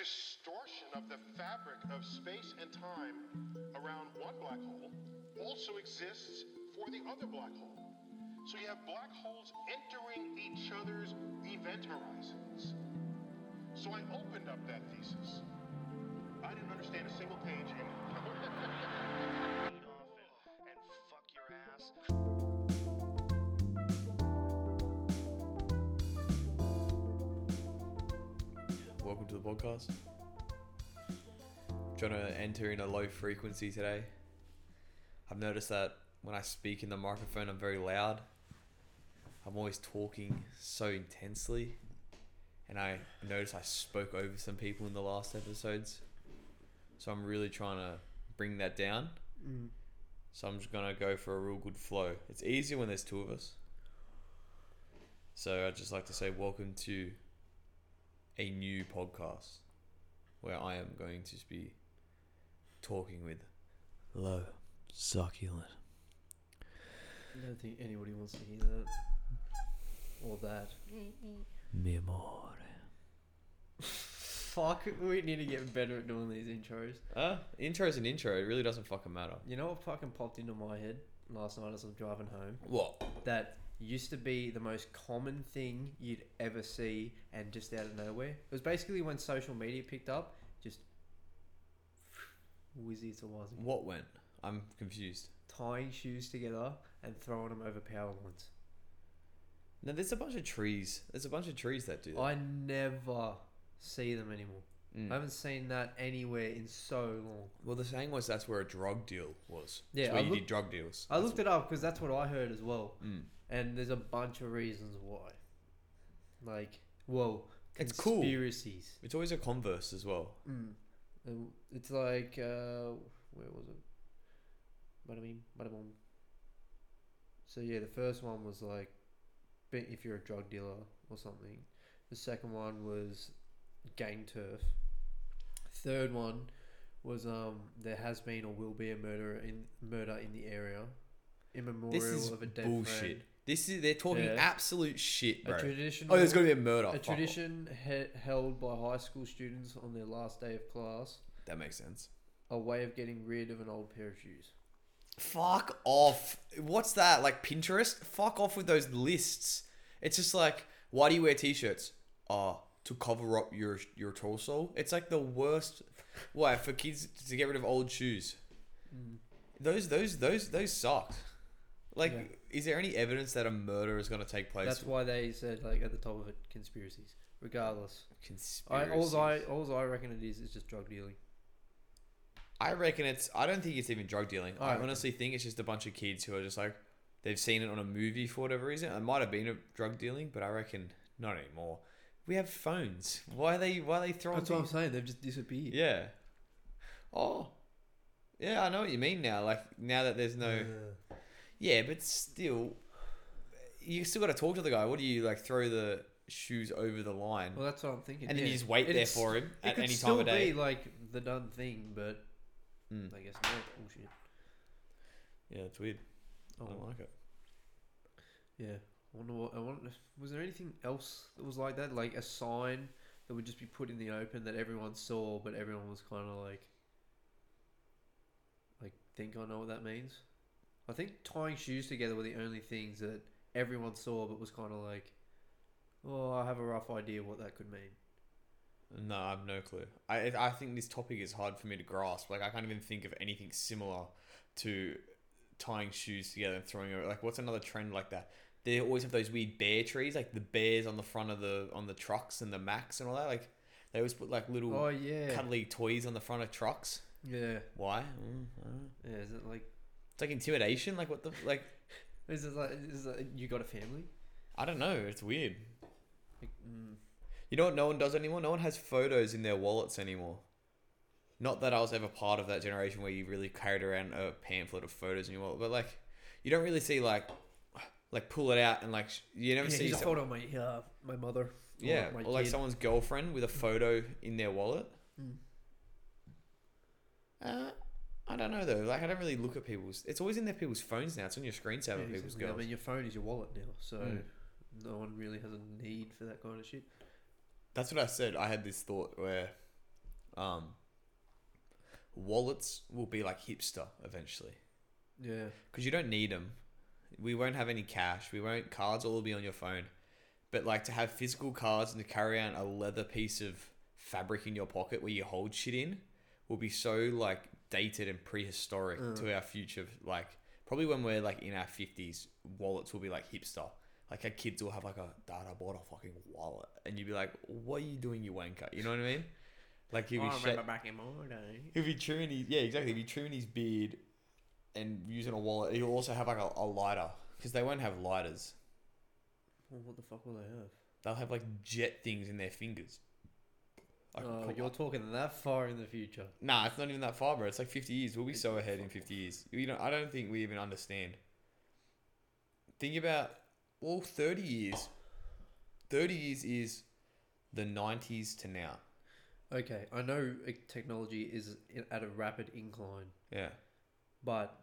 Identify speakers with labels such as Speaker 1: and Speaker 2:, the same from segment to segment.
Speaker 1: distortion of the fabric of space and time around one black hole also exists for the other black hole. So you have black holes entering each other's event horizons. So I opened up that thesis. I didn't understand a single page and off
Speaker 2: the podcast. Trying to enter in a low frequency today. I've noticed that when I speak in the microphone, I'm very loud. I'm always talking so intensely. And I noticed I spoke over some people in the last episodes. So I'm really trying to bring that down. Mm. So I'm just going to go for a real good flow. It's easier when there's two of us. So I'd just like to say, welcome to a new podcast where I am going to be talking with low succulent.
Speaker 3: I don't think anybody wants to hear that. Or that.
Speaker 2: Mi amore.
Speaker 3: Fuck, we need to get better at doing these intros.
Speaker 2: Uh, intro's an intro. It really doesn't fucking matter.
Speaker 3: You know what fucking popped into my head last night as I was driving home?
Speaker 2: What?
Speaker 3: That used to be the most common thing you'd ever see and just out of nowhere. It was basically when social media picked up, just whizzy as it was.
Speaker 2: What went? I'm confused.
Speaker 3: Tying shoes together and throwing them over power lines.
Speaker 2: Now there's a bunch of trees. There's a bunch of trees that do that.
Speaker 3: I never see them anymore.
Speaker 2: Mm.
Speaker 3: I haven't seen that anywhere in so long.
Speaker 2: Well, the saying was that's where a drug deal was.
Speaker 3: Yeah,
Speaker 2: It's where
Speaker 3: I
Speaker 2: you did drug deals.
Speaker 3: I looked it up because that's what I heard as well.
Speaker 2: Mm.
Speaker 3: And there's a bunch of reasons why. Like, well,
Speaker 2: It's cool.
Speaker 3: conspiracies.
Speaker 2: It's always a converse as well.
Speaker 3: Mm. And It's like, uh, where was it? Bada bing, bada boom. So yeah, the first one was like, be- if you're a drug dealer or something. The second one was gang turf. Third one was um, there has been or will be a murder in murder in the area. In memorial
Speaker 2: This is
Speaker 3: of a dead
Speaker 2: bullshit.
Speaker 3: friend.
Speaker 2: This is they're talking
Speaker 3: Yeah.
Speaker 2: absolute shit, bro.
Speaker 3: A traditional
Speaker 2: Oh, there's going to be a murder.
Speaker 3: a
Speaker 2: Fuck off.
Speaker 3: tradition he- held by high school students on their last day of class.
Speaker 2: That makes sense.
Speaker 3: A way of getting rid of an old pair of shoes.
Speaker 2: Fuck off. What's that? Like Pinterest? Fuck off with those lists. It's just like, why do you wear t-shirts? Oh, to cover up your your torso. It's like the worst. Why for kids to get rid of old shoes? Hmm. Those those those those sucked. Like. Is there any evidence that a murder is going to take place?
Speaker 3: That's why they said like at the top of it conspiracies. Regardless, I
Speaker 2: Conspiracies.
Speaker 3: all I all I reckon it is is just drug dealing.
Speaker 2: I reckon it's. I don't think it's even drug dealing.
Speaker 3: I
Speaker 2: I, honestly think it's just a bunch of kids who are just like they've seen it on a movie for whatever reason. It might have been a drug dealing, but I reckon not anymore. We have phones. Why are they? Why are they throwing?
Speaker 3: That's what I'm saying. They've just disappeared.
Speaker 2: Yeah. Oh. Yeah, I know what you mean now. Like now that there's no.
Speaker 3: Yeah.
Speaker 2: Yeah, but still, you still got to talk to the guy. What do you like? Throw the shoes over the line,
Speaker 3: Well, that's what I'm thinking.
Speaker 2: and then
Speaker 3: yeah.
Speaker 2: you just wait there
Speaker 3: It's-
Speaker 2: for him
Speaker 3: It
Speaker 2: at
Speaker 3: could
Speaker 2: any
Speaker 3: still
Speaker 2: time of day.
Speaker 3: be like the done thing, but
Speaker 2: Mm.
Speaker 3: I guess not. Bullshit.
Speaker 2: Yeah, it's weird. I
Speaker 3: Oh,
Speaker 2: don't like it.
Speaker 3: yeah. I wonder what. I wonder, was there anything else that was like that? Like a sign that would just be put in the open that everyone saw, but everyone was kind of like, like think I know what that means. I think tying shoes together were the only things that everyone saw, but was kind of like, oh, I have a rough idea what that could mean.
Speaker 2: No, I have no clue. I I think this topic is hard for me to grasp. Like I can't even think of anything similar to tying shoes together and throwing it. Like what's another trend like that? They always have those weird bear trees, like the bears on the front of the on the trucks and the Macs and all that. Like they always put like little
Speaker 3: Oh yeah,
Speaker 2: cuddly toys on the front of trucks.
Speaker 3: yeah,
Speaker 2: Why? Mm, I don't know.
Speaker 3: yeah. Is it like?
Speaker 2: It's like intimidation. Like what the like?
Speaker 3: Is it like? Is it, you got a family?
Speaker 2: I don't know. It's weird.
Speaker 3: Like, mm,
Speaker 2: You know what no one does anymore? No one has photos in their wallets anymore. Not that I was ever part of that generation where you really carried around a pamphlet of photos in your wallet, but like you don't really see like like pull it out and like you never
Speaker 3: yeah,
Speaker 2: see
Speaker 3: here's a photo of my uh, my mother. or
Speaker 2: yeah or like someone's girlfriend with a photo in their wallet.
Speaker 3: Mm.
Speaker 2: Uh, I don't know though. Like I don't really look at people's. It's always in their people's phones now. It's on your screensaver
Speaker 3: Yeah,
Speaker 2: people's girls.
Speaker 3: I mean, your phone is your wallet now, so
Speaker 2: Mm.
Speaker 3: no one really has a need for that kind of shit.
Speaker 2: That's what I said. I had this thought where um, wallets will be like hipster eventually
Speaker 3: Yeah.
Speaker 2: because you don't need them. We won't have any cash. We won't. Cards all will all be on your phone. But like to have physical cards and to carry around a leather piece of fabric in your pocket where you hold shit in will be so like dated and prehistoric
Speaker 3: Mm.
Speaker 2: to our future. Like probably when we're like in our fifties, wallets will be like hipster. Like our kids will have like a dad, I bought a fucking wallet, and you'd be like, "What are you doing, you wanker?" You know what I mean? Like he'll be
Speaker 3: I
Speaker 2: sha-
Speaker 3: remember back in my day.
Speaker 2: He'll be trimming his yeah, exactly. He'll be trimming his beard and using a wallet. He'll also have like a, a lighter because they won't have lighters.
Speaker 3: Well, what the fuck will they have?
Speaker 2: They'll have like jet things in their fingers.
Speaker 3: Oh, you're talking that far in the future.
Speaker 2: nah, it's not even that far, bro. It's like fifty years. We'll be so ahead in fifty years. You know, I don't think we even understand. Think about well, thirty years. Thirty years is the nineties to now.
Speaker 3: Okay, I know technology is at a rapid incline,
Speaker 2: Yeah,
Speaker 3: but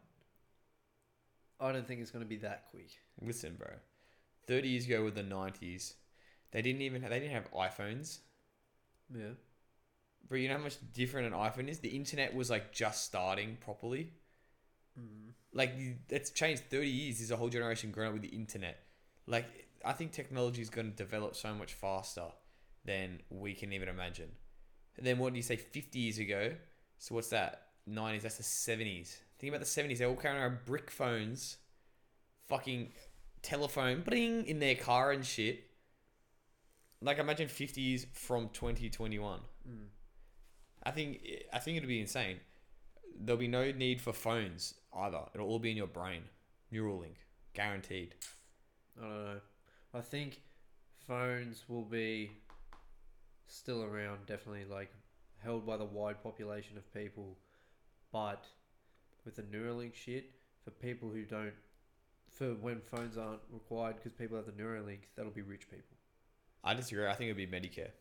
Speaker 3: I don't think it's going to be that quick.
Speaker 2: listen, bro. Thirty years ago with the nineties, they didn't even they didn't have iPhones.
Speaker 3: Yeah.
Speaker 2: Bro, you know how much different an iPhone is? The internet was like just starting properly.
Speaker 3: Mm.
Speaker 2: Like it's changed thirty years. There's a whole generation growing up with the internet. Like I think technology is going to develop so much faster than we can even imagine. And then what do you say? Fifty years ago. So what's that? Nineties. That's the seventies. Think about the seventies. They're all carrying around brick phones, fucking telephone, bling in their car and shit. Like imagine fifty years from twenty twenty one.
Speaker 3: Mm.
Speaker 2: I think I think it'll be insane. There'll be no need for phones either. It'll all be in your brain. Neuralink, guaranteed.
Speaker 3: I don't know. I think phones will be still around, definitely like held by the wide population of people, but with the Neuralink shit, for people who don't, for when phones aren't required because people have the Neuralink, that'll be rich people.
Speaker 2: I disagree. I think it would be Medicare.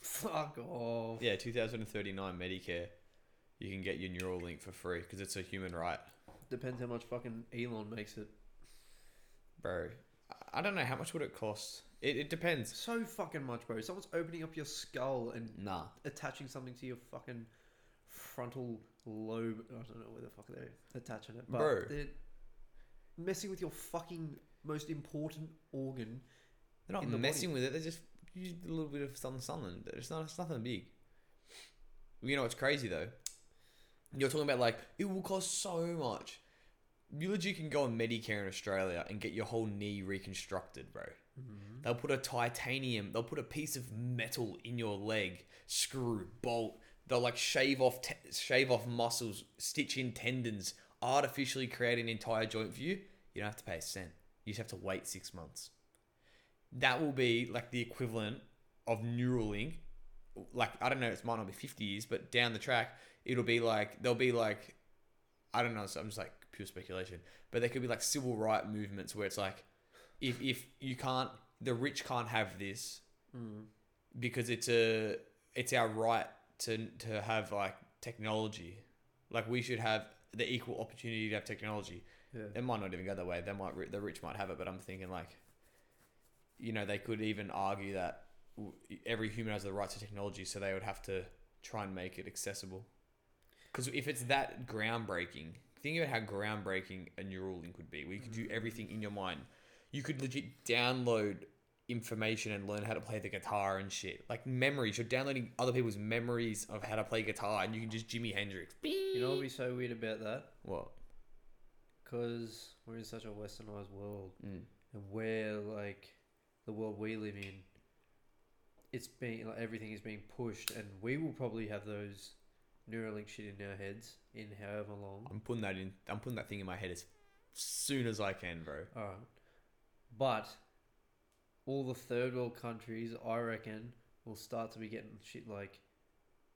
Speaker 3: Fuck off.
Speaker 2: Yeah, 2039 Medicare. You can get your Neuralink for free because it's a human right,
Speaker 3: Depends how much fucking Elon makes it.
Speaker 2: bro. I- I don't know how much would it cost. It, it depends.
Speaker 3: So fucking much, bro. Someone's opening up your skull and
Speaker 2: Nah,
Speaker 3: attaching something to your fucking frontal lobe. I don't know where the fuck they're attaching it, but
Speaker 2: Bro.
Speaker 3: they're messing with your fucking most important organ.
Speaker 2: They're not messing with it. They're just use a little bit of something, something. It's not. It's nothing big. You know what's crazy though? You're talking about like it will cost so much. You legit can go on Medicare in Australia and get your whole knee reconstructed, bro. Mm-hmm. They'll put a titanium, they'll put a piece of metal in your leg, screw, bolt. They'll like shave off, te- shave off muscles, stitch in tendons, artificially create an entire joint for you. You don't have to pay a cent. You just have to wait six months. That will be like the equivalent of Neuralink. Like I don't know, it might not be fifty years, but down the track, it'll be like there'll be like I don't know. So I'm just like pure speculation, but there could be like civil right movements where it's like, if if you can't, the rich can't have this
Speaker 3: Mm.
Speaker 2: because it's a it's our right to to have like technology, like we should have the equal opportunity to have technology.
Speaker 3: Yeah.
Speaker 2: It might not even go that way. They might the rich might have it, but I'm thinking like, you know, they could even argue that every human has the right to technology, so they would have to try and make it accessible. Because if it's that groundbreaking, think about how groundbreaking a Neuralink would be. We could do everything in your mind. You could legit download information and learn how to play the guitar and shit. Like memories. You're downloading other people's memories of how to play guitar, and you can just Jimi Hendrix.
Speaker 3: You know what would be so weird about that?
Speaker 2: What?
Speaker 3: Because we're in such a westernized world,
Speaker 2: Mm.
Speaker 3: and we're like the world we live in. It's being like everything is being pushed, and we will probably have those Neuralink shit in our heads in however long.
Speaker 2: I'm putting that in. I'm putting that thing in my head as soon as I can, bro.
Speaker 3: All right, but all the third world countries, I reckon, will start to be getting shit like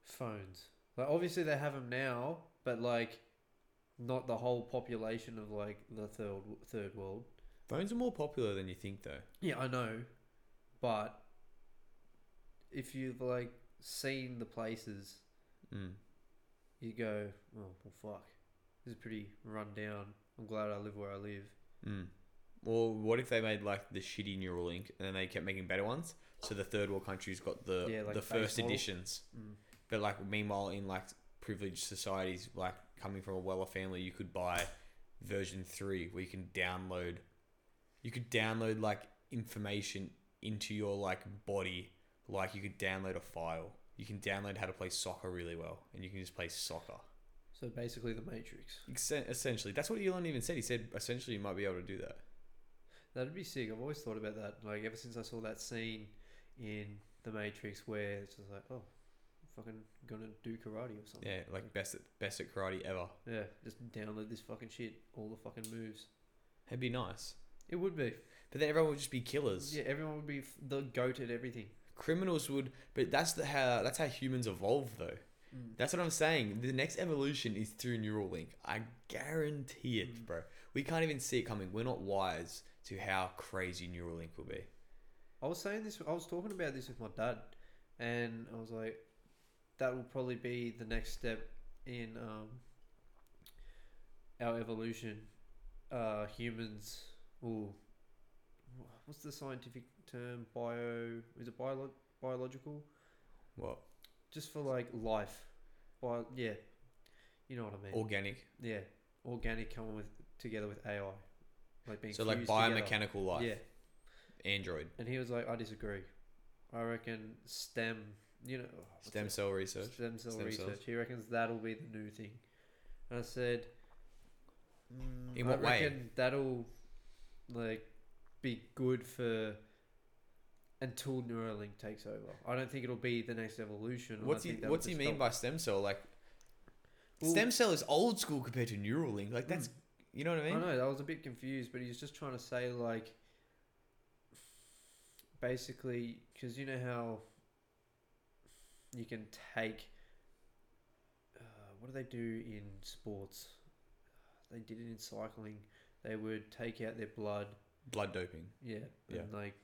Speaker 3: phones. Like obviously they have them now, but like not the whole population of like the third third world.
Speaker 2: Phones are more popular than you think, though.
Speaker 3: Yeah, I know, but if you've like seen the places,
Speaker 2: Mm.
Speaker 3: you go, oh well, fuck, this is pretty run down. I'm glad I live where I live.
Speaker 2: Mm. Well, what if they made like the shitty Neuralink and then they kept making better ones? So the third world countries got the
Speaker 3: Yeah, like
Speaker 2: the first
Speaker 3: model.
Speaker 2: editions.
Speaker 3: Mm.
Speaker 2: But like meanwhile, in like privileged societies, like coming from a Weller family, you could buy version three where you can download. You could download like information into your like body, like you could download a file. You can download how to play soccer really well, and you can just play soccer.
Speaker 3: So basically, the Matrix.
Speaker 2: Essentially, that's what Elon even said. He said essentially you might be able to do that.
Speaker 3: That'd be sick. I've always thought about that. Like ever since I saw that scene in the Matrix where it's just like, oh, fucking gonna do karate or something.
Speaker 2: Yeah, like best at best at karate ever.
Speaker 3: Yeah, just download this fucking shit, all the fucking moves.
Speaker 2: It'd be nice.
Speaker 3: It would be.
Speaker 2: But then everyone would just be killers.
Speaker 3: Yeah, everyone would be f- the goat at everything.
Speaker 2: Criminals would, but that's the how that's how humans evolve though. That's what I'm saying. The next evolution is through Neuralink. I guarantee it,
Speaker 3: Mm.
Speaker 2: bro. We can't even see it coming. We're not wise to how crazy Neuralink will be.
Speaker 3: I was saying this. I was talking about this with my dad, and I was like, that will probably be the next step in um, our evolution. Uh, humans will. What's the scientific term? Bio. Is it bio, biological?
Speaker 2: What?
Speaker 3: Just for like life. Bio. Yeah. You know what I mean.
Speaker 2: Organic.
Speaker 3: yeah. Organic coming with together with AI. Like being
Speaker 2: So like
Speaker 3: fused together.
Speaker 2: biomechanical life.
Speaker 3: Yeah.
Speaker 2: Android.
Speaker 3: And he was like, I disagree. I reckon STEM, you know, oh,
Speaker 2: Stem
Speaker 3: it?
Speaker 2: cell research.
Speaker 3: stem cell
Speaker 2: Stem
Speaker 3: research.
Speaker 2: cells.
Speaker 3: He reckons that'll be the new thing. And I said, mm,
Speaker 2: In
Speaker 3: I
Speaker 2: what way?
Speaker 3: reckon that'll like be good for until Neuralink takes over. I don't think it'll be the next evolution.
Speaker 2: What's he What's he mean
Speaker 3: help-
Speaker 2: by stem cell? Like
Speaker 3: Well-
Speaker 2: stem cell is old school compared to Neuralink. Like that's you know what I mean?
Speaker 3: I know I was a bit confused, but he's just trying to say like, basically, because you know how you can take. Uh, what do they do in sports? They did it in cycling. They would take out their blood,
Speaker 2: Blood doping.
Speaker 3: yeah, and
Speaker 2: Yeah.
Speaker 3: like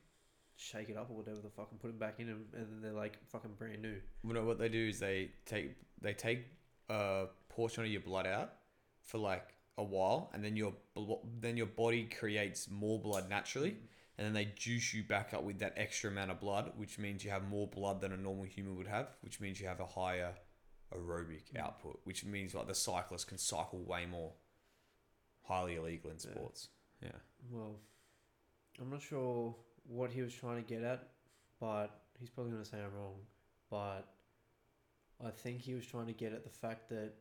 Speaker 3: shake it up or whatever the fuck and put it back in, and, and then they're like fucking brand new.
Speaker 2: You know what they do is they take they take a portion of your blood out for like a while, and then your then your body creates more blood naturally, and then they juice you back up with that extra amount of blood, which means you have more blood than a normal human would have, which means you have a higher aerobic mm. output, which means like the cyclist can cycle way more. Highly illegal in sports. Yeah.
Speaker 3: Well, I'm not sure what he was trying to get at, but he's probably going to say I'm wrong. But I think he was trying to get at the fact that,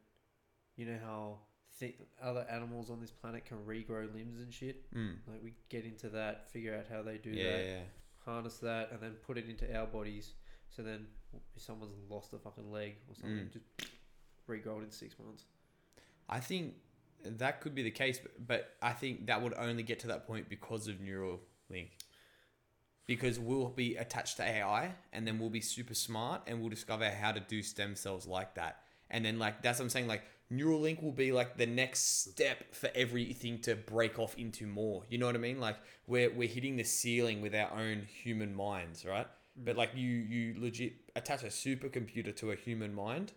Speaker 3: you know how th- other animals on this planet can regrow limbs and shit?
Speaker 2: Mm.
Speaker 3: Like, we get into that, figure out how they do
Speaker 2: Yeah,
Speaker 3: that,
Speaker 2: yeah, yeah.
Speaker 3: harness that, and then put it into our bodies. So then, if someone's lost a fucking leg or something,
Speaker 2: Mm.
Speaker 3: just regrow it in six months.
Speaker 2: I think that could be the case, but, but I think that would only get to that point because of Neuralink. Because we'll be attached to AI and then we'll be super smart and we'll discover how to do stem cells like that. And then, like, that's what I'm saying, like, Neuralink will be like the next step for everything to break off into more. You know what I mean? Like, we're, we're hitting the ceiling with our own human minds, right? But, like, you, you legit attach a supercomputer to a human mind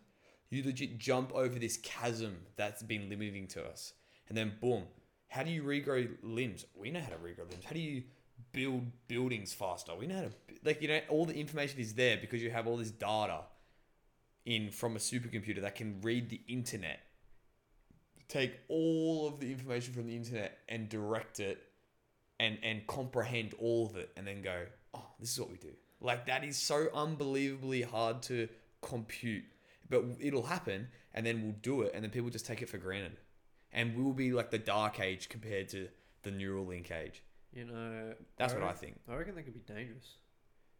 Speaker 2: you legit jump over this chasm that's been limiting to us. And then boom, how do you regrow limbs? We know how to regrow limbs. How do you build buildings faster? We know how to like you know all the information is there because you have all this data in from a supercomputer that can read the internet. Take all of the information from the internet and direct it and and comprehend all of it and then go, "Oh, this is what we do." Like that is so unbelievably hard to compute but it'll happen and then we'll do it and then people just take it for granted. And we'll be like the dark age compared to the Neuralink age.
Speaker 3: You know,
Speaker 2: that's what i think.
Speaker 3: I reckon that could be dangerous.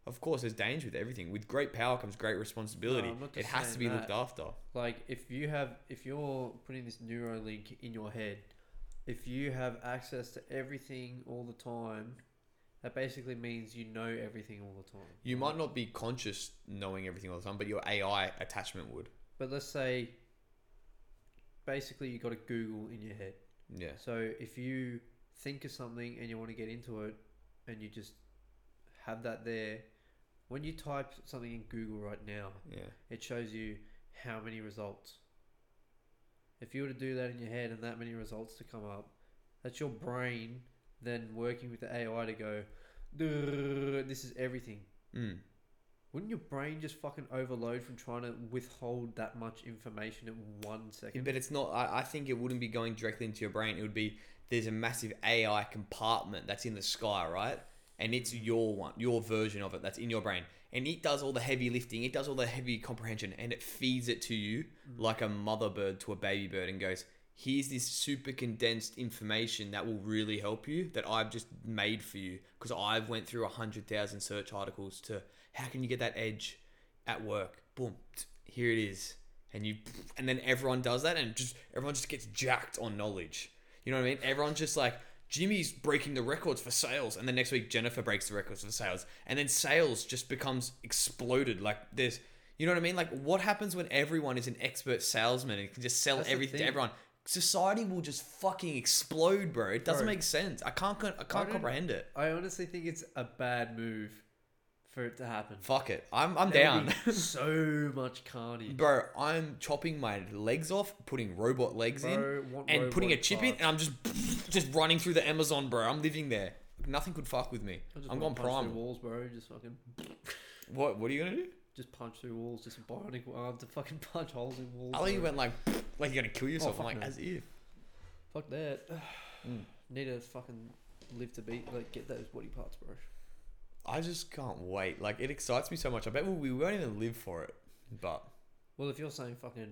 Speaker 2: of course there's danger with everything. With great power comes great responsibility.
Speaker 3: No,
Speaker 2: it has to be
Speaker 3: that.
Speaker 2: looked after.
Speaker 3: Like if you have if you're putting this Neuralink in your head, if you have access to everything all the time, that basically means you know everything all the time.
Speaker 2: you might not be conscious knowing everything all the time but your ai attachment would
Speaker 3: But let's say basically you got a Google in your head.
Speaker 2: yeah
Speaker 3: So if you think of something and you want to get into it and you just have that there, when you type something in Google right now,
Speaker 2: yeah
Speaker 3: it shows you how many results. If you were to do that in your head and that many results to come up, that's your brain then working with the AI to go, this is everything.
Speaker 2: mm.
Speaker 3: Wouldn't your brain just fucking overload from trying to withhold that much information in one second?
Speaker 2: But it's not. I, I think it wouldn't be going directly into your brain. It would be there's a massive AI compartment that's in the sky, right? And it's your one, your version of it that's in your brain, and it does all the heavy lifting. It does all the heavy comprehension, and it feeds it to you like a mother bird to a baby bird, and goes, "Here's this super condensed information that will really help you that I've just made for you because I've went through a hundred thousand search articles to how can you get that edge at work? Boom, here it is." and you and then everyone does that and just everyone just gets jacked on knowledge. You know what i mean? Everyone's just like jimmy's breaking the records for sales and then next week jennifer breaks the records for sales and then sales just becomes exploded. Like there's you know what i mean? Like what happens when everyone is an expert salesman and can just sell
Speaker 3: That's
Speaker 2: everything to everyone society will just fucking explode bro it doesn't
Speaker 3: Bro.
Speaker 2: make sense i can't con- i can't
Speaker 3: don't-
Speaker 2: comprehend it
Speaker 3: I honestly think it's a bad move for it to happen.
Speaker 2: fuck it i'm i'm
Speaker 3: There
Speaker 2: down
Speaker 3: would be so much carnage.
Speaker 2: Bro, I'm chopping my legs off, putting robot legs in,
Speaker 3: Bro, want
Speaker 2: and putting a
Speaker 3: robot
Speaker 2: chip in,
Speaker 3: parts.
Speaker 2: and I'm just just running through the Amazon, bro. I'm living there. Nothing could fuck with me.
Speaker 3: I just
Speaker 2: I'm
Speaker 3: wanna
Speaker 2: going
Speaker 3: punch through
Speaker 2: prime.
Speaker 3: walls, bro. Just fucking,
Speaker 2: What? What are you gonna do?
Speaker 3: Just punch through walls. Just a bionic arm to fucking punch holes in walls.
Speaker 2: I thought you went like like you're gonna kill yourself. I'm like
Speaker 3: no.
Speaker 2: as if.
Speaker 3: Fuck that.
Speaker 2: Mm.
Speaker 3: Need to fucking live to beat like get those body parts, bro.
Speaker 2: I just can't wait. Like it excites me so much. I bet we won't even live for it. But
Speaker 3: Well, if you're saying fucking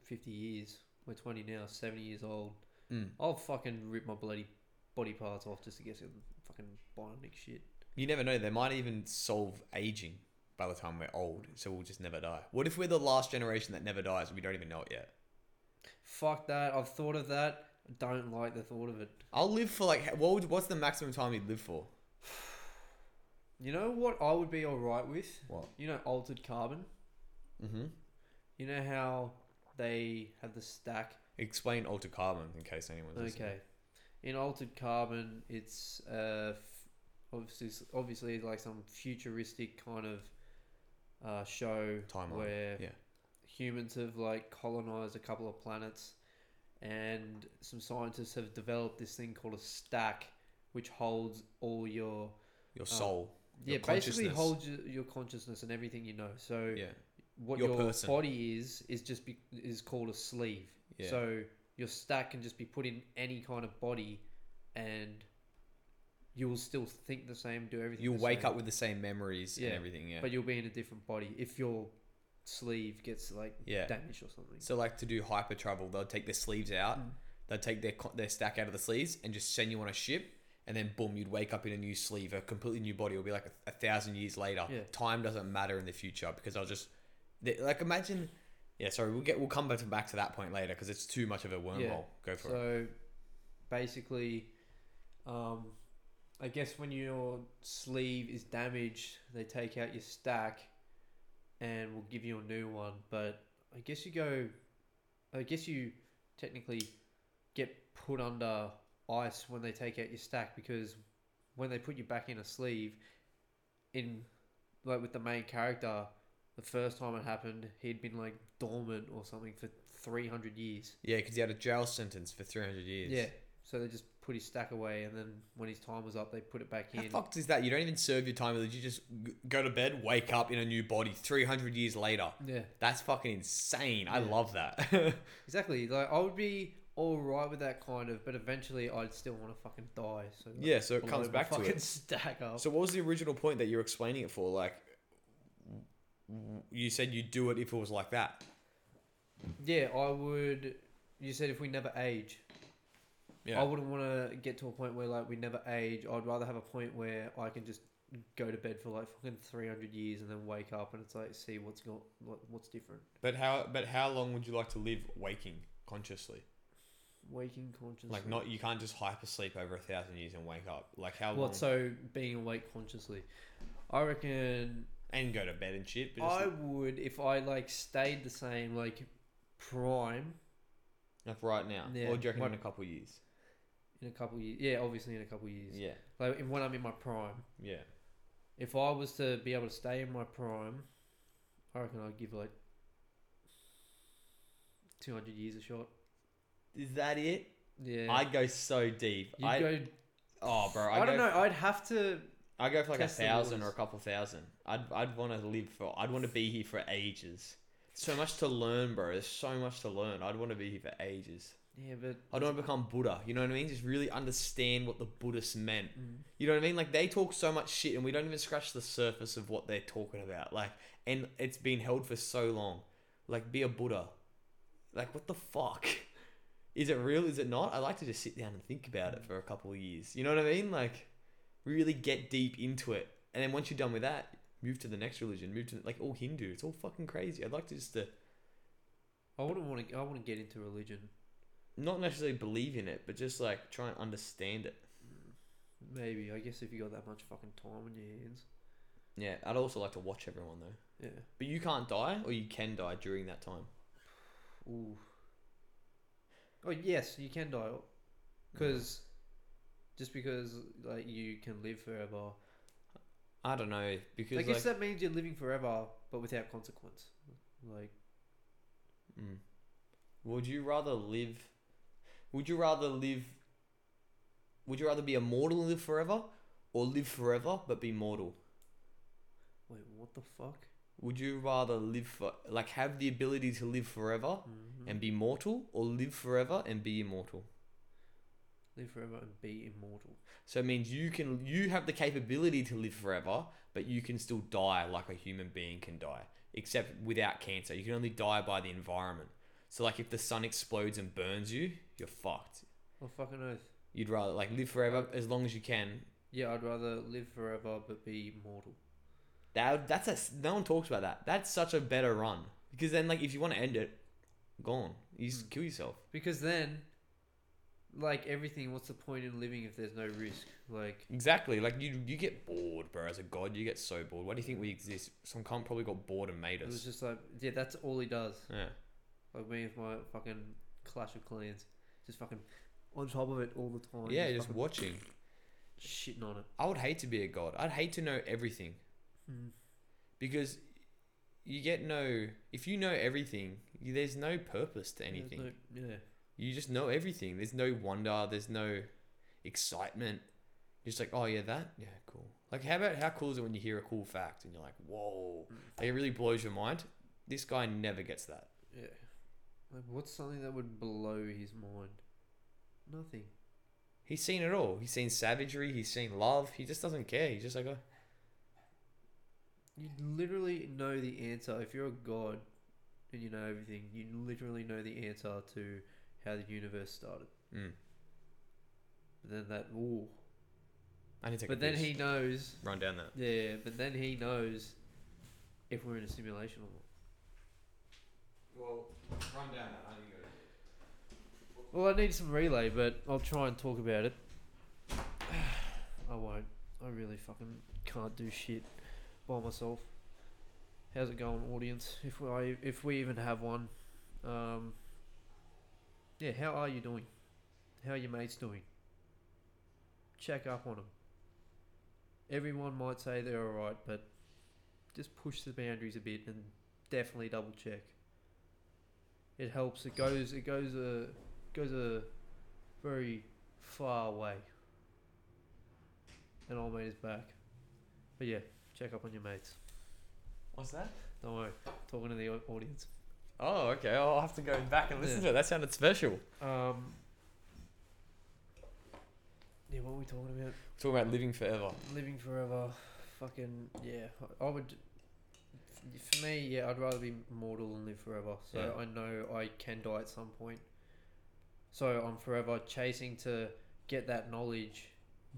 Speaker 3: fifty years, we're twenty now, seventy years old.
Speaker 2: mm,
Speaker 3: I'll fucking rip my bloody body parts off just to get some fucking bionic shit.
Speaker 2: you never know. They might even solve aging by the time we're old, so we'll just never die. What if we're the last generation that never dies and we don't even know it yet?
Speaker 3: Fuck that. I've thought of that. Don't like the thought of it.
Speaker 2: I'll live for like what would, what's the maximum time you'd live for?
Speaker 3: You know what I would be alright with?
Speaker 2: What?
Speaker 3: You know altered carbon?
Speaker 2: Mm-hmm.
Speaker 3: You know how they have the stack?
Speaker 2: Explain altered carbon in case anyone's listening.
Speaker 3: Okay. In altered carbon, it's uh, f- obviously obviously like some futuristic kind of uh, show
Speaker 2: Timeline,
Speaker 3: where
Speaker 2: yeah.
Speaker 3: humans have like colonized a couple of planets, and some scientists have developed this thing called a stack, which holds all your
Speaker 2: Your
Speaker 3: Oh.
Speaker 2: soul.
Speaker 3: yeah
Speaker 2: your
Speaker 3: basically holds your, your consciousness and everything you know. So
Speaker 2: Yeah.
Speaker 3: what
Speaker 2: Your
Speaker 3: your, body is is just be, is called a sleeve.
Speaker 2: Yeah.
Speaker 3: So your stack can just be put in any kind of body, and you will still think the same, do everything.
Speaker 2: You'll wake up with the same memories
Speaker 3: Yeah,
Speaker 2: and everything. Yeah.
Speaker 3: but you'll be in a different body if your sleeve gets like
Speaker 2: yeah.
Speaker 3: damaged or something.
Speaker 2: So like to do hyper travel, they'll take their sleeves out.
Speaker 3: Mm.
Speaker 2: They'll take their co- their stack out of the sleeves and just send you on a ship. And then boom, you'd wake up in a new sleeve, a completely new body. It'll be like a, a thousand years later.
Speaker 3: Yeah.
Speaker 2: Time doesn't matter in the future because I'll just they- like imagine. Yeah, sorry, we'll get we'll come back to back to that point later because it's too much of a wormhole. Go for it.
Speaker 3: So basically, um, I guess when your sleeve is damaged, they take out your stack and will give you a new one. But I guess you go, I guess you technically get put under ice when they take out your stack because when they put you back in a sleeve, in like with the main character, the first time it happened, he'd been like dormant or something for 300 years.
Speaker 2: Yeah, because he had a jail sentence for three hundred years.
Speaker 3: Yeah. So they just put his stack away, and then when his time was up, they put it back
Speaker 2: How
Speaker 3: in.
Speaker 2: fucked is that? You don't even serve your time. You just go to bed, wake up in a new body 300 years later.
Speaker 3: Yeah,
Speaker 2: That's fucking insane. I love that.
Speaker 3: exactly. Like I would be all right with that kind of, but eventually I'd still want to fucking die. So like,
Speaker 2: yeah, so it comes back to
Speaker 3: fucking
Speaker 2: it.
Speaker 3: stack up.
Speaker 2: So what was the original point that you're explaining it for? Like, you said you'd do it if it was like that.
Speaker 3: yeah, I would. You said if we never age, I wouldn't want to get to a point where like we never age. I'd rather have a point where I can just go to bed for like fucking three hundred years and then wake up and it's like see what's got what, what's different.
Speaker 2: But how? But how long would you like to live waking consciously?
Speaker 3: Waking consciously.
Speaker 2: Like, not you can't just hyper sleep over a thousand years and wake up. Like how long?
Speaker 3: What? So being awake consciously, I reckon
Speaker 2: and go to bed and shit. But
Speaker 3: I would if I like stayed the same like prime
Speaker 2: like right now,
Speaker 3: Yeah,
Speaker 2: or do you reckon
Speaker 3: what-
Speaker 2: in a couple of years?
Speaker 3: In a couple years. Yeah, obviously in a couple years.
Speaker 2: Yeah,
Speaker 3: Like in- when I'm in my prime,
Speaker 2: yeah.
Speaker 3: if I was to be able to stay in my prime, I reckon I'd give like two hundred years a shot.
Speaker 2: Is that it?
Speaker 3: Yeah,
Speaker 2: I'd go so deep. I
Speaker 3: go.
Speaker 2: oh, bro.
Speaker 3: I,
Speaker 2: I'd
Speaker 3: don't
Speaker 2: go
Speaker 3: know. I'd have to.
Speaker 2: I go for like a thousand or a couple thousand. I'd I'd want to live for. I'd want to be here for ages. So much to learn, bro. There's so much to learn. I'd want to be here for ages.
Speaker 3: Yeah, but
Speaker 2: I don't want to become Buddha. You know what I mean? Just really understand what the Buddhists meant.
Speaker 3: Mm.
Speaker 2: You know what I mean? Like they talk so much shit, and we don't even scratch the surface of what they're talking about. Like, and it's been held for so long. Like, be a Buddha. Like, what the fuck? Is it real? Is it not? I like to just sit down and think about it for a couple of years. You know what I mean? Like, really get deep into it, and then once you're done with that, move to the next religion. Move to like all Hindu. It's all fucking crazy. I'd like to just uh,
Speaker 3: I wouldn't want to. I want to get into religion.
Speaker 2: Not necessarily believe in it, but just like try and understand it.
Speaker 3: Maybe. I guess if you got that much fucking time on your hands.
Speaker 2: Yeah, I'd also like to watch everyone though.
Speaker 3: Yeah.
Speaker 2: But you can't die, or you can die during that time.
Speaker 3: Ooh. Oh yes, you can die. Because just because like you can live forever,
Speaker 2: I don't know because
Speaker 3: I
Speaker 2: like,
Speaker 3: guess that means you're living forever, but without consequence. Like
Speaker 2: mm. would you rather live? Would you rather live? Would you rather be immortal and live forever, or live forever but be mortal?
Speaker 3: wait, what the fuck?
Speaker 2: Would you rather live for like have the ability to live forever
Speaker 3: Mhm.
Speaker 2: and be mortal, or live forever and be immortal?
Speaker 3: live forever and be immortal.
Speaker 2: So it means you can you have the capability to live forever, but you can still die like a human being can die, except without cancer. You can only die by the environment. So like if the sun explodes and burns you, you're fucked.
Speaker 3: Oh fucking earth.
Speaker 2: You'd rather like live forever as long as you can.
Speaker 3: Yeah, I'd rather live forever but be mortal.
Speaker 2: That that's a no one talks about that. That's such a better run because then like if you want to end it, gone. You just
Speaker 3: Hmm.
Speaker 2: kill yourself.
Speaker 3: Because then, like everything, what's the point in living if there's no risk? Like,
Speaker 2: Exactly. Like you you get bored, bro. As a god, you get so bored. Why do you think we exist? Some cunt probably got bored and made us.
Speaker 3: it was just like, yeah, that's all he does.
Speaker 2: Yeah.
Speaker 3: Like me with my fucking Clash of Clans, just fucking on top of it all the time.
Speaker 2: Yeah, just
Speaker 3: fucking
Speaker 2: watching.
Speaker 3: shitting on it.
Speaker 2: I would hate to be a god. I'd hate to know everything hmm. because you get no. If you know everything, you, there's no purpose to
Speaker 3: There's
Speaker 2: anything.
Speaker 3: no- yeah.
Speaker 2: You just know everything. There's no wonder. There's no excitement. You're just like, oh yeah, that yeah, cool. Like, how about how cool is it when you hear a cool fact and you're like, whoa, hmm. like it really blows your mind. This guy never gets that.
Speaker 3: Yeah. Like, what's something that would blow his mind? Nothing.
Speaker 2: He's seen it all. He's seen savagery. He's seen love. He just doesn't care. He's just like, oh,
Speaker 3: You literally know the answer. If you're a god and you know everything, you literally know the answer to how the universe started.
Speaker 2: mm.
Speaker 3: But then that, ooh.
Speaker 2: I need to take
Speaker 3: But
Speaker 2: a
Speaker 3: then
Speaker 2: piss.
Speaker 3: he knows,
Speaker 2: run down that.
Speaker 3: yeah, but then he knows if we're in a simulation or not.
Speaker 2: Well, run down that. I.
Speaker 3: Well, I need some relay, but I'll try and talk about it. I won't. I really fucking can't do shit by myself. How's it going, audience? If we if we even have one, um, yeah. How are you doing? How are your mates doing? Check up on them. Everyone might say they're alright, but just push the boundaries a bit and definitely double check. It helps. It goes. It goes a goes a very far way. And old mate is back. But yeah, check up on your mates.
Speaker 2: What's that?
Speaker 3: Don't worry, talking to the au- audience.
Speaker 2: Oh, okay. I'll have to go back and listen
Speaker 3: Yeah.
Speaker 2: to it. That sounded special.
Speaker 3: Um. Yeah, what are we talking about?
Speaker 2: Talking about living forever.
Speaker 3: Living forever. Fucking yeah. I I would. For me, yeah, I'd rather be mortal than live forever. So
Speaker 2: Yeah.
Speaker 3: I know I can die at some point. So I'm forever chasing to get that knowledge,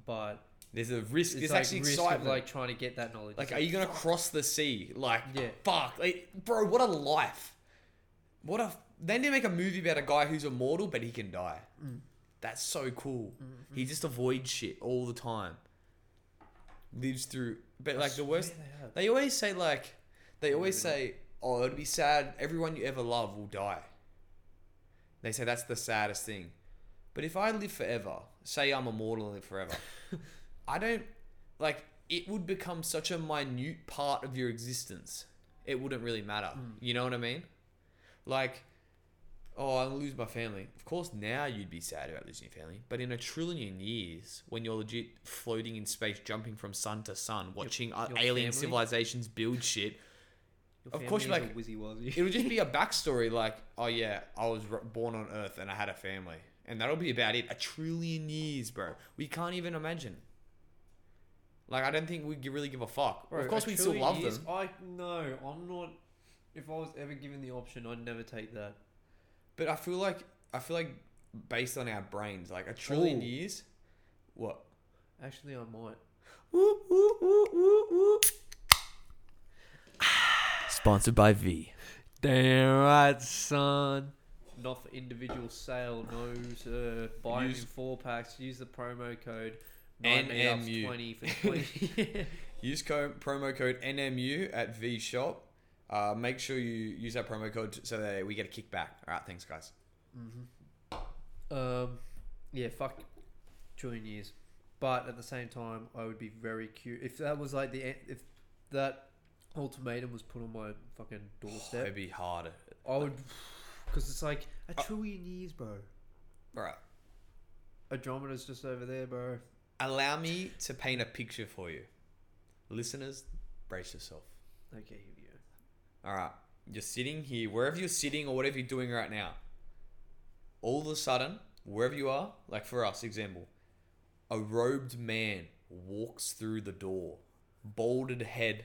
Speaker 3: but
Speaker 2: There's a risk.
Speaker 3: it's
Speaker 2: There's
Speaker 3: like
Speaker 2: actually
Speaker 3: risk
Speaker 2: excitement.
Speaker 3: of like trying to get that knowledge.
Speaker 2: Like, are you gonna cross the sea? Like,
Speaker 3: Yeah.
Speaker 2: fuck, like, bro, what a life! What a. They make a movie about a guy who's immortal, but he can die.
Speaker 3: Mm.
Speaker 2: That's so cool.
Speaker 3: Mhm.
Speaker 2: He just avoids shit all the time. Lives through, but
Speaker 3: I
Speaker 2: like the worst.
Speaker 3: they.
Speaker 2: They always say like, they always say, "Oh, it'll be sad. Everyone you ever love will die." They say that's the saddest thing. But if I live forever, say I'm immortal and live forever, I don't like. It would become such a minute part of your existence. It wouldn't really matter.
Speaker 3: Mm.
Speaker 2: You know what I mean? Like, oh, I'll lose my family. Of course, now you'd be sad about losing your family. But in a trillion years, when you're legit floating in space, jumping from sun to sun, watching uh,
Speaker 3: your
Speaker 2: alien
Speaker 3: family?
Speaker 2: civilizations build shit,
Speaker 3: Your
Speaker 2: Of course you're like-
Speaker 3: a wizzy wazzy.
Speaker 2: it would just be a backstory like, oh yeah, I was born on Earth and I had a family. And that'll be about it. A trillion years, bro. We can't even imagine. Like, I don't think we'd really give a fuck.
Speaker 3: Bro,
Speaker 2: of course, we still love
Speaker 3: years,
Speaker 2: them.
Speaker 3: I no, I'm not. If I was ever given the option, I'd never take that.
Speaker 2: But I feel like, I feel like based on our brains, like a trillion
Speaker 3: Ooh.
Speaker 2: years, what?
Speaker 3: Actually, I might.
Speaker 2: Sponsored by V.
Speaker 3: Damn right, son. Not for individual sale, no sir. Buy them
Speaker 2: Use-
Speaker 3: in four packs. Use the promo code
Speaker 2: NMU.
Speaker 3: twenty for twenty.
Speaker 2: Use co- promo code NMU at V Shop. Uh, make sure you use that promo code so that we get a kickback. All right, thanks, guys.
Speaker 3: um, yeah, fuck trillion years. But at the same time, I would be very curious if that was like the if that ultimatum was put on my fucking doorstep.
Speaker 2: It'd be hard.
Speaker 3: I would, because it's like a
Speaker 2: Uh,
Speaker 3: trillion years, bro.
Speaker 2: Right.
Speaker 3: Andromeda's just over there, bro.
Speaker 2: Allow me to paint a picture for you. Listeners, brace yourself.
Speaker 3: Okay, here we go.
Speaker 2: All right. You're sitting here, wherever you're sitting or whatever you're doing right now. All of a sudden, wherever you are, like for us, example, a robed man walks through the door, balded head,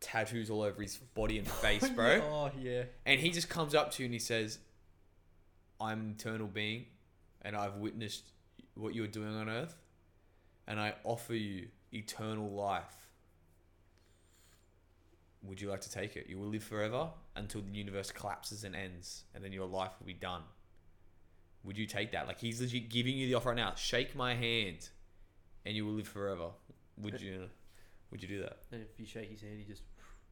Speaker 2: tattoos all over his body and face, bro.
Speaker 3: Oh yeah.
Speaker 2: And he just comes up to you and he says, I'm an eternal being and I've witnessed what you're doing on earth and I offer you eternal life. Would you like to take it? You will live forever until the universe collapses and ends and then your life will be done. Would you take that? Like he's legit giving you the offer right now. Shake my hand and you will live forever. Would you would you do that?
Speaker 3: And if you shake his hand, he just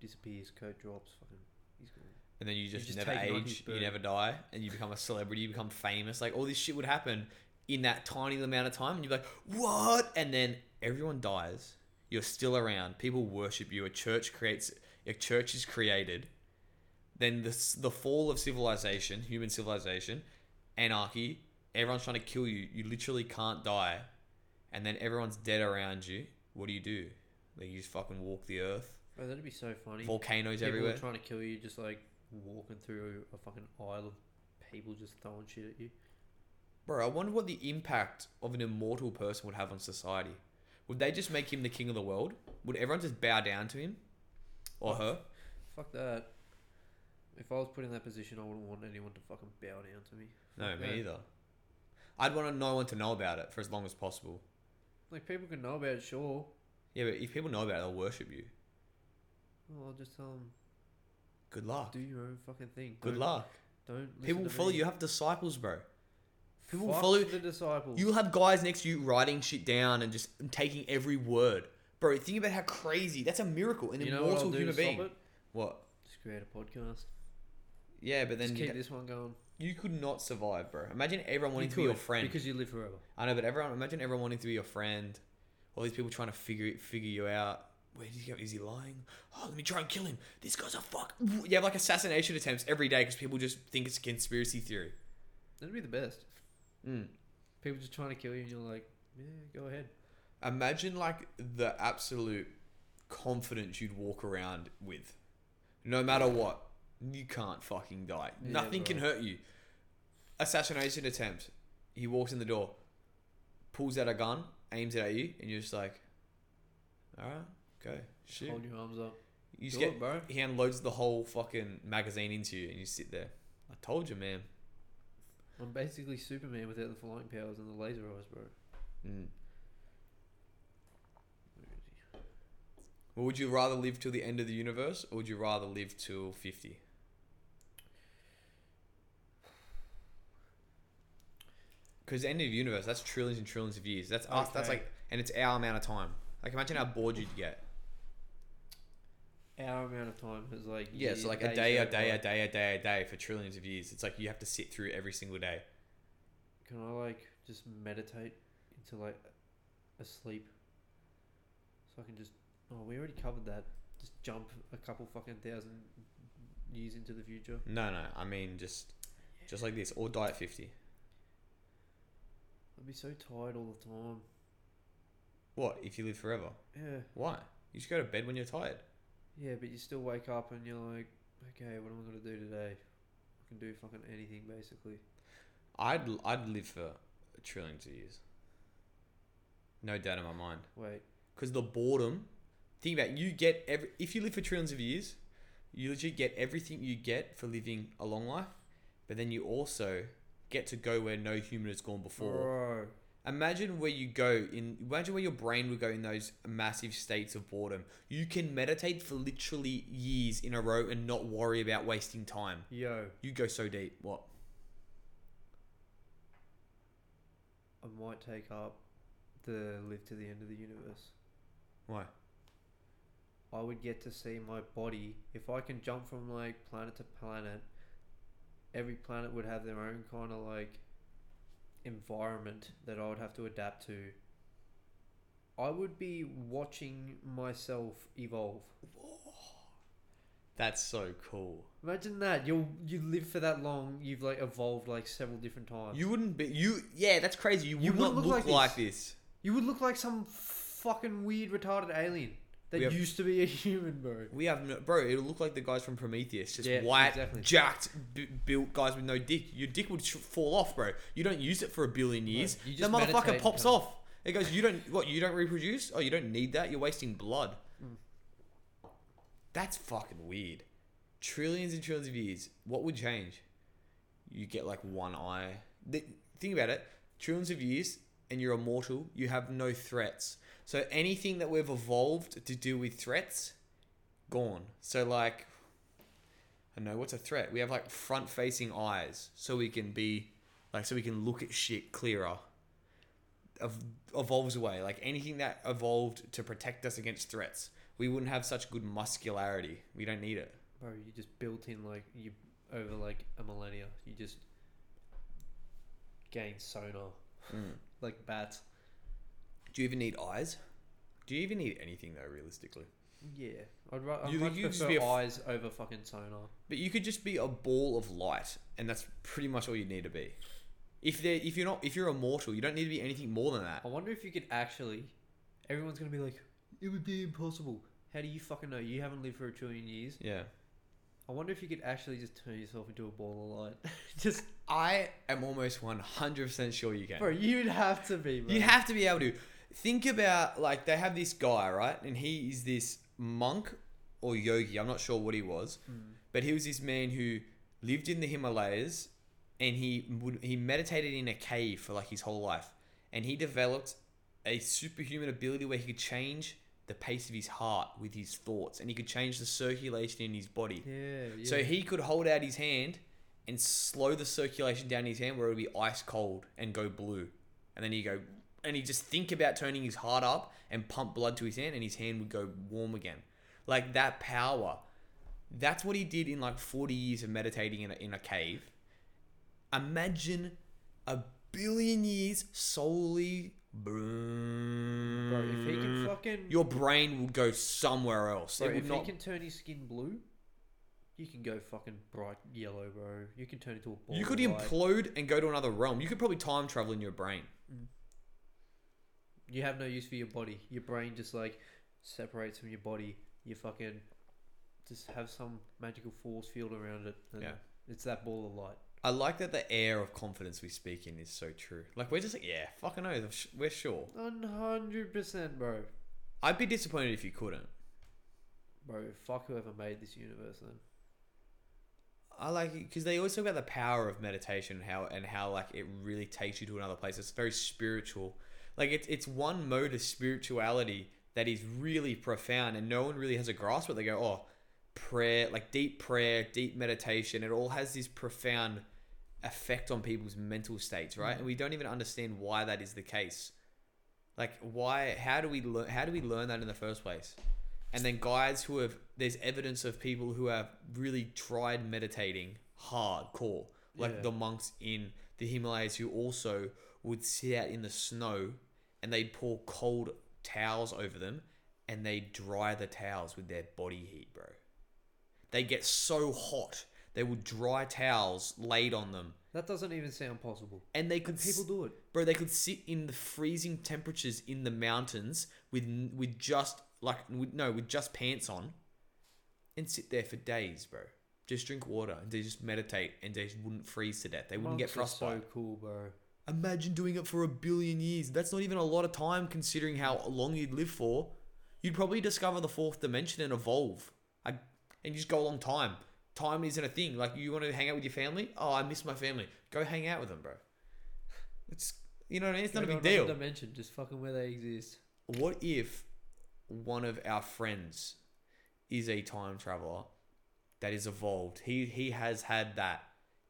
Speaker 3: disappears. Coat drops. Fucking. He's gone.
Speaker 2: and then you just,
Speaker 3: just
Speaker 2: never
Speaker 3: take it on
Speaker 2: age, you never die, and you become a celebrity, you become famous. Like all this shit would happen in that tiny amount of time, and you're like, what? And then everyone dies. You're still around. People worship you. A church creates. A church is created. Then the the fall of civilization, human civilization, anarchy. Everyone's trying to kill you. You literally can't die, and then everyone's dead around you. What do you do? Like you just fucking walk the earth.
Speaker 3: Bro, that'd be so funny.
Speaker 2: Volcanoes
Speaker 3: People
Speaker 2: everywhere.
Speaker 3: trying to kill you, just like walking through a fucking aisle of people just throwing shit at you.
Speaker 2: Bro, I wonder what the impact of an immortal person would have on society. Would they just make him the king of the world? Would everyone just bow down to him? Or her?
Speaker 3: Fuck that. If I was put in that position, I wouldn't want anyone to fucking bow down to me.
Speaker 2: No,
Speaker 3: Fuck
Speaker 2: me
Speaker 3: that.
Speaker 2: either. I'd want no one to know about it for as long as possible.
Speaker 3: Like people can know about it, sure.
Speaker 2: Yeah, but if people know about it, they'll worship you.
Speaker 3: Well, I'll just tell them
Speaker 2: Good luck.
Speaker 3: do your own fucking thing.
Speaker 2: Good
Speaker 3: Don't-
Speaker 2: luck.
Speaker 3: Don't.
Speaker 2: People will
Speaker 3: to
Speaker 2: follow you. You have disciples, bro. People will follow
Speaker 3: the disciples.
Speaker 2: You'll have guys next to you writing shit down and just taking every word. Bro, think about how crazy. That's a miracle. An
Speaker 3: you know what
Speaker 2: immortal
Speaker 3: I'll do
Speaker 2: human
Speaker 3: to
Speaker 2: being.
Speaker 3: it?
Speaker 2: What?
Speaker 3: Just create a podcast.
Speaker 2: Yeah, but then
Speaker 3: Just
Speaker 2: you,
Speaker 3: keep this one going.
Speaker 2: you could not survive, bro. Imagine everyone wanting
Speaker 3: You
Speaker 2: to be your
Speaker 3: could,
Speaker 2: friend.
Speaker 3: because you live forever.
Speaker 2: I know, but everyone imagine everyone wanting to be your friend. All these people trying to figure figure you out. Where did he go? Is he lying? Oh, let me try and kill him. This guy's a fuck. You have like assassination attempts every day because people just think it's a conspiracy theory.
Speaker 3: That'd be the best.
Speaker 2: Mm.
Speaker 3: People just trying to kill you, and you're like, yeah, go ahead.
Speaker 2: Imagine like the absolute confidence you'd walk around with, no matter what. You can't fucking die.
Speaker 3: Yeah,
Speaker 2: Nothing can hurt you. Assassination attempt. He walks in the door, pulls out a gun, aims it at you, and you're just like, all right, go shoot.
Speaker 3: Hold your arms up.
Speaker 2: You just
Speaker 3: Do
Speaker 2: get
Speaker 3: it, bro.
Speaker 2: he unloads the whole fucking magazine into you, and you sit there. I told you, man.
Speaker 3: I'm basically Superman without the flying powers and the laser eyes, bro.
Speaker 2: Mm. Well, would you rather live till the end of the universe, or would you rather live till fifty? Because the end of the universe, that's trillions and trillions of years. That's us. That's like, and it's our amount of time. Like, imagine how bored you'd get.
Speaker 3: Our amount of time is like
Speaker 2: Yeah,
Speaker 3: years,
Speaker 2: so like a day, a day, a day, a day, a day for trillions of years. It's like you have to sit through every single day.
Speaker 3: Can I like just meditate into like asleep? So I can just oh we already covered that. Just jump a couple fucking thousand years into the future.
Speaker 2: No, no. I mean, just
Speaker 3: Yeah,
Speaker 2: just like this, or die at 50.
Speaker 3: I'd be so tired all the time.
Speaker 2: What, if you live forever?
Speaker 3: Yeah.
Speaker 2: Why? You just go to bed when you're tired.
Speaker 3: Yeah, but you still wake up and you're like, okay, what am I gonna do today? I can do fucking anything basically.
Speaker 2: I'd, I'd live for trillions of years. No doubt in my mind.
Speaker 3: Wait,
Speaker 2: Because the boredom, think about it, you get every, if you live for trillions of years, you legit get everything you get for living a long life, but then you also get to go where no human has gone before.
Speaker 3: bro.
Speaker 2: Imagine where you go in. Imagine where your brain would go in those massive states of boredom. You can meditate for literally years in a row and not worry about wasting time.
Speaker 3: Yo,
Speaker 2: You go so deep. What?
Speaker 3: I might take up the live to the end of the universe.
Speaker 2: Why?
Speaker 3: I would get to see my body if I can jump from like planet to planet. Every planet would have their own kind of like environment that I would have to adapt to. I would be watching myself evolve.
Speaker 2: That's so cool.
Speaker 3: Imagine that you you live for that long. You've like evolved like several different times.
Speaker 2: You wouldn't be you. Yeah, that's crazy. You would
Speaker 3: You
Speaker 2: not
Speaker 3: wouldn't
Speaker 2: look,
Speaker 3: look
Speaker 2: like,
Speaker 3: like
Speaker 2: this.
Speaker 3: You would look like some fucking weird retarded alien that
Speaker 2: have-
Speaker 3: used to be a human, bro.
Speaker 2: We have no, bro. It'll look like the guys from Prometheus, just
Speaker 3: Yeah,
Speaker 2: white,
Speaker 3: exactly.
Speaker 2: jacked, b- built guys with no dick. Your dick would sh- fall off, bro. You don't use it for a billion years.
Speaker 3: you
Speaker 2: the motherfucker pops off. It goes. You don't what? You don't reproduce? Oh, you don't need that. You're wasting blood.
Speaker 3: Mm.
Speaker 2: That's fucking weird. Trillions and trillions of years. What would change? You get like one eye. The, think about it. Trillions of years, and you're immortal. You have no threats. So anything that we've evolved to do with threats, gone. So like, I don't know what's a threat. We have like front-facing eyes, so we can be like, so we can look at shit clearer. Ev- evolves away. Like anything that evolved to protect us against threats, we wouldn't have such good muscularity. We don't need it.
Speaker 3: Bro, you just built in like you over like a millennia. You just gain sonar mm. like bats.
Speaker 2: Do you even need eyes? Do you even need anything though, realistically?
Speaker 3: Yeah, I'd, ra- I'd
Speaker 2: You-
Speaker 3: much
Speaker 2: you just
Speaker 3: prefer
Speaker 2: be a f-
Speaker 3: eyes over fucking sonar.
Speaker 2: But you could just be a ball of light, and that's pretty much all you need to be. If they if you're not if you're immortal, you don't need to be anything more than that.
Speaker 3: I wonder if you could actually. Everyone's gonna be like, it would be impossible. How do you fucking know? You haven't lived for a trillion years.
Speaker 2: Yeah.
Speaker 3: I wonder if you could actually just turn yourself into a ball of light. just,
Speaker 2: I am almost one hundred percent sure you can.
Speaker 3: bro, you'd have to be. Bro.
Speaker 2: You have to be able to think about like they have this guy right, and he is this monk or yogi. I'm not sure what he was, hmm. but he was this man who lived in the Himalayas, and he would he meditated in a cave for like his whole life, and he developed a superhuman ability where he could change the pace of his heart with his thoughts, and he could change the circulation in his body.
Speaker 3: Yeah, yeah.
Speaker 2: So he could hold out his hand and slow the circulation down his hand where it would be ice cold and go blue. And then he go and he just think about turning his heart up and pump blood to his hand and his hand would go warm again. Like that power. That's what he did in like 40 years of meditating in a, in a cave. Imagine a billion years solely
Speaker 3: bro, if he can fucking,
Speaker 2: your brain would go somewhere else.
Speaker 3: bro, if
Speaker 2: not
Speaker 3: he can turn his skin blue, you can go fucking bright yellow, bro. You can turn into a ball.
Speaker 2: You could implode and go to another realm. You could probably time travel in your brain. Mm.
Speaker 3: You have no use for your body. Your brain just like separates from your body. You fucking just have some magical force field around it. And
Speaker 2: Yeah.
Speaker 3: It's that ball of light.
Speaker 2: I like that the air of confidence we speak in is so true. Like we're just like, yeah, fucking know, we're sure.
Speaker 3: One hundred percent, bro.
Speaker 2: I'd be disappointed if you couldn't.
Speaker 3: Bro, fuck whoever made this universe. Then
Speaker 2: I like it because they always talk about the power of meditation, and how and how like it really takes you to another place. It's very spiritual. Like it's it's one mode of spirituality that is really profound, and no one really has a grasp. But they go, oh, prayer, like deep prayer, deep meditation. It all has this profound effect on people's mental states, right? And we don't even understand why that is the case. Like why? How do we learn? How do we learn that in the first place? And then guys who have there's evidence of people who have really tried meditating hardcore, like
Speaker 3: Yeah.
Speaker 2: the monks in the Himalayas who also would sit out in the snow and they'd pour cold towels over them and they'd dry the towels with their body heat, bro. They get so hot, they would dry towels laid on them
Speaker 3: That doesn't even sound possible.
Speaker 2: and they could
Speaker 3: And people do it.
Speaker 2: bro they could sit in the freezing temperatures in the mountains with with just like with, no with just pants on and sit there for days bro just drink water and they just meditate and they just wouldn't freeze to death they wouldn't get
Speaker 3: Monks are
Speaker 2: frostbite
Speaker 3: So cool, bro.
Speaker 2: Imagine doing it for a billion years. That's not even a lot of time considering how long you'd live for. You'd probably discover the fourth dimension and evolve. I, and you just go a long time. Time isn't a thing. Like you want to hang out with your family? Oh i miss my family. Go hang out with them bro. It's you know what i mean? It's not a
Speaker 3: to
Speaker 2: big deal.
Speaker 3: Dimension, just fucking where they exist.
Speaker 2: what if one of our friends is a time traveler that is evolved? He he has had that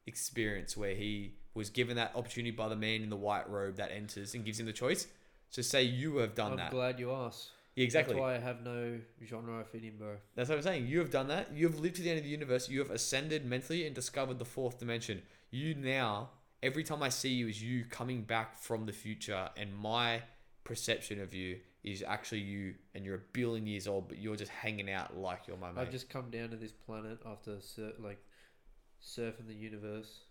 Speaker 2: experience where he was given that opportunity by the man in the white robe that enters and gives him the choice so say you have done
Speaker 3: I'm
Speaker 2: that
Speaker 3: glad you asked.
Speaker 2: Yeah, exactly
Speaker 3: That's why I have no genre in, bro.
Speaker 2: That's what I'm saying. You have done that. You have lived to the end of the universe. You have ascended mentally and discovered the fourth dimension. You now, every time I see you, is you coming back from the future, and my perception of you is actually you, and you're a billion years old, but you're just hanging out like you're my mate.
Speaker 3: I've just come down to this planet after sur- like surfing the universe,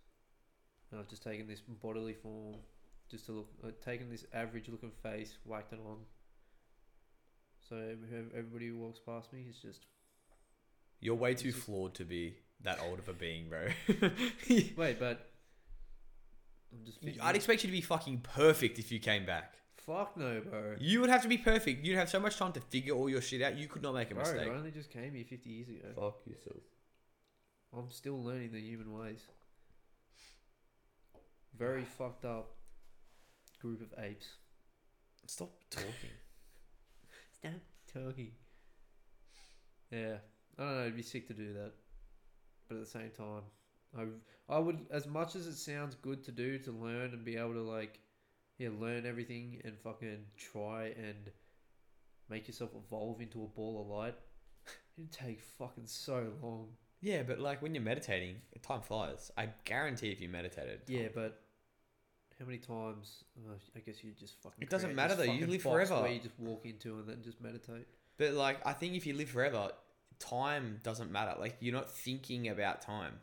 Speaker 3: and I've just taken this bodily form, just to look, uh, taken this average looking face, whacked it on. So ev- everybody who walks past me is just
Speaker 2: You're way too
Speaker 3: it-
Speaker 2: flawed to be that old of a being, bro.
Speaker 3: wait, but I'm just.
Speaker 2: I'd expect you to be fucking perfect if you came back.
Speaker 3: Fuck no, bro.
Speaker 2: You would have to be perfect. You'd have so much time to figure all your shit out. You could not make a
Speaker 3: Bro,
Speaker 2: mistake.
Speaker 3: I only just came here 50 years ago.
Speaker 2: Fuck yourself.
Speaker 3: I'm still learning the human ways. Very fucked up group of apes.
Speaker 2: Stop talking.
Speaker 3: Stop talking. Yeah, I don't know. It'd be sick to do that, but at the same time, I I would as much as it sounds good to do to learn and be able to like, yeah, learn everything and fucking try and make yourself evolve into a ball of light. It'd take fucking so long.
Speaker 2: Yeah, but like when you're meditating, time flies. I guarantee if you meditated. time-
Speaker 3: Yeah, but how many times? Uh, I guess you just fucking.
Speaker 2: It doesn't
Speaker 3: create
Speaker 2: matter
Speaker 3: this
Speaker 2: though, you
Speaker 3: fucking
Speaker 2: live
Speaker 3: box
Speaker 2: forever.
Speaker 3: Where you just walk into and then just meditate.
Speaker 2: But like, I think if you live forever, time doesn't matter. Like, you're not thinking about time.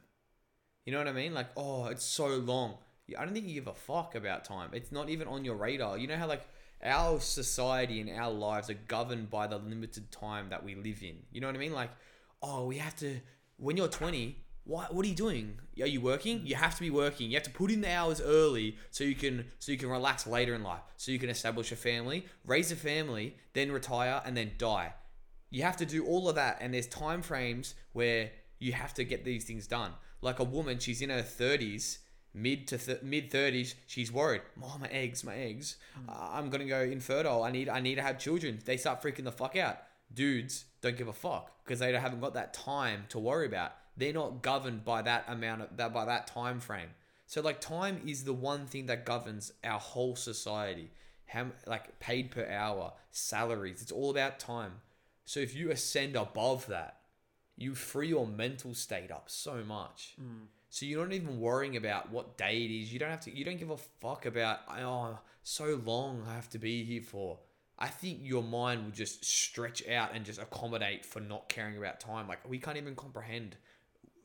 Speaker 2: You know what I mean? Like, oh, it's so long. I don't think you give a fuck about time. It's not even on your radar. You know how like our society and our lives are governed by the limited time that we live in. You know what I mean? Like, oh, we have to. When you're 20, what what are you doing? Are you working? You have to be working. You have to put in the hours early so you can so you can relax later in life. So you can establish a family, raise a family, then retire and then die. You have to do all of that and there's time frames where you have to get these things done. Like a woman, she's in her 30s, mid to th- mid 30s, she's worried. Oh, my eggs, my eggs. Uh, I'm going to go infertile. I need I need to have children. They start freaking the fuck out. Dudes don't give a fuck because they haven't got that time to worry about. They're not governed by that amount of that by that time frame. So like time is the one thing that governs our whole society. How like paid per hour, salaries. It's all about time. So if you ascend above that, you free your mental state up so much. Mm. So you're not even worrying about what day it is. You don't have to. You don't give a fuck about. Oh, so long I have to be here for. I think your mind will just stretch out and just accommodate for not caring about time. Like we can't even comprehend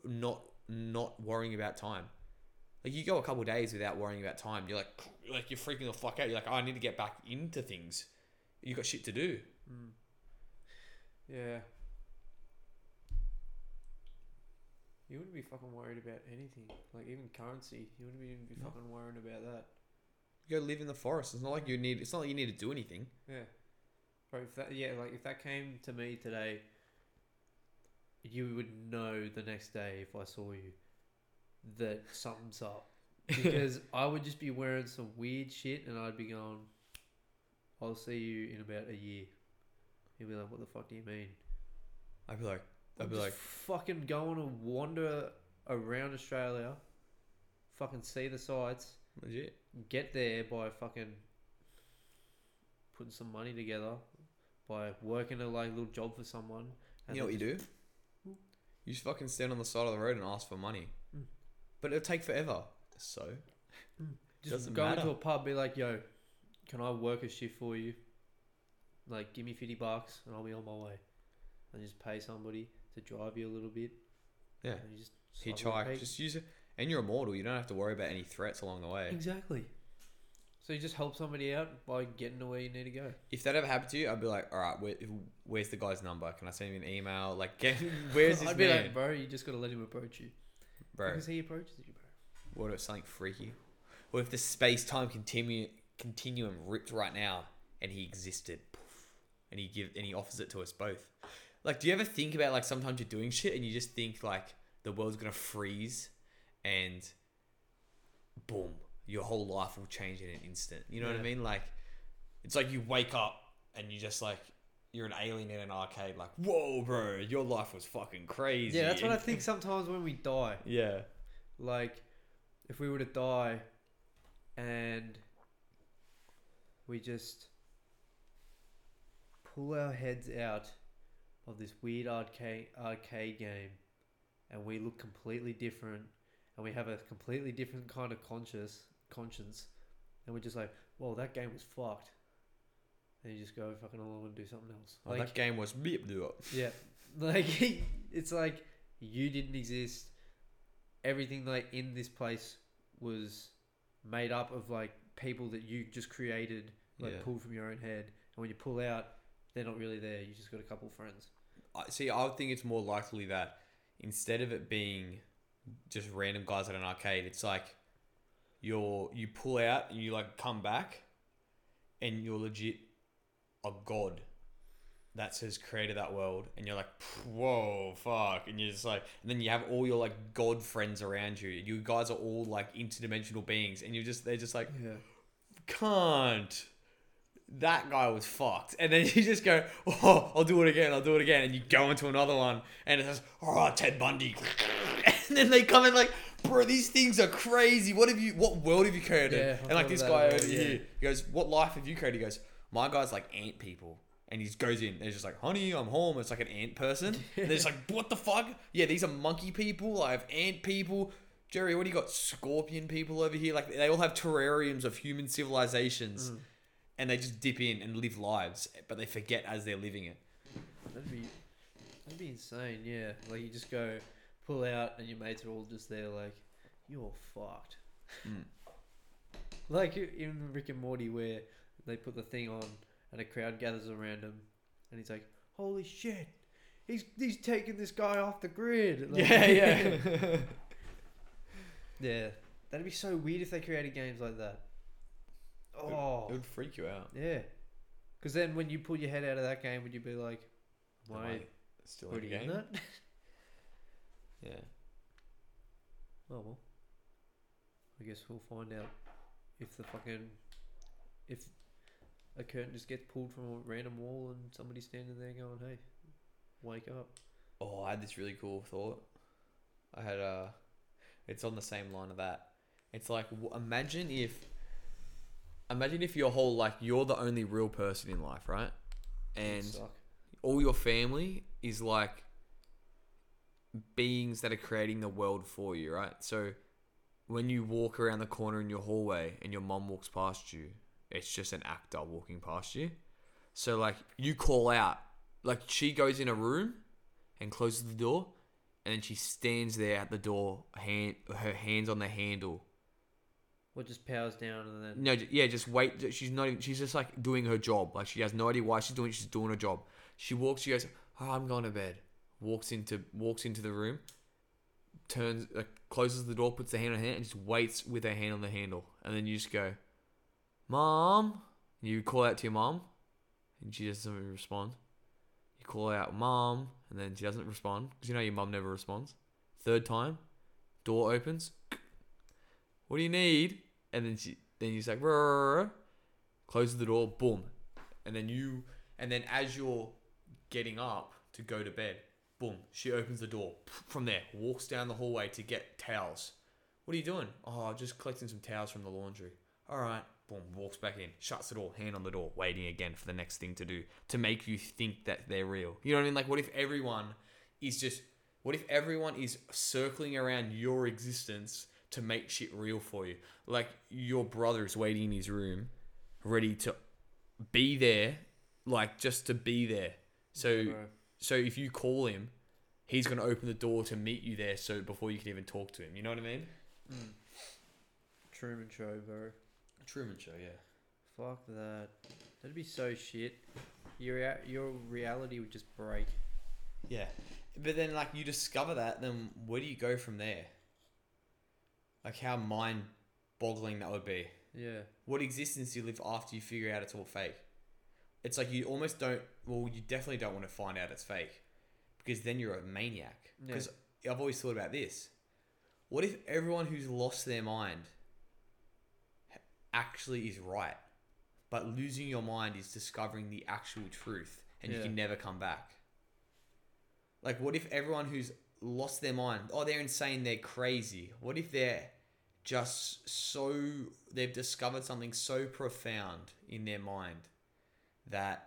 Speaker 2: not not worrying about time. Like you go a couple days without worrying about time. You're like like you're freaking the fuck out. You're like, oh, I need to get back into things. You got shit to do. Hmm.
Speaker 3: Yeah. You wouldn't be fucking worried about anything, like even currency. You wouldn't even be
Speaker 2: No.
Speaker 3: fucking worrying about that.
Speaker 2: Go live in the forest. It's not like you need. It's not like you need to do anything.
Speaker 3: Yeah. Bro, if that yeah, like if that came to me today, you would know the next day if I saw you that something's up. Because I would just be wearing some weird shit and I'd be going, I'll see you in about a year. You'd be like, What the fuck do you mean?
Speaker 2: I'd be like, I'd
Speaker 3: I'm
Speaker 2: be like,
Speaker 3: fucking going to wander around Australia, fucking see the sights,
Speaker 2: legit.
Speaker 3: get there by fucking putting some money together, by working a like little job for someone.
Speaker 2: You know what you do? You just fucking stand on the side of the road and ask for money.
Speaker 3: Mm.
Speaker 2: But it'll take forever. So
Speaker 3: Just
Speaker 2: Doesn't
Speaker 3: go
Speaker 2: matter.
Speaker 3: into a pub, be like, "Yo, can I work a shift for you? Like, give me fifty bucks, and I'll be on my way." And just pay somebody to drive you a little bit.
Speaker 2: yeah,
Speaker 3: And you just
Speaker 2: hitchhike. Just use it. And you're immortal. You don't have to worry about any threats along the way.
Speaker 3: Exactly. So you just help somebody out by getting to where you need to go.
Speaker 2: If that ever happened to you, I'd be like, all right, where, where's the guy's number? Can I send him an email? Like, get where's this
Speaker 3: I'd be
Speaker 2: man,
Speaker 3: like, bro, you just gotta let him approach you.
Speaker 2: bro?
Speaker 3: Because he approaches you, bro.
Speaker 2: What if something freaky? What if the space time continue continuum ripped right now and he existed, and he give and he offers it to us both? Like, do you ever think about like sometimes you're doing shit and you just think like the world's gonna freeze and boom, your whole life will change in an instant. You know what I mean? Like, it's like you wake up and you just like you're an alien in an arcade. Like, whoa, bro, your life was fucking crazy.
Speaker 3: Yeah, that's what I think sometimes when we die.
Speaker 2: Yeah.
Speaker 3: Like, if we were to die and we just pull our heads out of this weird arcade, arcade game and we look completely different and we have a completely different kind of conscious conscience and we're just like, well, that game was fucked. And you just go fucking along and do something else.
Speaker 2: Oh,
Speaker 3: Like,
Speaker 2: that game was beep do it.
Speaker 3: yeah, like it's like you didn't exist. Everything like in this place was made up of like people that you just created, like
Speaker 2: Yeah.
Speaker 3: pulled from your own head. And when you pull out, they're not really there. You just got a couple of friends.
Speaker 2: I see. I would think it's more likely that instead of it being just random guys at an arcade, it's like you're you pull out and you like come back, and you're legit a god that has created that world, and you're like, whoa, fuck, and you're just like, and then you have all your like god friends around you. You guys are all like interdimensional beings, and you're just they're just like,
Speaker 3: Yeah.
Speaker 2: can't. That guy was fucked. And then you just go, oh, I'll do it again, I'll do it again. And you go into another one and it says, oh, Ted Bundy. And then they come in like, bro, these things are crazy. What have you, what world have you created?
Speaker 3: Yeah,
Speaker 2: and like this guy over
Speaker 3: yeah.
Speaker 2: here, he goes, what life have you created? He goes, my guy's like ant people. And he goes in and he's just like, honey, I'm home. It's like an ant person. And they're just like, what the fuck? Yeah, these are monkey people. I have ant people. Jerry, what do you got? Scorpion people over here. Like they all have terrariums of human civilizations, mm. and they just dip in and live lives, but they forget as they're living it.
Speaker 3: That'd be that'd be insane, yeah. Like you just go pull out and your mates are all just there like, You're fucked.
Speaker 2: Mm.
Speaker 3: Like in Rick and Morty where they put the thing on and a crowd gathers around him and he's like, Holy shit. He's he's taking this guy off the grid. Like-
Speaker 2: Yeah, yeah.
Speaker 3: yeah. That'd be so weird if they created games like that. Oh,
Speaker 2: it would freak you out.
Speaker 3: yeah. Because then when you pull your head out of that game, would you be like,
Speaker 2: Am
Speaker 3: "Am I
Speaker 2: I still in the
Speaker 3: already in
Speaker 2: game?
Speaker 3: that?"
Speaker 2: Yeah.
Speaker 3: Oh well. I guess we'll find out if the fucking if a curtain just gets pulled from a random wall and somebody's standing there going, "Hey, wake up."
Speaker 2: Oh, I had this really cool thought. I had uh it's on the same line of that. It's like w- imagine if imagine if your whole like you're the only real person in life, right? And all your family is like beings that are creating the world for you, right? So when you walk around the corner in your hallway and your mom walks past you, it's just an actor walking past you. So like you call out, like she goes in a room and closes the door, and then she stands there at the door, hand her hands on the handle.
Speaker 3: What just powers down and then
Speaker 2: No, yeah, just wait. She's not. Even, she's just like doing her job. Like she has no idea why she's doing. it, She's doing her job. She walks. She goes, "Oh, I'm going to bed." Walks into walks into the room, turns, uh, closes the door, puts the hand on her hand, and just waits with her hand on the handle. And then you just go, "Mom," you call out to your mom, and she doesn't respond. You call out, "Mom," and then she doesn't respond because you know your mom never responds. Third time, door opens. What do you need? And then she, then you say, "Rrrr," closes the door, boom, and then you, and then as you're getting up to go to bed, boom, she opens the door from there, walks down the hallway to get towels. What are you doing? Oh, just collecting some towels from the laundry. All right, boom, walks back in, shuts the door, hand on the door, waiting again for the next thing to do to make you think that they're real. You know what I mean? Like, what if everyone is just, what if everyone is circling around your existence to make shit real for you? Like, your brother is waiting in his room, ready to be there, like, just to be there. So,
Speaker 3: Bro.
Speaker 2: So if you call him, he's gonna open the door to meet you there. So before you can even talk to him, you know what I mean? Hmm.
Speaker 3: Truman Show, bro.
Speaker 2: Truman Show, yeah.
Speaker 3: Fuck that. That'd be so shit. Your your reality would just break.
Speaker 2: Yeah, but then like you discover that, then where do you go from there? Like how mind-boggling that would be.
Speaker 3: Yeah.
Speaker 2: What existence do you live after you figure out it's all fake? It's like you almost don't. Well, you definitely don't want to find out it's fake, because then you're a maniac.
Speaker 3: Yeah.
Speaker 2: Because I've always thought about this. What if everyone who's lost their mind actually is right, but losing your mind is discovering the actual truth, and you can never come back? Like, what if everyone who's lost their mind, oh, they're insane, they're crazy. What if they're just so they've discovered something so profound in their mind that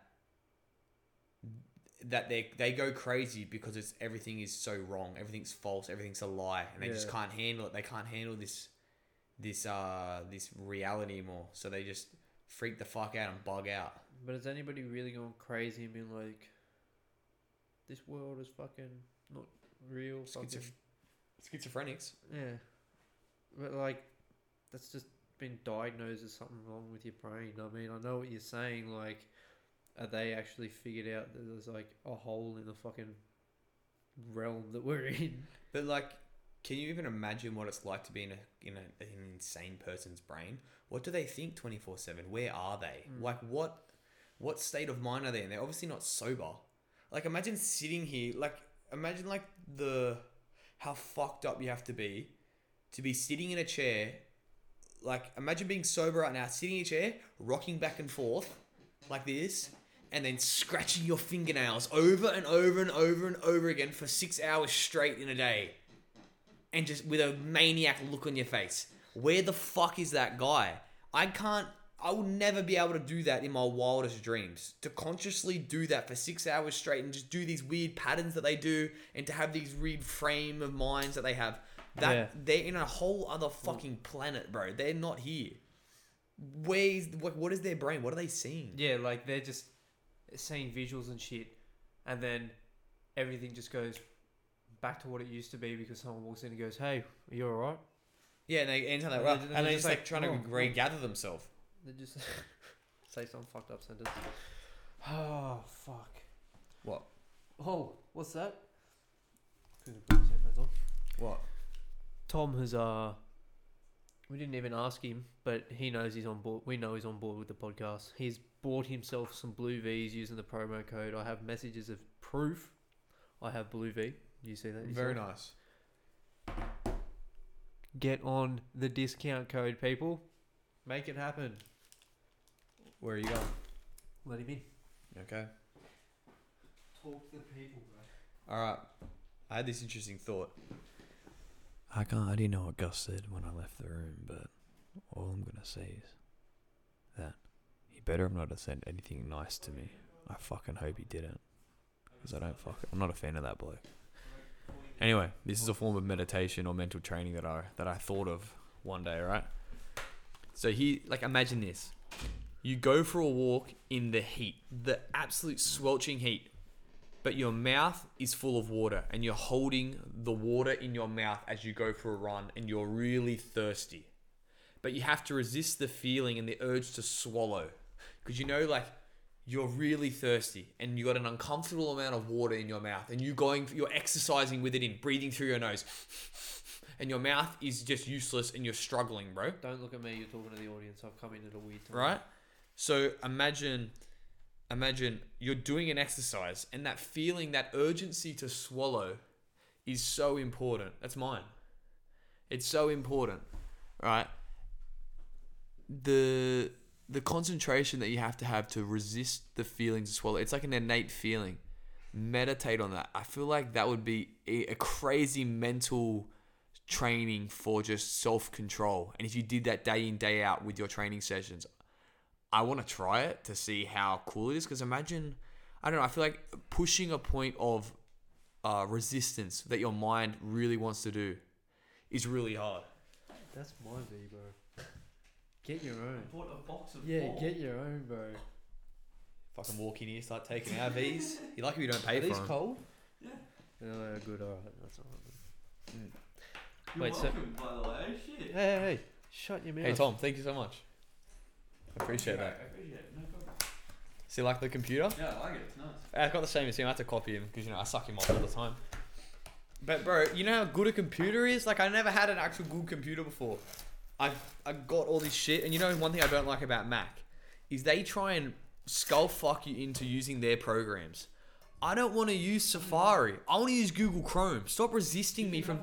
Speaker 2: that they they go crazy because it's everything is so wrong, everything's false, everything's a lie, and they just can't handle it. They can't handle this this uh this reality anymore, so they just freak the fuck out and bug out.
Speaker 3: But has anybody really gone crazy and been like, this world is fucking not real?
Speaker 2: Schizoph- schizophrenics.
Speaker 3: Yeah. But like, that's just been diagnosed as something wrong with your brain. I mean, I know what you're saying. Like, are they actually figured out that there's like a hole in the fucking realm that we're in?
Speaker 2: But like, can you even imagine what it's like to be in a in, a, in an insane person's brain? What do they think twenty four seven? Where are they? Mm. Like what what state of mind are they in? They're obviously not sober. Like imagine sitting here. Like imagine like the how fucked up you have to be to be sitting in a chair. Like imagine being sober right now, sitting in a chair, rocking back and forth like this, and then scratching your fingernails over and over and over and over again for six hours straight in a day. And just with a maniac look on your face. Where the fuck is that guy? I can't, I will never be able to do that in my wildest dreams. To consciously do that for six hours straight and just do these weird patterns that they do and to have these weird frame of minds that they have. That
Speaker 3: Yeah.
Speaker 2: they're in a whole other fucking planet, bro. They're not here. Where's what, what is their brain? What are they seeing?
Speaker 3: Yeah, like they're just seeing visuals and shit, and then everything just goes back to what it used to be because someone walks in and goes, "Hey, are you alright?"
Speaker 2: Yeah, and they enter that
Speaker 3: And
Speaker 2: and
Speaker 3: they're just
Speaker 2: like,
Speaker 3: like,
Speaker 2: trying
Speaker 3: "Oh,
Speaker 2: to regather themselves.
Speaker 3: They just say some fucked up sentence. Oh fuck.
Speaker 2: What?
Speaker 3: Oh, what's that? Couldn't put his headphones on.
Speaker 2: What?
Speaker 3: Tom has uh we didn't even ask him, but he knows he's on board. We know he's on board with the podcast. He's bought himself some blue V's using the promo code. I have messages of proof. I have blue V. You see that?
Speaker 2: Very
Speaker 3: yourself?
Speaker 2: nice.
Speaker 3: Get on the discount code, people. Make it happen.
Speaker 2: Where are you going?
Speaker 3: Let him in.
Speaker 2: Okay.
Speaker 3: Talk to the people, bro.
Speaker 2: All right. I had this interesting thought. I can't. I didn't know what Gus said when I left the room, but all I'm gonna say is that he better have not said anything nice to me. I fucking hope he didn't, because I don't fuck. I'm not a fan of that bloke. Anyway, this is a form of meditation or mental training that I that I thought of one day. Right. So he like imagine this. You go for a walk in the heat, the absolute swelching heat but your mouth is full of water and you're holding the water in your mouth as you go for a run and you're really thirsty. But you have to resist the feeling and the urge to swallow because you know, like, you're really thirsty and you got an uncomfortable amount of water in your mouth and you're going, you're exercising with it in, breathing through your nose, and your mouth is just useless and you're struggling, bro
Speaker 3: Don't look at me. You're talking to the audience. I've come in at a weird time.
Speaker 2: right? So imagine, imagine you're doing an exercise, and that feeling, that urgency to swallow, is so important. That's mine. It's so important, right? The the concentration that you have to have to resist the feelings to swallow. It's like an innate feeling. Meditate on that. I feel like that would be a, crazy mental training for just self control. And if you did that day in day out with your training sessions, I want to try it to see how cool it is. Because imagine, I don't know, I feel like pushing a point of uh, resistance that your mind really wants to do is really hard.
Speaker 3: That's my V, bro. Get your own.
Speaker 2: Bought a box of
Speaker 3: Yeah, get your own, bro.
Speaker 2: Fucking walk in here, start taking our V's. You're lucky we don't pay
Speaker 3: Are
Speaker 2: for
Speaker 3: these
Speaker 2: them.
Speaker 3: cold? Oh, good. All right, that's all right. Mm.
Speaker 4: You're
Speaker 3: Wait, so-
Speaker 4: welcome, by the way. Shit.
Speaker 3: Hey, hey, hey, shut your mouth.
Speaker 2: Hey Tom, thank you so much. I appreciate
Speaker 4: I
Speaker 2: that.
Speaker 4: appreciate it. No problem.
Speaker 2: See, like the computer.
Speaker 4: Yeah, I like it. It's nice.
Speaker 2: I've got the same as him. I have to copy him because you know I suck him off all the time. But bro, you know how good a computer is? Like I never had an actual good computer before. I I got all this shit, and you know one thing I don't like about Mac is they try and skull fuck you into using their programs. I don't want to use Safari. I want to use Google Chrome. Stop resisting me from.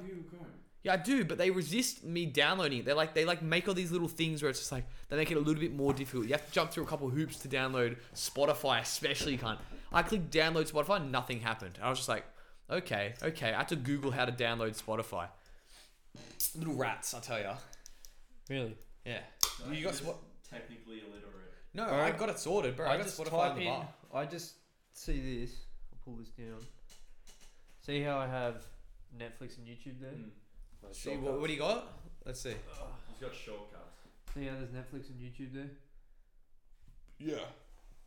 Speaker 2: Yeah, I do, but they resist me downloading it. They're like they like make all these little things where it's just like they make it a little bit more difficult. You have to jump through a couple hoops to download Spotify, especially can't. I clicked download Spotify, nothing happened. I was just like, okay, okay. I had to Google how to download Spotify. Little rats, I tell ya.
Speaker 3: Really?
Speaker 2: Yeah.
Speaker 4: So
Speaker 2: You got
Speaker 4: just
Speaker 2: Spot-
Speaker 4: technically illiterate.
Speaker 2: No, I got it sorted, bro. I,
Speaker 3: I
Speaker 2: got
Speaker 3: just
Speaker 2: Spotify
Speaker 3: type
Speaker 2: on the
Speaker 3: in.
Speaker 2: bar.
Speaker 3: I just see this. I'll pull this down. See how I have Netflix and YouTube there.
Speaker 4: Mm.
Speaker 3: My
Speaker 2: See, what, what do you got? Let's see.
Speaker 4: He's got shortcuts.
Speaker 3: See how there's Netflix and YouTube there.
Speaker 2: Yeah.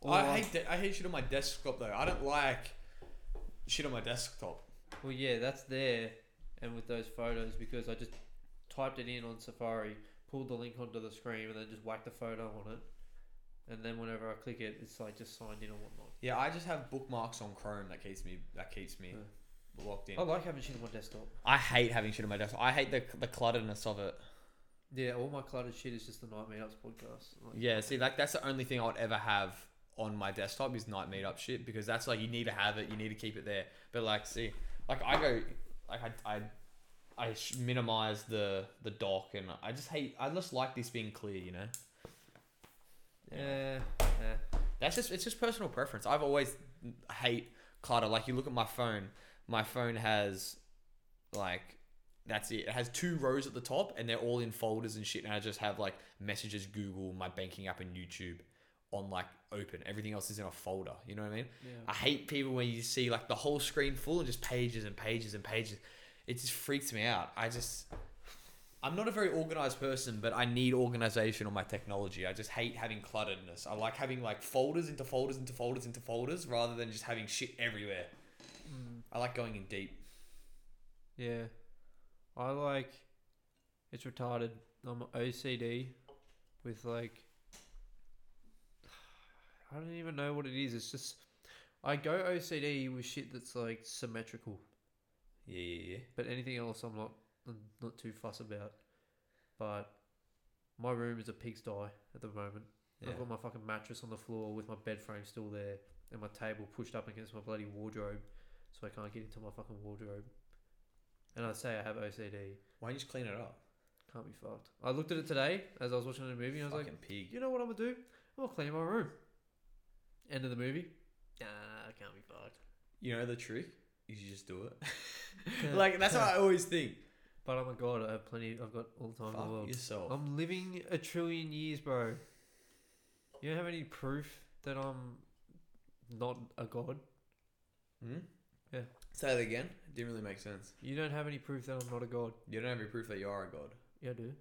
Speaker 3: All
Speaker 2: I hate de- I hate shit on my desktop though. I don't like shit on my desktop.
Speaker 3: Well, yeah, that's there, and with those photos because I just typed it in on Safari, pulled the link onto the screen, and then just whacked the photo on it, and then whenever I click it, it's like just signed in or whatnot.
Speaker 2: Yeah, I just have bookmarks on Chrome that keeps me that keeps me locked in.
Speaker 3: I like having shit on my desktop.
Speaker 2: I hate having shit on my desktop. I hate the the clutterness of it.
Speaker 3: Yeah, all my cluttered shit is just the Night Meetups podcast. Like,
Speaker 2: Yeah, see, like that's the only thing I would ever have on my desktop is night meetup shit because that's like you need to have it, you need to keep it there. But like, see, like I go, like I I, I sh- minimize the the dock and I just hate. I just like this being clear, you know.
Speaker 3: Yeah, yeah.
Speaker 2: That's just it's just personal preference. I've always hate clutter. Like you look at my phone, my phone has like that's it. It has two rows at the top and they're all in folders and shit. And I just have like messages, Google, my banking app, and YouTube on like open. Everything else is in a folder. You know what I mean?
Speaker 3: yeah.
Speaker 2: I hate people when you see like the whole screen full of just pages and pages and pages. It just freaks me out. I just I'm not a very organized person, but I need organization on my technology. I just hate having clutteredness. I like having like folders into folders into folders into folders rather than just having shit everywhere.
Speaker 3: Mm,
Speaker 2: I like going in deep.
Speaker 3: yeah. I like. It's retarded. I'm OCD with like. I don't even know what it is. It's just. I go OCD with shit that's like symmetrical.
Speaker 2: Yeah, yeah, yeah.
Speaker 3: But anything else, I'm not I'm not too fuss about. But my room is a pigsty at the moment.
Speaker 2: Yeah.
Speaker 3: I've got my fucking mattress on the floor with my bed frame still there, and my table pushed up against my bloody wardrobe, so I can't get into my fucking wardrobe. And I say I have OCD.
Speaker 2: Why don't you just clean it up?
Speaker 3: Can't be fucked. I looked at it today as I was watching a movie. and I was
Speaker 2: Fucking
Speaker 3: like,
Speaker 2: pig.
Speaker 3: you know what I'm gonna do? I'm gonna clean my room. End of the movie. Nah, I can't be fucked.
Speaker 2: You know the trick you just do it. like that's what I always think.
Speaker 3: But oh my god, I have plenty. I've got all the time in the
Speaker 2: Fuck
Speaker 3: world.
Speaker 2: yourself.
Speaker 3: I'm living a trillion years, bro. You don't have any proof that I'm not a god.
Speaker 2: Hmm?
Speaker 3: Yeah.
Speaker 2: Say that again. It didn't really make sense.
Speaker 3: You don't have any proof that I'm not a god.
Speaker 2: You don't have any proof that you are a god.
Speaker 3: Yeah, I do.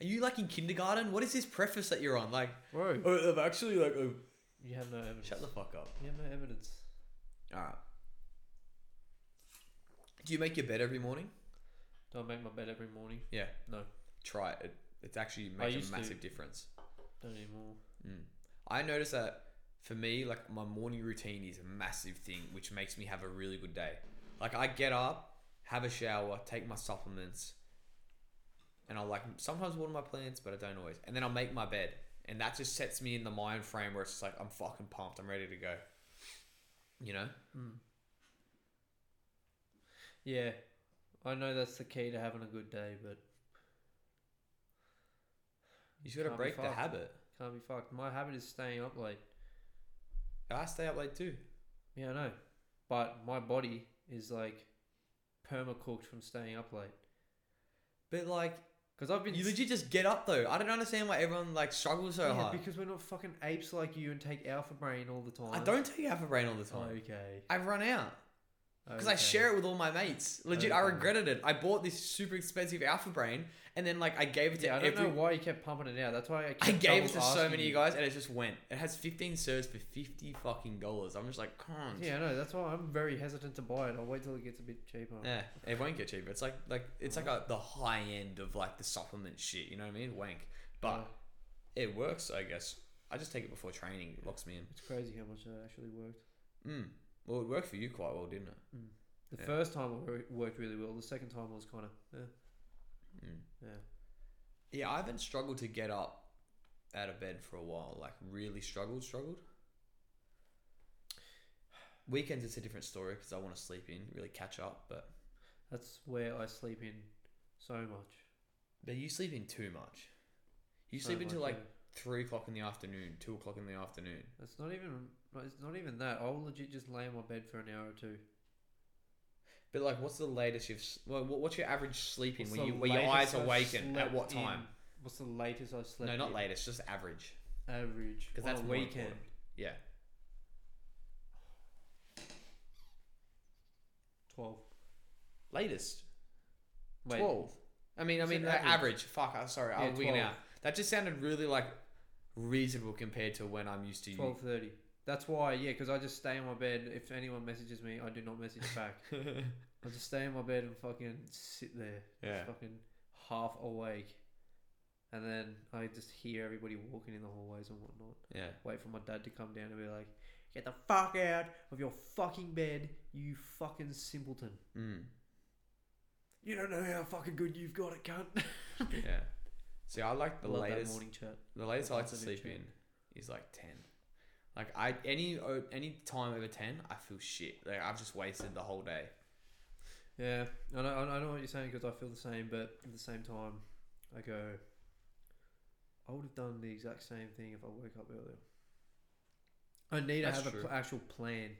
Speaker 2: Are you like in kindergarten? What is this preface that you're on? Like,
Speaker 3: Bro,
Speaker 2: oh, I've actually like, oh,
Speaker 3: you have no evidence.
Speaker 2: shut the fuck up.
Speaker 3: You have no evidence.
Speaker 2: All right. Do you make your bed every morning?
Speaker 3: Do I make my bed every morning?
Speaker 2: Yeah.
Speaker 3: No.
Speaker 2: Try it. it it's actually makes
Speaker 3: used
Speaker 2: a
Speaker 3: to.
Speaker 2: massive difference.
Speaker 3: Don't anymore.
Speaker 2: Mm. I notice that for me, like my morning routine is a massive thing, which makes me have a really good day. Like I get up, have a shower, take my supplements, and I'll like sometimes water my plants, but I don't always. And then I'll make my bed, and that just sets me in the mind frame where it's just like I'm fucking pumped, I'm ready to go. You know?
Speaker 3: Mm. Yeah, I know that's the key to having a good day, but
Speaker 2: You just gotta break the habit.
Speaker 3: can't be fucked. My habit is staying up late.
Speaker 2: I stay up late too.
Speaker 3: Yeah, I know, but my body is like perma cooked from staying up late.
Speaker 2: But like,
Speaker 3: Because I've been
Speaker 2: you legit just get up though. I don't understand why everyone like struggles so
Speaker 3: yeah,
Speaker 2: hard.
Speaker 3: because we're not fucking apes like you and take alpha brain all the time.
Speaker 2: I don't take alpha brain all the time.
Speaker 3: Okay.
Speaker 2: I run out. Because I share it with all my mates. Legit, I regretted it. I bought this super expensive Alpha Brain, and then like I gave it to
Speaker 3: Yeah, I don't
Speaker 2: every.
Speaker 3: know why you kept pumping it out. That's why I. Kept
Speaker 2: I gave it to so many of you guys, and it just went. It has 15 serves for 50 fucking dollars. I'm just like, come on.
Speaker 3: Yeah, I know. That's why I'm very hesitant to buy it. I'll wait till it gets a bit cheaper.
Speaker 2: Yeah, it won't get cheaper. It's like like it's like a, the high end of like the supplement shit. You know what I mean? Wank, but it works. I guess I just take it before training. It locks me in.
Speaker 3: it's crazy how much that actually worked.
Speaker 2: Mm. Well, it worked for you quite well, didn't it?
Speaker 3: The
Speaker 2: Yeah.
Speaker 3: first time it worked really well. The second time was kind of eh,
Speaker 2: Mm.
Speaker 3: yeah.
Speaker 2: Yeah, I haven't struggled to get up out of bed for a while. Like really struggled, struggled. Weekends it's a different story because I want to sleep in, really catch up. But
Speaker 3: That's where I sleep in so much.
Speaker 2: but you sleep in too much. You
Speaker 3: So
Speaker 2: sleep until
Speaker 3: much,
Speaker 2: like
Speaker 3: yeah.
Speaker 2: three o'clock in the afternoon, two o'clock in the afternoon.
Speaker 3: That's not even. It's not even that. I'll legit just lay in my bed for an hour or two.
Speaker 2: But like, what's the latest you've? s- Well, what- what's your average sleeping
Speaker 3: What's
Speaker 2: when
Speaker 3: the
Speaker 2: you when your eyes
Speaker 3: I've
Speaker 2: awaken at
Speaker 3: slept
Speaker 2: what
Speaker 3: in?
Speaker 2: time?
Speaker 3: What's the latest I slept?
Speaker 2: No, not
Speaker 3: in?
Speaker 2: latest, just average.
Speaker 3: Average.
Speaker 2: 'Cause
Speaker 3: on
Speaker 2: that's
Speaker 3: a
Speaker 2: more
Speaker 3: weekend.
Speaker 2: important. Yeah,
Speaker 3: Twelve.
Speaker 2: latest
Speaker 3: Wait.
Speaker 2: twelve. I mean, I
Speaker 3: You
Speaker 2: mean,
Speaker 3: said
Speaker 2: average.
Speaker 3: average.
Speaker 2: Fuck, I'm sorry,
Speaker 3: Yeah,
Speaker 2: I'm wigging
Speaker 3: 12.
Speaker 2: out. That just sounded really like reasonable compared to when I'm used to you.
Speaker 3: Twelve thirty. That's why, yeah, because I just stay in my bed. If anyone messages me, I do not message back. I just stay in my bed and fucking sit there,
Speaker 2: yeah.
Speaker 3: fucking half awake, and then I just hear everybody walking in the hallways and whatnot.
Speaker 2: Yeah.
Speaker 3: Wait for my dad to come down and be like, "Get the fuck out of your fucking bed, you fucking simpleton!
Speaker 2: Mm.
Speaker 3: You don't know how fucking good you've got it, cunt."
Speaker 2: Yeah. See, I like the
Speaker 3: Love
Speaker 2: latest.
Speaker 3: morning chat.
Speaker 2: The latest I like to sleep
Speaker 3: chat.
Speaker 2: in is like ten. Like I any any time over ten, I feel shit. Like I've just wasted the whole day.
Speaker 3: Yeah, I know, I know what you're saying because I feel the same, but at the same time, I go, I would have done the exact same thing if I woke up earlier. I need
Speaker 2: That's
Speaker 3: to have an pl- actual plan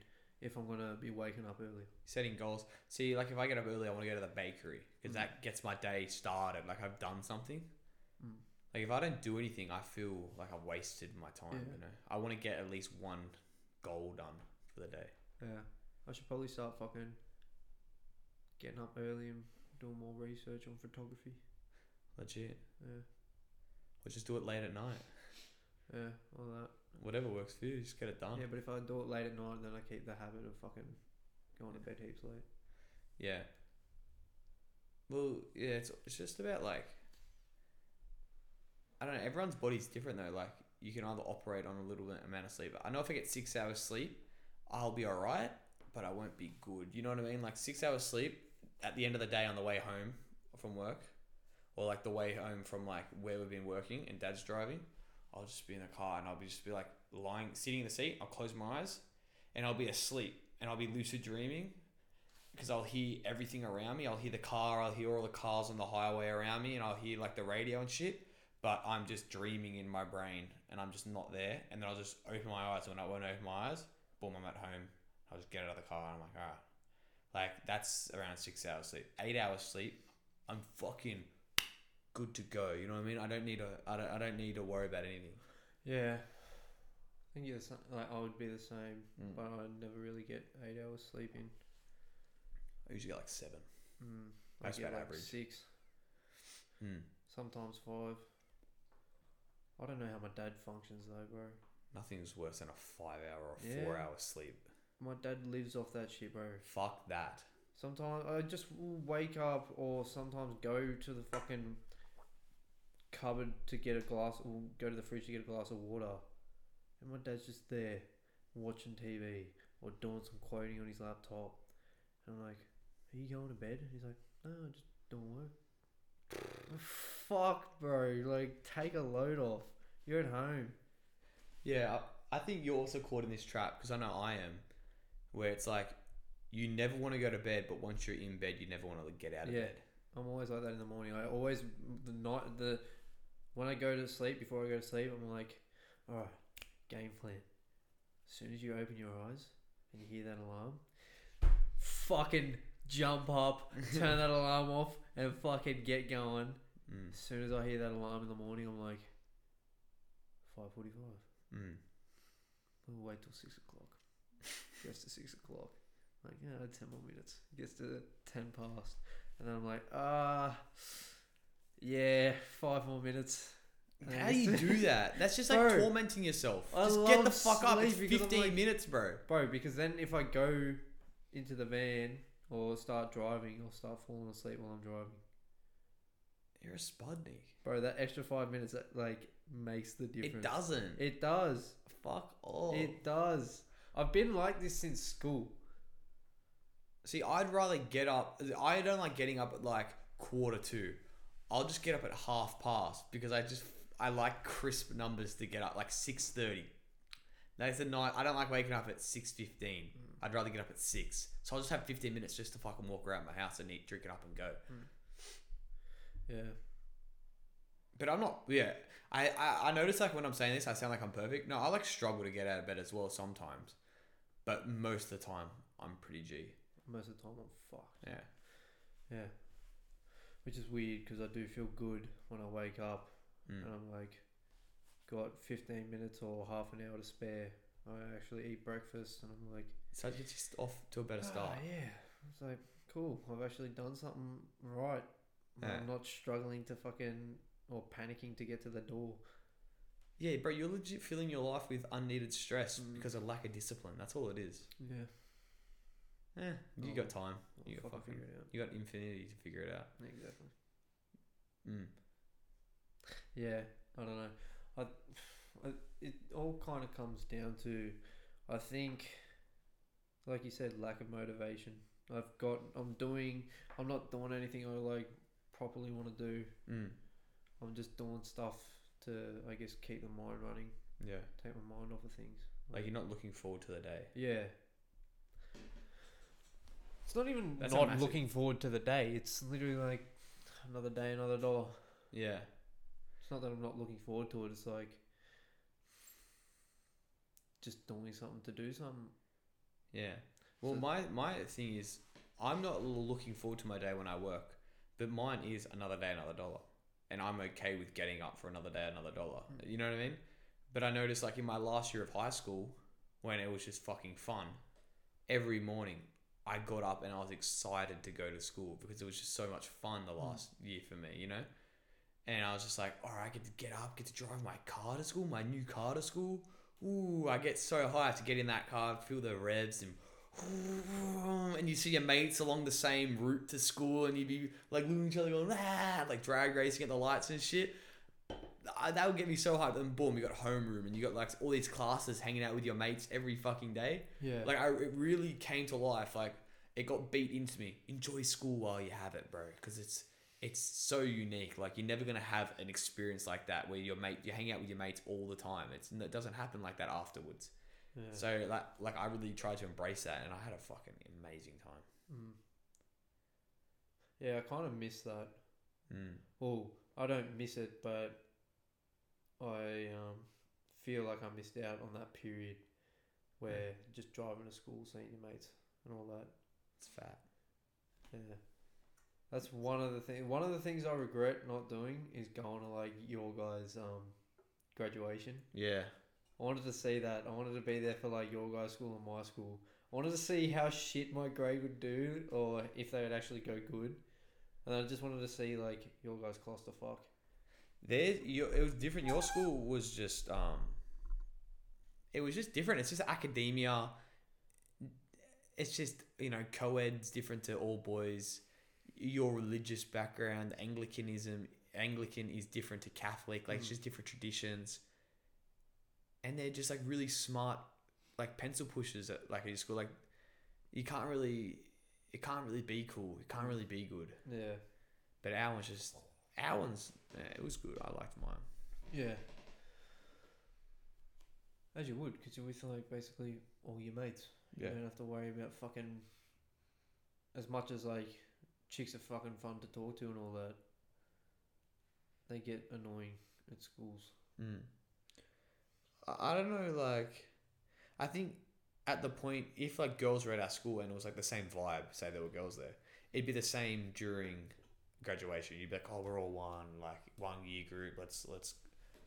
Speaker 3: if I'm gonna be waking up early.
Speaker 2: Setting goals. See, like if I get up early, I want to go to the bakery because
Speaker 3: Mm.
Speaker 2: that gets my day started. Like I've done something. Like if I don't do anything, I feel like I've wasted my time.
Speaker 3: Yeah.
Speaker 2: You know, I want to get at least one goal done for the day.
Speaker 3: Yeah, I should probably start fucking getting up early and doing more research on photography.
Speaker 2: Legit.
Speaker 3: Yeah,
Speaker 2: Or just do it late at night.
Speaker 3: yeah, all that.
Speaker 2: Whatever works for you, just get it done.
Speaker 3: Yeah, but if I do it late at night, then I keep the habit of fucking going to bed heaps late.
Speaker 2: Yeah. Well, yeah, it's, it's just about like I don't know. Everyone's body's different though. Like you can either operate on a little bit amount of sleep. I know if I get six hours sleep, I'll be alright, but I won't be good. You know what I mean? Like six hours sleep at the end of the day on the way home from work, or like the way home from like where we've been working and Dad's driving. I'll just be in the car and I'll be just be like lying, sitting in the seat. I'll close my eyes, and I'll be asleep and I'll be lucid dreaming because I'll hear everything around me. I'll hear the car, I'll hear all the cars on the highway around me, and I'll hear like the radio and shit. But I'm just dreaming in my brain, and I'm just not there. And then I'll just open my eyes. And when I won't open my eyes, boom, I'm at home. I'll just get out of the car, and I'm like, alright. Like that's around six hours sleep. Eight hours sleep, I'm fucking good to go. You know what I mean? I don't need to. I don't. I don't need to worry about anything.
Speaker 3: Yeah, I think you're the same. Like I would be the same,
Speaker 2: Mm.
Speaker 3: but I never really get eight hours sleeping.
Speaker 2: I usually get like seven.
Speaker 3: Mm, I
Speaker 2: That's
Speaker 3: get
Speaker 2: about
Speaker 3: like
Speaker 2: average.
Speaker 3: Six,
Speaker 2: Hmm.
Speaker 3: sometimes five. I don't know how my dad functions though, bro.
Speaker 2: Nothing's worse than a five hour or
Speaker 3: Yeah.
Speaker 2: four hour sleep.
Speaker 3: My dad lives off that shit, bro.
Speaker 2: Fuck that.
Speaker 3: Sometimes I just will wake up or sometimes go to the fucking cupboard to get a glass or go to the fridge to get a glass of water. And my dad's just there watching TV or doing some quoting on his laptop. And I'm like, Are you going to bed? And he's like, No, i just doing work. Fuck, bro. Like, take a load off. You're at home.
Speaker 2: Yeah, I think you're also caught in this trap because I know I am, where it's like you never want to go to bed, but once you're in bed, you never want to get out of
Speaker 3: Yeah.
Speaker 2: bed.
Speaker 3: I'm always like that in the morning. I always the night the when I go to sleep before I go to sleep, I'm like, all right, game plan. As soon as you open your eyes and you hear that alarm, fucking jump up, turn that alarm off, and fucking get going.
Speaker 2: Mm.
Speaker 3: As soon as I hear that alarm in the morning, I'm like, five forty-five.
Speaker 2: Mm.
Speaker 3: We'll wait till six o'clock. Just to six o'clock. Like, yeah, ten more minutes. Gets to ten past, and then I'm like, ah, yeah, five more minutes. And
Speaker 2: How do you do that? That's just like
Speaker 3: Bro,
Speaker 2: tormenting yourself.
Speaker 3: I
Speaker 2: Just get the fuck up. It's
Speaker 3: sleep because I'm
Speaker 2: 15
Speaker 3: like-
Speaker 2: minutes, bro.
Speaker 3: bro? Because then if I go into the van or start driving, I'll start falling asleep while I'm driving.
Speaker 2: You're a spudnik.
Speaker 3: Bro, that extra five minutes that like makes the difference.
Speaker 2: It doesn't.
Speaker 3: It does.
Speaker 2: Fuck off.
Speaker 3: It does. I've been like this since school.
Speaker 2: See, I'd rather get up. I don't like getting up at like quarter two. I'll just get up at half past because I just I like crisp numbers to get up like six thirty. That's the night. I don't like waking up at six fifteen. Hmm. I'd rather get up at six. So I'll just have fifteen minutes just to fucking walk around my house and eat, drink it up, and go. Hmm.
Speaker 3: Yeah.
Speaker 2: But I'm not. Yeah, I, I I notice like when I'm saying this, I sound like I'm perfect. No, I like struggle to get out of bed as well sometimes, but most of the time I'm pretty G.
Speaker 3: Most of the time I'm fucked.
Speaker 2: Yeah.
Speaker 3: Yeah. Which is weird because I do feel good when I wake up
Speaker 2: Mm.
Speaker 3: and I'm like, got 15 minutes or half an hour to spare. I actually eat breakfast and I'm like,
Speaker 2: So you're just off to a better start.
Speaker 3: Ah, yeah. It's like, cool. I've actually done something right. I'm not struggling to fucking or panicking to get to the door.
Speaker 2: Yeah, bro, you're legit filling your life with unneeded stress
Speaker 3: Mm.
Speaker 2: because of lack of discipline. That's all it is.
Speaker 3: Yeah.
Speaker 2: Yeah, you
Speaker 3: Oh,
Speaker 2: got time.
Speaker 3: I'll
Speaker 2: You got
Speaker 3: fucking
Speaker 2: fucking,
Speaker 3: figure it out.
Speaker 2: you got infinity to figure it out.
Speaker 3: Exactly.
Speaker 2: Mm.
Speaker 3: Yeah, I don't know. I, I it all kind of comes down to, I think, like you said, lack of motivation. I've got, I'm doing, I'm not doing anything I like properly want to do.
Speaker 2: Mm.
Speaker 3: I'm just doing stuff to, I guess, keep the mind running,
Speaker 2: Yeah,
Speaker 3: take my mind off of things.
Speaker 2: like you're not looking forward to the day.
Speaker 3: Yeah. It's not even
Speaker 2: That's
Speaker 3: not
Speaker 2: massive-
Speaker 3: looking forward to the day. It's literally like another day, another dollar.
Speaker 2: Yeah,
Speaker 3: It's not that I'm not looking forward to it. It's like just doing something to do something.
Speaker 2: yeah. Well,
Speaker 3: So-
Speaker 2: my my thing is, I'm not looking forward to my day when I work, but mine is another day, another dollar, and I'm okay with getting up for another day, another dollar.
Speaker 3: Mm.
Speaker 2: You know what I mean? But I noticed, like in my last year of high school, when it was just fucking fun, every morning I got up and I was excited to go to school because it was just so much fun the last year for me, you know? And I was just like, all right, I get to get up, get to drive my car to school, my new car to school. Ooh, I get so high to get in that car, feel the revs and and you see your mates along the same route to school and you'd be like looking at each other going, ah, like drag racing at the lights and shit. That would get me so hyped. And boom, you got homeroom and you got like all these classes hanging out with your mates every fucking day.
Speaker 3: Yeah.
Speaker 2: Like I, it really came to life. Like it got beat into me. Enjoy school while you have it, bro, because it's it's so unique. Like you're never gonna have an experience like that where your mate you hang out with your mates all the time. It's it doesn't happen like that afterwards.
Speaker 3: Yeah.
Speaker 2: So like like I really tried to embrace that, and I had a fucking amazing time.
Speaker 3: Mm. Yeah, I kind of miss that.
Speaker 2: Mm.
Speaker 3: Well, I don't miss it, but I um, feel like I missed out on that period where just driving to school, seeing your mates, and all that.
Speaker 2: It's fat.
Speaker 3: Yeah. That's one of the things. One of the things I regret not doing is going to like your guys' um, graduation.
Speaker 2: Yeah.
Speaker 3: I wanted to see that. I wanted to be there for like your guys' school and my school. I wanted to see how shit my grade would do, or if they would actually go good. And I just wanted to see like your guys' clusterfuck.
Speaker 2: There, your, it was different. Your school was just, um, it was just different. It's just academia. It's just you know, co-ed's different to all boys. Your religious background, Anglicanism, Anglican is different to Catholic. Like it's
Speaker 3: Mm.
Speaker 2: just different traditions. And they're just like really smart, like pencil pushers at like at your school. Like you can't really, it can't really be cool. It can't really be good.
Speaker 3: Yeah.
Speaker 2: But our one's just, our one's, yeah, it was good. I liked mine.
Speaker 3: Yeah. As you would, because you're with like basically all your mates.
Speaker 2: Yeah.
Speaker 3: You don't have to worry about fucking. As much as like chicks are fucking fun to talk to and all that, they get annoying at schools.
Speaker 2: Mm. I don't know, like, I think at the point, if like girls were at our school and it was like the same vibe, say there were girls there, it'd be the same during graduation. You'd be like, oh, we're all one, like one year group. Let's let's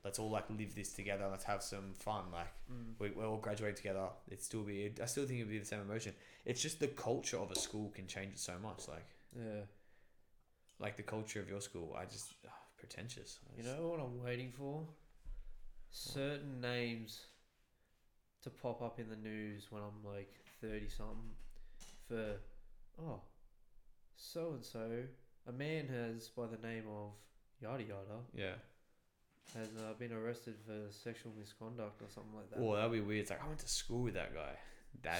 Speaker 2: let's all like live this together. Let's have some fun. Like
Speaker 3: Mm.
Speaker 2: we, we're all graduating together. It'd still be. I still think it'd be the same emotion. It's just the culture of a school can change it so much. Like
Speaker 3: Yeah.
Speaker 2: like the culture of your school. I just ugh, pretentious. I
Speaker 3: You
Speaker 2: just-
Speaker 3: know what I'm waiting for? Certain names to pop up in the news when I'm like 30 something for, oh, so and so, a man has, by the name of yada yada,
Speaker 2: Yeah.
Speaker 3: has uh, been arrested for sexual misconduct or something like that.
Speaker 2: Well, that'd be weird. It's like I went to school with that guy.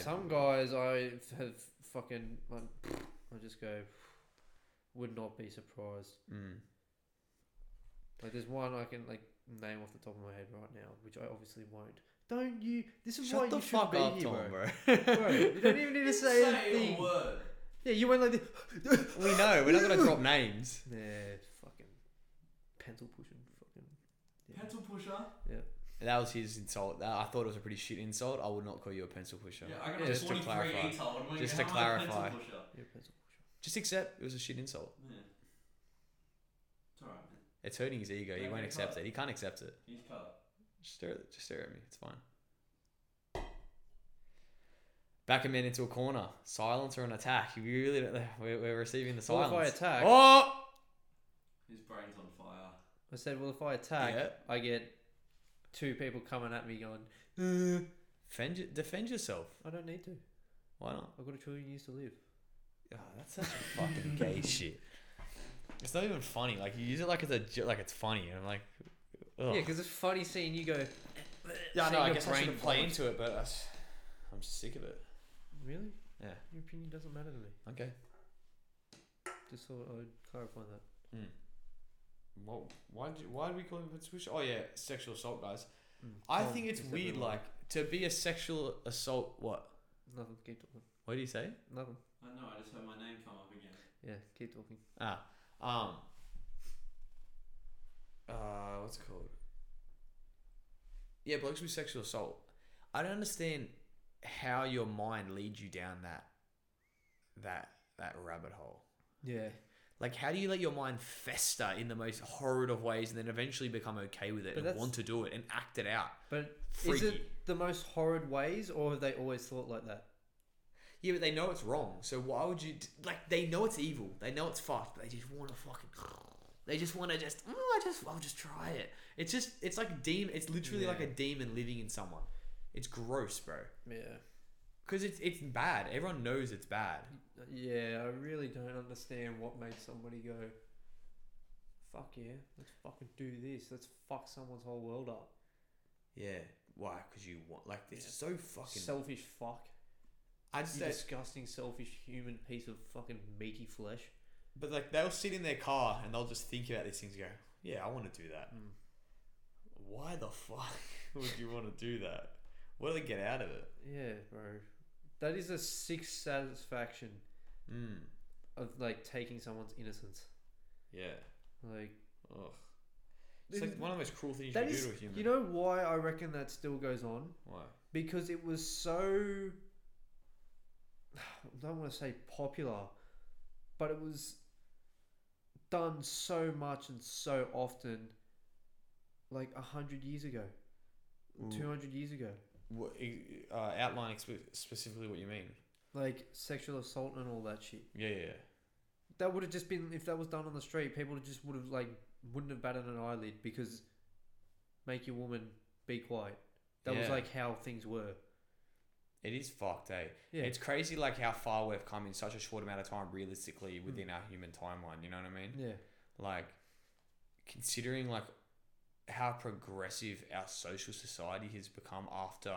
Speaker 3: Some guys I have fucking, like, I just go, would not be surprised.
Speaker 2: Mm.
Speaker 3: Like there's one I can like name off the top of my head right now, which I obviously won't. Don't you? This is why
Speaker 2: the
Speaker 3: you should
Speaker 2: fuck
Speaker 3: be
Speaker 2: up,
Speaker 3: here,
Speaker 2: Tom,
Speaker 3: bro.
Speaker 2: bro.
Speaker 3: Bro, you don't even need to say anything.
Speaker 4: a word.
Speaker 3: Yeah, you went like this.
Speaker 2: we know. We're not gonna drop names.
Speaker 3: Yeah, fucking pencil pushing, fucking. Yeah.
Speaker 4: Pencil pusher. Yeah.
Speaker 2: That was his insult. That, I thought it was a pretty shit insult. I would not call you a pencil pusher.
Speaker 4: Yeah, I got
Speaker 3: Yeah,
Speaker 4: a
Speaker 3: just
Speaker 2: to
Speaker 4: 43
Speaker 2: clarify.
Speaker 4: ETOL. and
Speaker 2: Just
Speaker 4: how
Speaker 2: to
Speaker 4: am I a pencil
Speaker 2: clarify.
Speaker 4: pusher?
Speaker 3: Yeah, pencil pusher.
Speaker 2: Just accept it was a shit insult.
Speaker 4: Yeah. It's alright, man.
Speaker 2: It's hurting his ego. He
Speaker 4: Don't
Speaker 2: won't accept
Speaker 4: caught.
Speaker 2: it. He can't accept it.
Speaker 4: He's cut.
Speaker 2: Just stare, at, just stare at me. It's fine. Back a man into a corner. Silence or an attack. We really don't, we're, we're receiving the
Speaker 3: Well,
Speaker 2: silence.
Speaker 3: if I attack,
Speaker 2: Oh!
Speaker 4: His brain's on fire.
Speaker 3: I said, well, if I attack,
Speaker 2: Yeah.
Speaker 3: I get two people coming at me going, uh,
Speaker 2: Defend, defend yourself.
Speaker 3: I don't need to.
Speaker 2: Why not?
Speaker 3: I've got a trillion years to live.
Speaker 2: Oh, that's such fucking gay shit. It's not even funny. Like you use it like it's a jo- like it's funny, and I'm like, ugh.
Speaker 3: Yeah, because it's funny seeing you go.
Speaker 2: yeah,
Speaker 3: seeing
Speaker 2: no, I
Speaker 3: your
Speaker 2: guess I
Speaker 3: brain
Speaker 2: shouldn't play
Speaker 3: vomit.
Speaker 2: into it, but that's- I'm sick of it.
Speaker 3: Really?
Speaker 2: Yeah.
Speaker 3: Your opinion doesn't matter to me.
Speaker 2: Okay.
Speaker 3: Just thought I'd clarify that.
Speaker 2: Hmm. Well, why did you, why did we call it switch? Oh yeah, sexual assault, guys.
Speaker 3: Mm.
Speaker 2: I
Speaker 3: Tom,
Speaker 2: think it's weird,
Speaker 3: the
Speaker 2: like to be a sexual assault. What?
Speaker 3: Nothing. Keep talking.
Speaker 2: What do you say?
Speaker 3: Nothing.
Speaker 4: I know, I just heard my name come up again.
Speaker 3: Yeah, keep talking.
Speaker 2: Ah, um, uh, what's it called? Yeah, blokes with sexual assault. I don't understand how your mind leads you down that, that that rabbit hole.
Speaker 3: Yeah.
Speaker 2: Like, how do you let your mind fester in the most horrid of ways and then eventually become okay with it
Speaker 3: But
Speaker 2: and want to do it and act it out?
Speaker 3: But
Speaker 2: Freaky.
Speaker 3: is it the most horrid ways, or have they always thought like that?
Speaker 2: Yeah, but they know it's wrong. So why would you? Like, they know it's evil. They know it's fucked. But they just want to fucking. They just want to just. Oh, I just. I'll just try it. It's just. It's like a demon. It's literally like a demon living in someone. It's gross, bro.
Speaker 3: Yeah.
Speaker 2: Because it's it's bad. Everyone knows it's bad.
Speaker 3: Yeah, I really don't understand what made somebody go, fuck yeah, let's fucking do this. Let's fuck someone's whole world up.
Speaker 2: Yeah. Why? Because you want like it's so fucking.
Speaker 3: Selfish fuck.
Speaker 2: I just.
Speaker 3: You
Speaker 2: don't-
Speaker 3: disgusting, selfish human piece of fucking meaty flesh.
Speaker 2: but like they'll sit in their car and they'll just think about these things. and Go. Yeah, I want to do that.
Speaker 3: Mm.
Speaker 2: Why the fuck would you want to do that? What do they get out of it?
Speaker 3: Yeah, bro. That is a sick satisfaction
Speaker 2: Mm.
Speaker 3: of like taking someone's innocence.
Speaker 2: Yeah.
Speaker 3: Like
Speaker 2: Ugh. It's like one of the most cruel things you can
Speaker 3: is,
Speaker 2: do to a human.
Speaker 3: you know why I reckon that still goes on?
Speaker 2: Why?
Speaker 3: because it was so I don't want to say popular, but it was done so much and so often, like a hundred years ago, two hundred years ago,
Speaker 2: What, uh, outline expe- specifically what you mean.
Speaker 3: like sexual assault and all that shit.
Speaker 2: Yeah, yeah. yeah.
Speaker 3: That would have just been if that was done on the street, people just would have like wouldn't have batted an eyelid because make your woman be quiet. That was
Speaker 2: Yeah.
Speaker 3: like how things were.
Speaker 2: It is fucked, eh?
Speaker 3: Yeah.
Speaker 2: It's crazy, like how far we've come in such a short amount of time, realistically, within our human timeline. You know what I mean?
Speaker 3: Yeah.
Speaker 2: Like, considering like how progressive our social society has become after,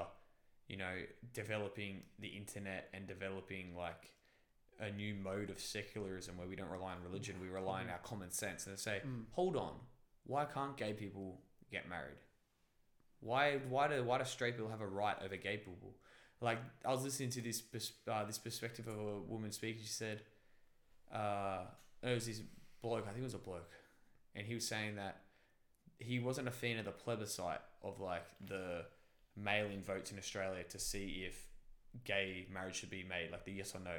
Speaker 2: you know, developing the internet and developing like a new mode of secularism where we don't rely on religion, we rely on our common sense. And they say,
Speaker 3: Mm.
Speaker 2: hold on, why can't gay people get married? Why why do why do straight people have a right over gay people? Like I was listening to this pers- uh, this perspective of a woman speak. She said, uh, it was this bloke. I think it was a bloke, and he was saying that he wasn't a fan of the plebiscite of like the mail-in votes in Australia to see if gay marriage should be made, like the yes or no.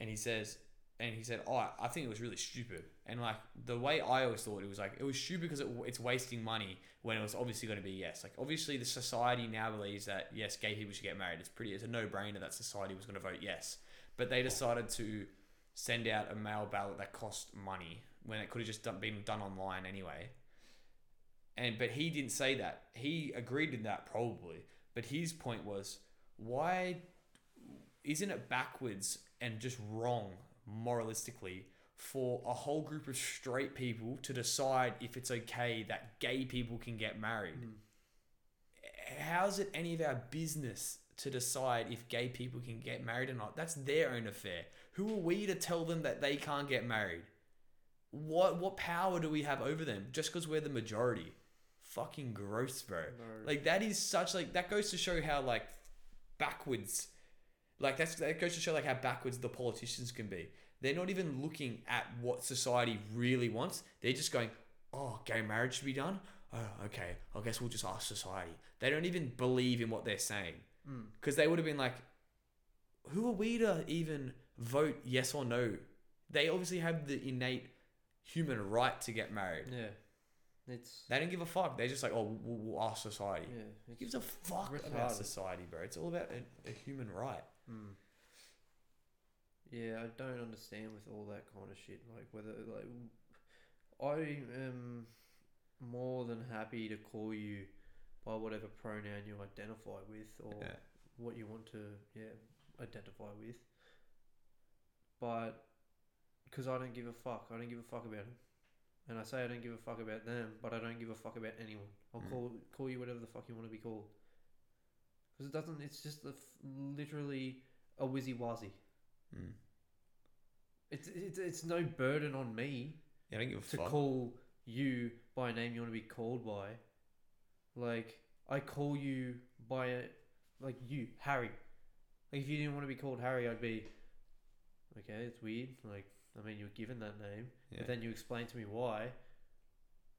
Speaker 2: And he says, and he said, "Oh, I think it was really stupid." And like the way I always thought it was like it was stupid because it, it's wasting money when it was obviously going to be yes. Like obviously the society now believes that yes, gay people should get married. It's pretty. It's a no brainer that society was going to vote yes, but they decided to send out a mail ballot that cost money when it could have just done, been done online anyway. And but he didn't say that. He agreed with that probably, but his point was why isn't it backwards and just wrong moralistically for a whole group of straight people to decide if it's okay that gay people can get married? Hmm. How's it any of our business to decide if gay people can get married or not? That's their own affair. Who are we to tell them that they can't get married? What what power do we have over them just because we're the majority? Fucking gross, bro.
Speaker 3: No.
Speaker 2: Like that is such like that goes to show how like backwards like that's that goes to show like how backwards the politicians can be. They're not even looking at what society really wants. They're just going, "Oh, gay marriage should be done." Oh, okay. I guess we'll just ask society. They don't even believe in what they're saying
Speaker 3: Mm.
Speaker 2: because they would have been like, "Who are we to even vote yes or no?" They obviously have the innate human right to get married.
Speaker 3: Yeah. It's
Speaker 2: They don't give a fuck. They're just like, "Oh, we'll, we'll ask society."
Speaker 3: yeah.
Speaker 2: Who gives a fuck
Speaker 3: retarded.
Speaker 2: about society, bro? It's all about a, a human right.
Speaker 3: Mm. Yeah, I don't understand with all that kind of shit. Like whether like I am more than happy to call you by whatever pronoun you identify with or
Speaker 2: Yeah.
Speaker 3: what you want to yeah identify with. But because I don't give a fuck, I don't give a fuck about them. And I say I don't give a fuck about them, but I don't give a fuck about anyone. I'll
Speaker 2: Mm.
Speaker 3: call call you whatever the fuck you want to be called. Because it doesn't. It's just a f- literally a wizzy wazzy.
Speaker 2: Mm.
Speaker 3: It's, it's it's no burden on me
Speaker 2: Yeah, I don't give a
Speaker 3: to
Speaker 2: fuck.
Speaker 3: call you by a name you want to be called by. Like I call you by a like you Harry. Like if you didn't want to be called Harry, I'd be okay. It's weird. Like I mean, you're given that name,
Speaker 2: yeah.
Speaker 3: but then you explain to me why.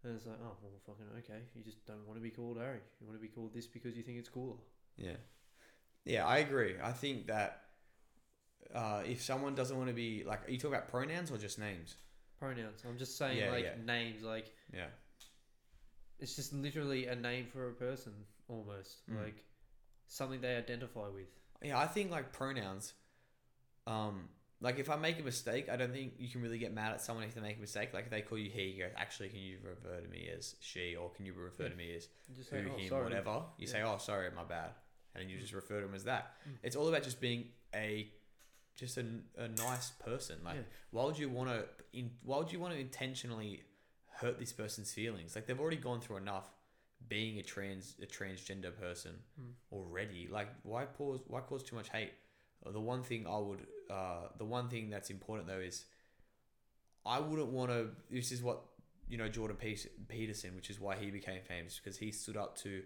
Speaker 3: And it's like, oh well, fucking okay. You just don't want to be called Harry. You want to be called this because you think it's cooler.
Speaker 2: Yeah, yeah. I agree. I think that uh, if someone doesn't want to be like, are you talking about pronouns or just names?
Speaker 3: Pronouns. I'm just saying
Speaker 2: Yeah,
Speaker 3: like
Speaker 2: yeah.
Speaker 3: names. Like
Speaker 2: Yeah,
Speaker 3: it's just literally a name for a person almost
Speaker 2: Mm.
Speaker 3: like something they identify with
Speaker 2: yeah. I think like pronouns. Um, like if I make a mistake, I don't think you can really get mad at someone if they make a mistake. Like if they call you he, you go, actually, can you refer to me as she, or can you refer to me as
Speaker 3: You
Speaker 2: who,
Speaker 3: oh,
Speaker 2: him,
Speaker 3: sorry
Speaker 2: whatever. You say, "Oh, sorry, my bad," and you just refer to him as that.
Speaker 3: Mm.
Speaker 2: It's all about just being a just a, a nice person. Like,
Speaker 3: Yeah.
Speaker 2: why would you want to? In, why would you want to intentionally hurt this person's feelings? Like they've already gone through enough being a trans a transgender person
Speaker 3: Mm.
Speaker 2: already. Like, why cause why cause too much hate? The one thing I would, uh, the one thing that's important though is, I wouldn't want to. This is what you know Jordan Peterson, which is why he became famous because he stood up to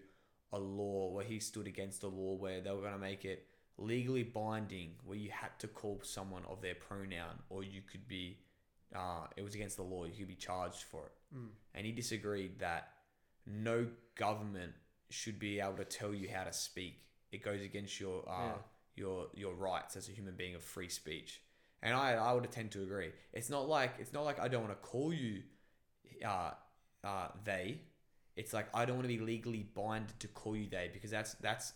Speaker 2: a law where he stood against a law where they were going to make it legally binding, where you had to call someone of their pronoun, or you could be, uh, it was against the law. You could be charged for it,
Speaker 3: Mm.
Speaker 2: and he disagreed that no government should be able to tell you how to speak. It goes against your uh,
Speaker 3: Yeah.
Speaker 2: Your your rights as a human being of free speech. And I, I would tend to agree. It's not like it's not like I don't want to call you uh, uh, they. It's like I don't want to be legally binded to call you they because that's that's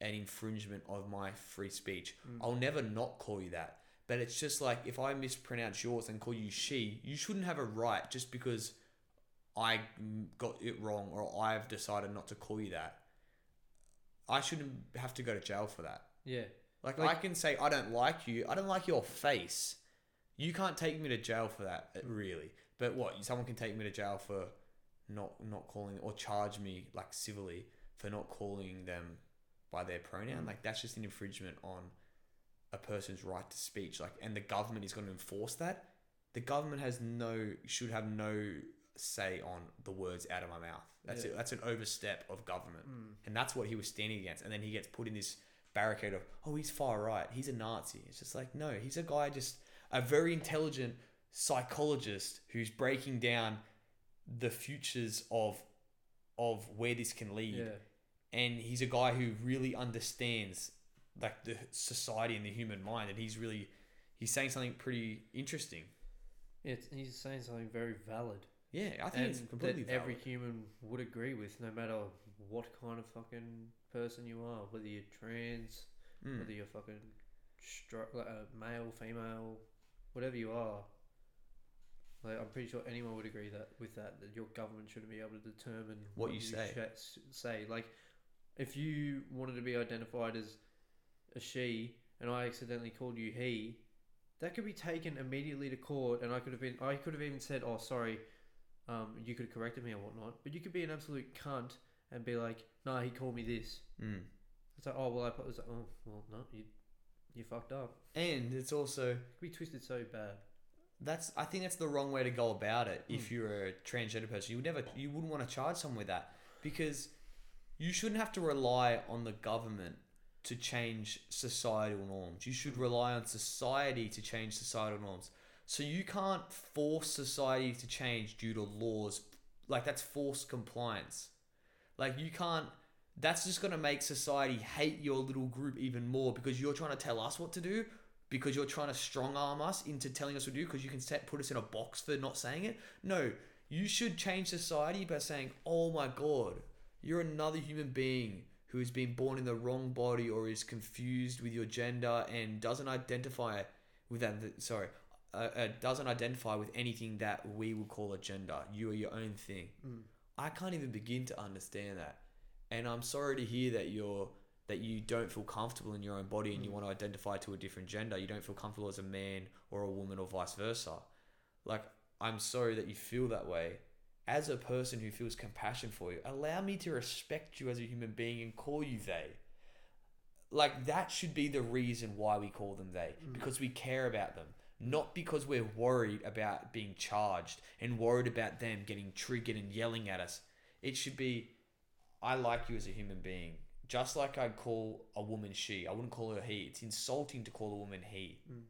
Speaker 2: an infringement of my free speech.
Speaker 3: Mm.
Speaker 2: I'll never not call you that. But it's just like if I mispronounce yours and call you she, you shouldn't have a right just because I got it wrong or I've decided not to call you that. I shouldn't have to go to jail for that.
Speaker 3: yeah
Speaker 2: Like,
Speaker 3: Like-
Speaker 2: I can say I don't like you. I don't like your face. You can't take me to jail for that, uh, really. But what? Someone can take me to jail for not not calling or charge me like civilly for not calling them by their pronoun.
Speaker 3: Mm.
Speaker 2: Like that's just an infringement on a person's right to speech. Like, and the government is going to enforce that. The government has no should have no say on the words out of my mouth. That's
Speaker 3: Yeah.
Speaker 2: it. That's an overstep of government.
Speaker 3: Mm.
Speaker 2: And that's what he was standing against. And then he gets put in this barricade of, oh, he's far right. He's a Nazi. It's just like, no, he's a guy, just a very intelligent psychologist who's breaking down the futures of of where this can lead.
Speaker 3: yeah
Speaker 2: And he's a guy who really understands like the society and the human mind. And he's really he's saying something pretty interesting.
Speaker 3: It's, he's saying something very valid.
Speaker 2: Yeah, I think
Speaker 3: and
Speaker 2: it's completely
Speaker 3: that every human would agree with, no matter what kind of fucking person you are, whether you're trans,
Speaker 2: Mm.
Speaker 3: whether you're fucking like, uh, male, female, whatever you are. Like I'm pretty sure anyone would agree that with that that your government shouldn't be able to determine
Speaker 2: What you say.
Speaker 3: sh- say like, if you wanted to be identified as a she and I accidentally called you he, that could be taken immediately to court, and I could have been I could have even said, oh sorry, um, you could have corrected me or whatnot, but you could be an absolute cunt and be like, no, he called me this.
Speaker 2: Mm.
Speaker 3: It's like, oh well, I put- it's like, oh well, no, you you fucked up.
Speaker 2: And it's also
Speaker 3: It could be twisted so bad.
Speaker 2: that's I think that's the wrong way to go about it. If
Speaker 3: Hmm.
Speaker 2: you're a transgender person, you would never you wouldn't want to charge someone with that because you shouldn't have to rely on the government to change societal norms. You should rely on society to change societal norms. So you can't force society to change due to laws. Like that's forced compliance. Like you can't that's just going to make society hate your little group even more because you're trying to tell us what to do because you're trying to strong arm us into telling us what to do because you can set, put us in a box for not saying it. No, you should change society by saying, "Oh my god, you're another human being who has been born in the wrong body or is confused with your gender and doesn't identify with that. Sorry, uh, uh, doesn't identify with anything that we would call a gender. You are your own thing." I can't even begin to understand that. And I'm sorry to hear that you're that you don't feel comfortable in your own body and you mm. want to identify to a different gender. You don't feel comfortable as a man or a woman or vice versa. Like I'm sorry that you feel that way. As a person who feels compassion for you, allow me to respect you as a human being and call you they. Like that should be the reason why we call them they mm. because we care about them, not because we're worried about being charged and worried about them getting triggered and yelling at us. It should be I like you as a human being. Just like I'd call a woman she, I wouldn't call her he. It's insulting to call a woman he. Mm.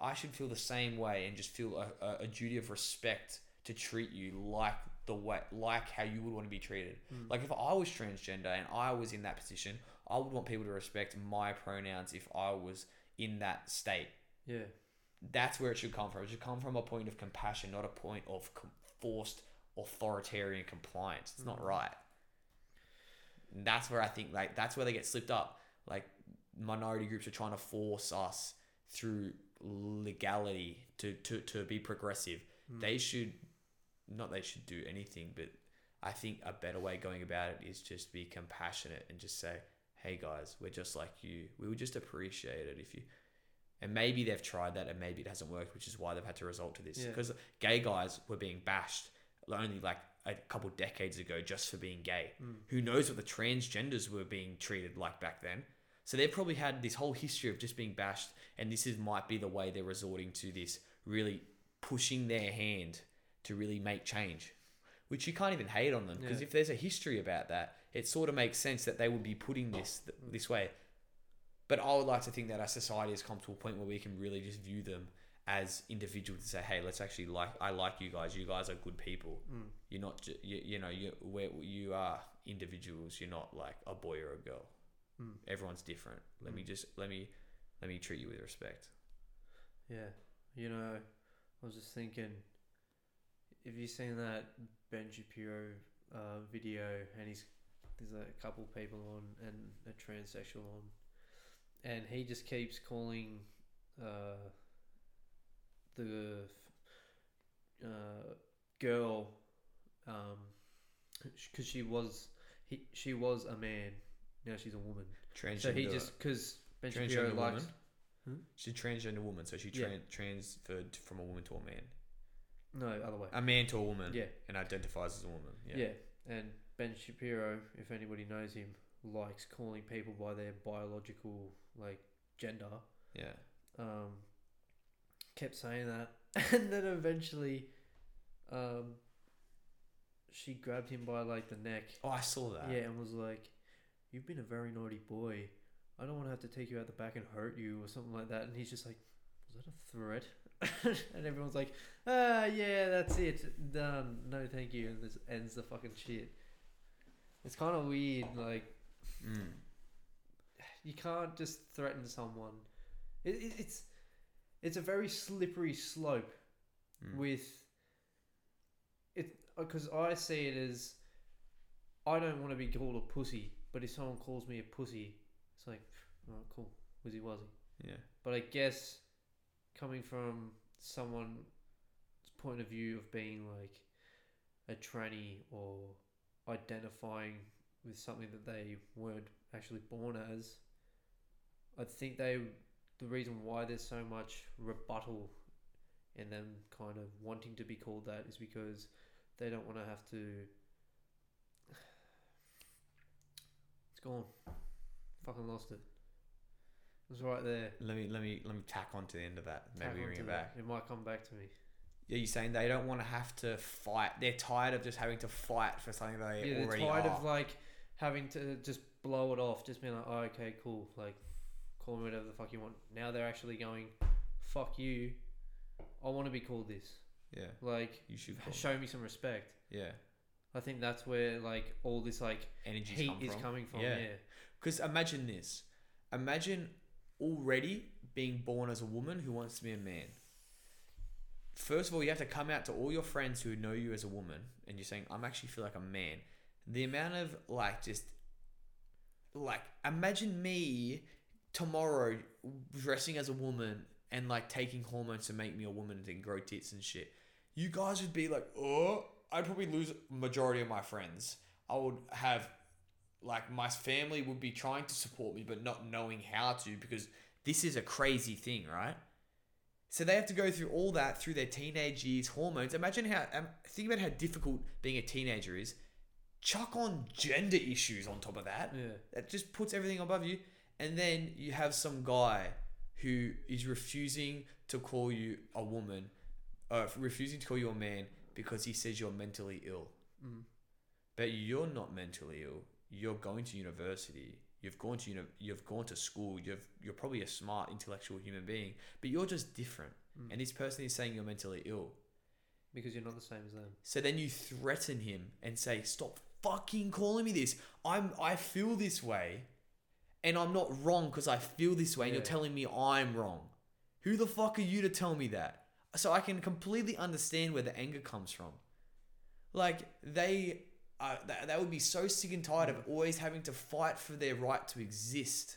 Speaker 2: I should feel the same way and just feel a, a, a duty of respect to treat you like the way, like how you would want to be treated. Mm. Like if I was transgender and I was in that position, I would want people to respect my pronouns if I was in that state.
Speaker 3: Yeah.
Speaker 2: That's where it should come from. It should come from a point of compassion, not a point of com- forced authoritarian compliance. It's not mm. right. And that's where I think like that's where they get slipped up. Like minority groups are trying to force us through legality to to, to be progressive. Mm. They should not they should do anything, but I think a better way going about it is just be compassionate and just say, "Hey guys, we're just like you. We would just appreciate it if you." And maybe they've tried that, and maybe it hasn't worked, which is why they've had to resort to this.
Speaker 3: Yeah.
Speaker 2: Because gay guys were being bashed only like a couple decades ago just for being gay. Hmm. Who knows what the transgenders were being treated like back then? So they've probably had this whole history of just being bashed, and this is might be the way they're resorting to this, really pushing their hand to really make change. Which you can't even hate on them because
Speaker 3: Yeah.
Speaker 2: if there's a history about that, it sort of makes sense that they would be putting this this way. But I would like to think that our society has come to a point where we can really just view them as individuals and say, "Hey, let's actually like I like you guys. You guys are good people. Mm. You're not ju- you, you know you where you are individuals. You're not like a boy or a girl. Mm. Everyone's different. Let me mm. just let me let me treat you with respect."
Speaker 3: Yeah. You know, I was just thinking, if you've seen that Ben Shapiro uh, video, and he's there's a couple people on and a transsexual on, and he just keeps calling uh, the uh, girl because she was he she was a man now she's a woman
Speaker 2: Transgender.
Speaker 3: so he just because Ben Shapiro likes. Hmm?
Speaker 2: She's a transgender woman, so she
Speaker 3: Yeah.
Speaker 2: transferred from a woman to a man.
Speaker 3: no other way
Speaker 2: A man to a woman.
Speaker 3: Yeah.
Speaker 2: And identifies as a woman. Yeah.
Speaker 3: Yeah. and Ben Shapiro, if anybody knows him, likes calling people by their biological like gender.
Speaker 2: Yeah.
Speaker 3: Um, kept saying that, and then eventually, um, she grabbed him by like the neck.
Speaker 2: Oh, I saw that.
Speaker 3: Yeah, and was like, "You've been a very naughty boy. I don't want to have to take you out the back and hurt you or something like that." And he's just like, "Was that a threat?" and everyone's like, "Ah, yeah, that's it. Done. No, thank you." And this ends the fucking shit. It's kind of weird. Like,
Speaker 2: Mm.
Speaker 3: you can't just threaten someone. It, it, it's it's a very slippery slope
Speaker 2: Mm.
Speaker 3: with it because I see it as I don't want to be called a pussy, but if someone calls me a pussy, it's like, oh, cool, wizzy wuzzy.
Speaker 2: Yeah.
Speaker 3: But I guess coming from someone's point of view of being like a tranny or identifying with something that they weren't actually born as, I think they the reason why there's so much rebuttal in them kind of wanting to be called that is because they don't want to have to. It's gone. Fucking lost it. It was right there.
Speaker 2: Let me let me let me tack on to the end of that.
Speaker 3: Tack
Speaker 2: Maybe bring it
Speaker 3: that.
Speaker 2: back.
Speaker 3: It might come back to me.
Speaker 2: Are you saying they don't want to have to fight? They're tired of just having to fight for something they
Speaker 3: yeah, they're
Speaker 2: already
Speaker 3: tired
Speaker 2: are.
Speaker 3: of like having to just blow it off, just being like, oh, okay, cool, like call me whatever the fuck you want. Now they're actually going, fuck you. I want to be called this.
Speaker 2: yeah,
Speaker 3: Like,
Speaker 2: you should.
Speaker 3: show me some respect.
Speaker 2: Yeah,
Speaker 3: I think that's where like all this like
Speaker 2: energy
Speaker 3: heat is
Speaker 2: from.
Speaker 3: coming from.
Speaker 2: Yeah.
Speaker 3: Yeah.
Speaker 2: Because imagine this. Imagine already being born as a woman who wants to be a man. First of all, you have to come out to all your friends who know you as a woman and you're saying, I'm actually feel like a man. The amount of like just like imagine me tomorrow dressing as a woman and like taking hormones to make me a woman and then grow tits and shit. You guys would be like, oh, I'd probably lose majority of my friends. I would have like my family would be trying to support me but not knowing how to because this is a crazy thing right so they have to go through all that through their teenage years hormones imagine how um, think about how difficult being a teenager is chuck on gender issues on top of that
Speaker 3: Yeah.
Speaker 2: that just puts everything above you and then you have some guy who is refusing to call you a woman uh, refusing to call you a man because he says you're mentally ill
Speaker 3: Mm.
Speaker 2: but you're not mentally ill. You're going to university. You've gone to uni- you've gone to school. You've you're probably a smart intellectual human being, but you're just different.
Speaker 3: Mm.
Speaker 2: And this person is saying you're mentally ill.
Speaker 3: Because you're not the same as them.
Speaker 2: So then you threaten him and say, "Stop fucking calling me this. I'm I feel this way, and I'm not wrong because I feel this way. And you're
Speaker 3: Yeah.
Speaker 2: telling me I'm wrong. Who the fuck are you to tell me that?" So I can completely understand where the anger comes from. Like they, uh, they, they would be so sick and tired of always having to fight for their right to exist.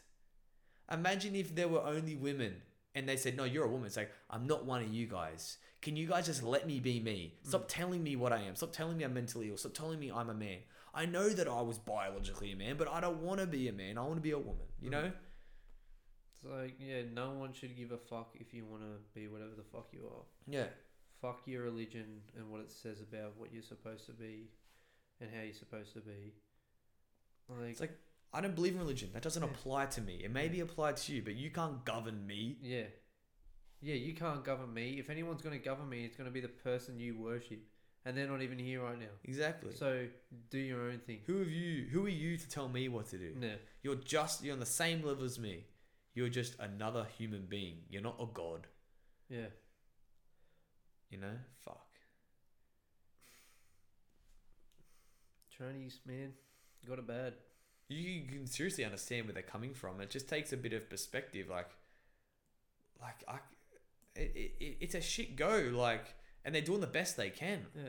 Speaker 2: Imagine if there were only women and they said, "No, you're a woman." It's like I'm not one of you guys. Can you guys just let me be me? Stop telling me what I am. Stop telling me I'm mentally ill. Stop telling me I'm a man. I know that I was biologically a man, but I don't want to be a man. I want to be a woman. You mm. know?
Speaker 3: It's like, yeah, no one should give a fuck if you want to be whatever the fuck you are.
Speaker 2: Yeah.
Speaker 3: Fuck your religion and what it says about what you're supposed to be and how you're supposed to be. Like,
Speaker 2: It's like I don't believe in religion. That doesn't
Speaker 3: Yeah.
Speaker 2: apply to me. It may be applied to you, but you can't govern me.
Speaker 3: yeah. Yeah, you can't govern me. If anyone's going to govern me, it's going to be the person you worship. And they're not even here right now.
Speaker 2: Exactly.
Speaker 3: So do your own thing.
Speaker 2: who have you? Who are you to tell me what to do?
Speaker 3: Yeah.
Speaker 2: You're just you're on the same level as me. You're just another human being. You're not a god.
Speaker 3: Yeah.
Speaker 2: You know? Fuck.
Speaker 3: Chinese, man, got it bad.
Speaker 2: You can seriously understand where they're coming from. It just takes a bit of perspective. Like, like I, it, it, it's a shit go. Like, and they're doing the best they can.
Speaker 3: Yeah.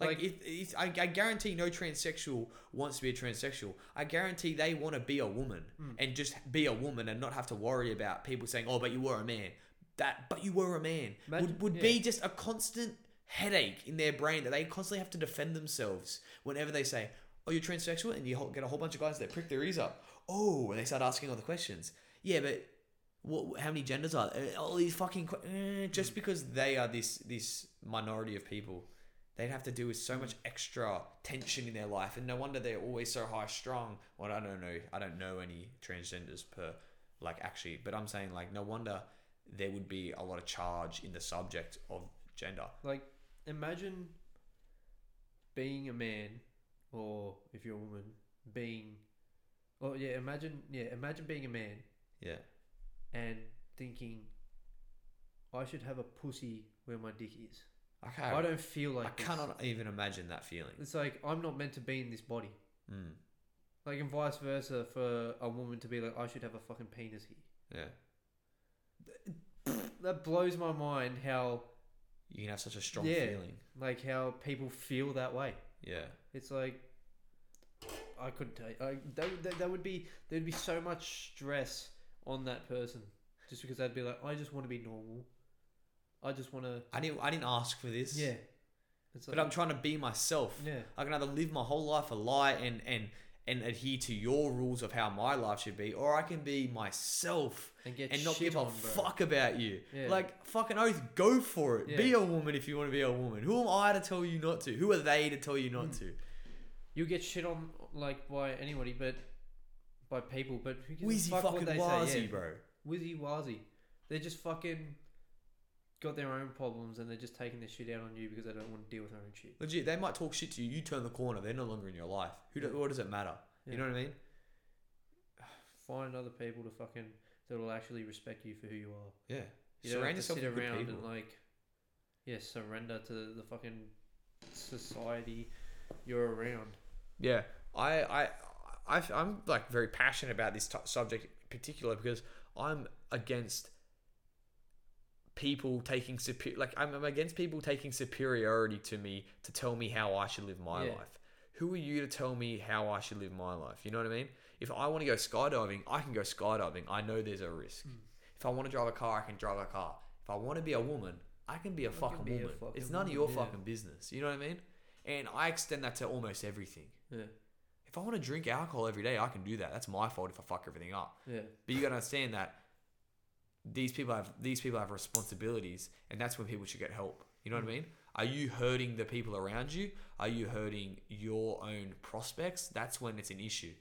Speaker 2: Like,
Speaker 3: Like-
Speaker 2: if it's, I, I guarantee no transsexual wants to be a transsexual. I guarantee they want to be a woman
Speaker 3: Mm.
Speaker 2: and just be a woman and not have to worry about people saying, "Oh, but you were a man." That, but you were a man
Speaker 3: Imagine-
Speaker 2: would would
Speaker 3: yeah.
Speaker 2: be just a constant headache in their brain that they constantly have to defend themselves whenever they say, "Oh, you're transsexual," and you get a whole bunch of guys that prick their ears up. Oh, and they start asking all the questions. Yeah, but what? How many genders are there? All these fucking que- eh, just because they are this this minority of people, they'd have to deal with so much extra tension in their life, and no wonder they're always so high strung. Well, I don't know. I don't know any transgenders per like actually, but I'm saying like no wonder there would be a lot of charge in the subject of gender.
Speaker 3: Like, imagine being a man, or if you're a woman, being, oh yeah, imagine yeah, imagine being a man
Speaker 2: Yeah.
Speaker 3: And thinking, I should have a pussy where my dick is.
Speaker 2: Okay.
Speaker 3: I don't feel like
Speaker 2: I
Speaker 3: this.
Speaker 2: cannot even imagine that feeling.
Speaker 3: It's like I'm not meant to be in this body.
Speaker 2: Mm.
Speaker 3: Like, and vice versa for a woman to be like, I should have a fucking penis here.
Speaker 2: Yeah.
Speaker 3: that blows my mind how
Speaker 2: You can have such a strong
Speaker 3: Yeah.
Speaker 2: feeling.
Speaker 3: like how people feel that way.
Speaker 2: Yeah.
Speaker 3: It's like I couldn't tell you. Like, that, that, that would be there would be so much stress on that person just because they'd be like, I just want to be normal. I just want to.
Speaker 2: I didn't. I didn't ask for this.
Speaker 3: Yeah. It's
Speaker 2: But I'm trying to be myself.
Speaker 3: yeah.
Speaker 2: I can either live my whole life a lie and and and adhere to your rules of how my life should be, or I can be myself
Speaker 3: And get
Speaker 2: and not give a
Speaker 3: bro.
Speaker 2: fuck about you.
Speaker 3: Yeah.
Speaker 2: Like fucking oath, go for it. Be a woman if you want to be a woman. Who am I to tell you not to? Who are they to tell you not
Speaker 3: Mm.
Speaker 2: to?
Speaker 3: You get shit on like by anybody, but by people. But who gives a fuck
Speaker 2: fucking
Speaker 3: what they say? Yeah.
Speaker 2: bro.
Speaker 3: Wizzy wazy. They're just fucking got their own problems and they're just taking their shit out on you because they don't want to deal with their own shit.
Speaker 2: Legit, they might talk shit to you. You turn the corner. They're no longer in your life. Who? Do, what does it matter?
Speaker 3: Yeah.
Speaker 2: You know what I mean?
Speaker 3: Find other people to fucking that will actually respect you for who you are.
Speaker 2: Yeah.
Speaker 3: You don't
Speaker 2: Surround
Speaker 3: have to
Speaker 2: yourself
Speaker 3: sit
Speaker 2: with good
Speaker 3: around
Speaker 2: people.
Speaker 3: and like, yeah, surrender to the fucking society you're around.
Speaker 2: Yeah, I, I, I, I'm like very passionate about this t- subject in particular because I'm against people taking super like I'm, I'm against people taking superiority to me to tell me how I should live my
Speaker 3: Yeah.
Speaker 2: life. Who are you to tell me how I should live my life? You know what I mean? If I want to go skydiving, I can go skydiving. I know there's a risk.
Speaker 3: Mm.
Speaker 2: If I want to drive a car, I can drive a car. If I want to be a woman, I can be a fucking
Speaker 3: be a
Speaker 2: woman.
Speaker 3: fucking
Speaker 2: it's none of your
Speaker 3: yeah.
Speaker 2: fucking business. You know what I mean? And I extend that to almost everything.
Speaker 3: Yeah,
Speaker 2: If I want to drink alcohol every day, I can do that. That's my fault if I fuck everything up.
Speaker 3: yeah,
Speaker 2: But you gotta understand that these people have these people have responsibilities, and that's when people should get help. You know what I mm. mean? Are you hurting the people around you? Are you hurting your own prospects? That's when it's an issue.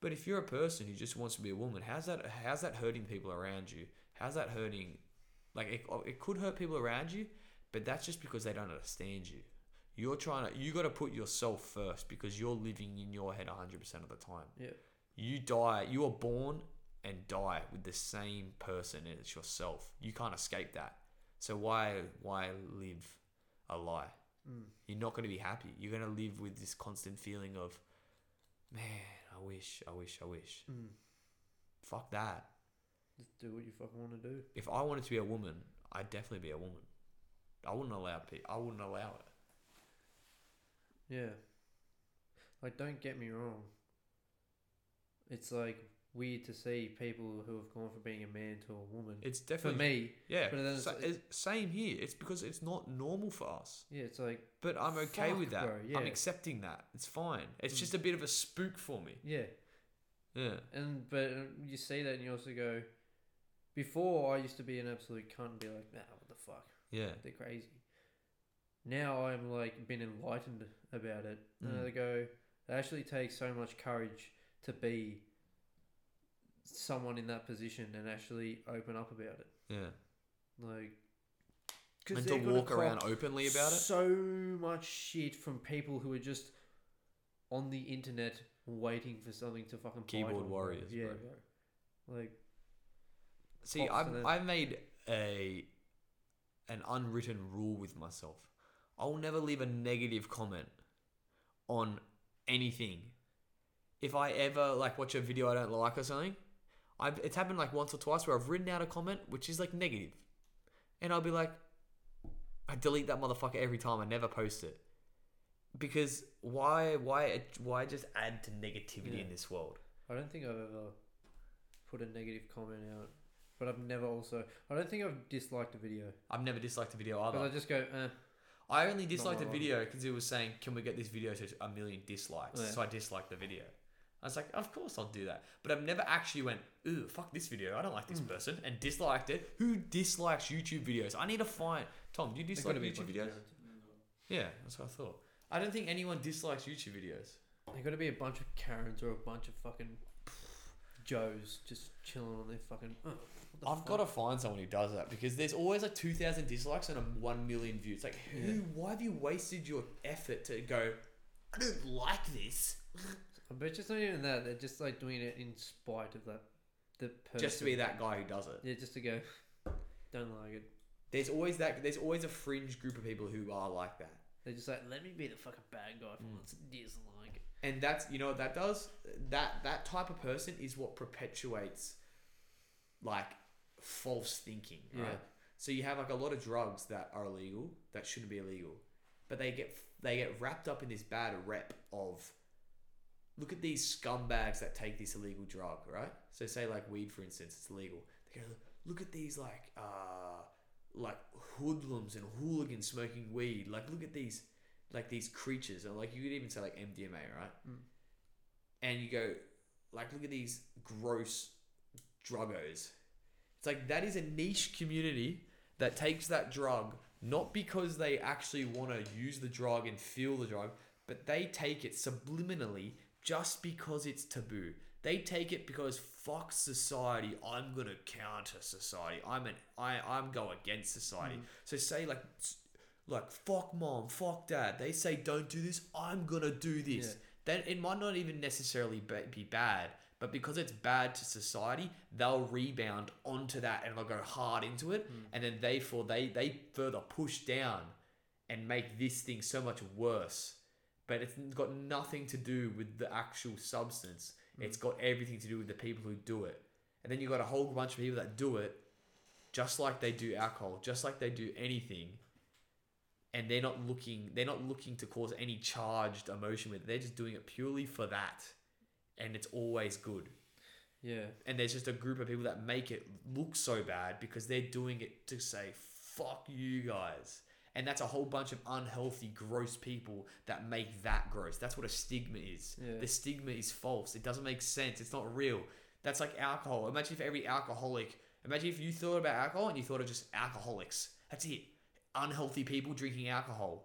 Speaker 2: But if you're a person who just wants to be a woman, how's that? How's that hurting people around you? How's that hurting? Like it, it could hurt people around you, but that's just because they don't understand you. You're trying to. You got to put yourself first because you're living in your head 100 percent of the time
Speaker 3: yeah.
Speaker 2: you die you are born and die with the same person as yourself you can't escape that so why why live a lie
Speaker 3: Mm.
Speaker 2: you're not going to be happy you're going to live with this constant feeling of man i wish i wish i wish
Speaker 3: Mm.
Speaker 2: fuck that
Speaker 3: Just do what you fucking want to do.
Speaker 2: if i wanted to be a woman i'd definitely be a woman i wouldn't allow pe- i wouldn't allow it
Speaker 3: Yeah. Like, don't get me wrong. It's like weird to see people who have gone from being a man to a woman.
Speaker 2: it's definitely For
Speaker 3: me,
Speaker 2: yeah
Speaker 3: but then
Speaker 2: sa- same here it's because it's not normal for us
Speaker 3: yeah, it's like
Speaker 2: But I'm okay with that.
Speaker 3: bro, yeah.
Speaker 2: I'm accepting that. It's fine. It's
Speaker 3: Mm.
Speaker 2: just a bit of a spook for me.
Speaker 3: yeah,
Speaker 2: Yeah.
Speaker 3: and but uh, you see that and you also go. Before I used to be an absolute cunt and be like, nah, what the fuck,
Speaker 2: Yeah.
Speaker 3: they're crazy. Now I'm like been enlightened about it, and
Speaker 2: Mm.
Speaker 3: I go, it actually takes so much courage to be someone in that position and actually open up about it.
Speaker 2: Yeah.
Speaker 3: Like,
Speaker 2: And to walk around openly about it.
Speaker 3: So much shit from people who are just on the internet waiting for something to fucking bite
Speaker 2: Keyboard
Speaker 3: on, bro.
Speaker 2: warriors,
Speaker 3: Yeah,
Speaker 2: bro.
Speaker 3: bro. Like,
Speaker 2: See, I've. I've made a an unwritten rule with myself. I will never leave a negative comment on anything. If I ever like watch a video I don't like or something, I've it's happened like once or twice where I've written out a comment which is like negative, and I'll be like, I delete that motherfucker every time. I never post it because why why why just add to negativity
Speaker 3: Yeah.
Speaker 2: in this world?
Speaker 3: I don't think I've ever put a negative comment out, but I've never also. I don't think I've disliked a video
Speaker 2: I've never disliked a video either.
Speaker 3: because I just go, eh.
Speaker 2: I only disliked the video because it was saying, "Can we get this video to a million dislikes?"
Speaker 3: Yeah.
Speaker 2: So I disliked the video. I was like, "Of course I'll do that," but I've never actually went, "Ooh, fuck this video. I don't like this
Speaker 3: Hmm.
Speaker 2: person," and disliked it. Who dislikes YouTube videos? I need to find. Tom, do you dislike YouTube videos? Yeah, that's what I thought. I don't think anyone dislikes YouTube videos.
Speaker 3: There got to be a bunch of Karens or a bunch of fucking Joes just chilling on their fucking. Oh,
Speaker 2: I've
Speaker 3: fuck?
Speaker 2: got to find someone who does that because there's always like two thousand dislikes and a one million views. Like, who?
Speaker 3: Yeah.
Speaker 2: Why have you wasted your effort to go? I don't like this.
Speaker 3: But it's not even that. They're just like doing it in spite of that. The person.
Speaker 2: Just to be that guy who does it.
Speaker 3: Yeah, just to go. Don't like it.
Speaker 2: There's always that. There's always a fringe group of people who are like that,
Speaker 3: They're just like, let me be the fucking bad guy for
Speaker 2: Mm.
Speaker 3: once. Dislike.
Speaker 2: and that's you know what that does. That that type of person is what perpetuates like false thinking, right?
Speaker 3: Yeah.
Speaker 2: So you have like a lot of drugs that are illegal that shouldn't be illegal, but they get they get wrapped up in this bad rep of look at these scumbags that take this illegal drug, right? So say like weed for instance, it's illegal. They go look at these like uh like hoodlums and hooligans smoking weed. Like look at these like these creatures, or like you could even say like MDMA, right?
Speaker 3: Mm.
Speaker 2: And you go like look at these gross druggos. It's like that is a niche community that takes that drug not because they actually want to use the drug and feel the drug, but they take it subliminally just because it's taboo. They take it because fuck society. I'm gonna counter society. I'm an I I'm go against society. Hmm. So say like like fuck mom, fuck dad. They say don't do this. I'm gonna do this.
Speaker 3: Yeah.
Speaker 2: Then it might not even necessarily be bad, but because it's bad to society, they'll rebound onto that and they'll go hard into it, hmm. and then therefore they they further push down and make this thing so much worse. But it's got nothing to do with the actual substance. Hmm. It's got everything to do with the people who do it. And then you've got a whole bunch of people that do it just like they do alcohol, just like they do anything. And they're not looking they're not looking to cause any charged emotion with it. They're just doing it purely for that. And it's always good.
Speaker 3: Yeah.
Speaker 2: and there's just a group of people that make it look so bad because they're doing it to say fuck you guys. And that's a whole bunch of unhealthy gross people that make that gross. That's what a stigma is.
Speaker 3: Yeah.
Speaker 2: the stigma is false. It doesn't make sense. It's not real. That's like alcohol. Imagine if every alcoholic imagine if you thought about alcohol and you thought of just alcoholics. That's it. Unhealthy people drinking alcohol.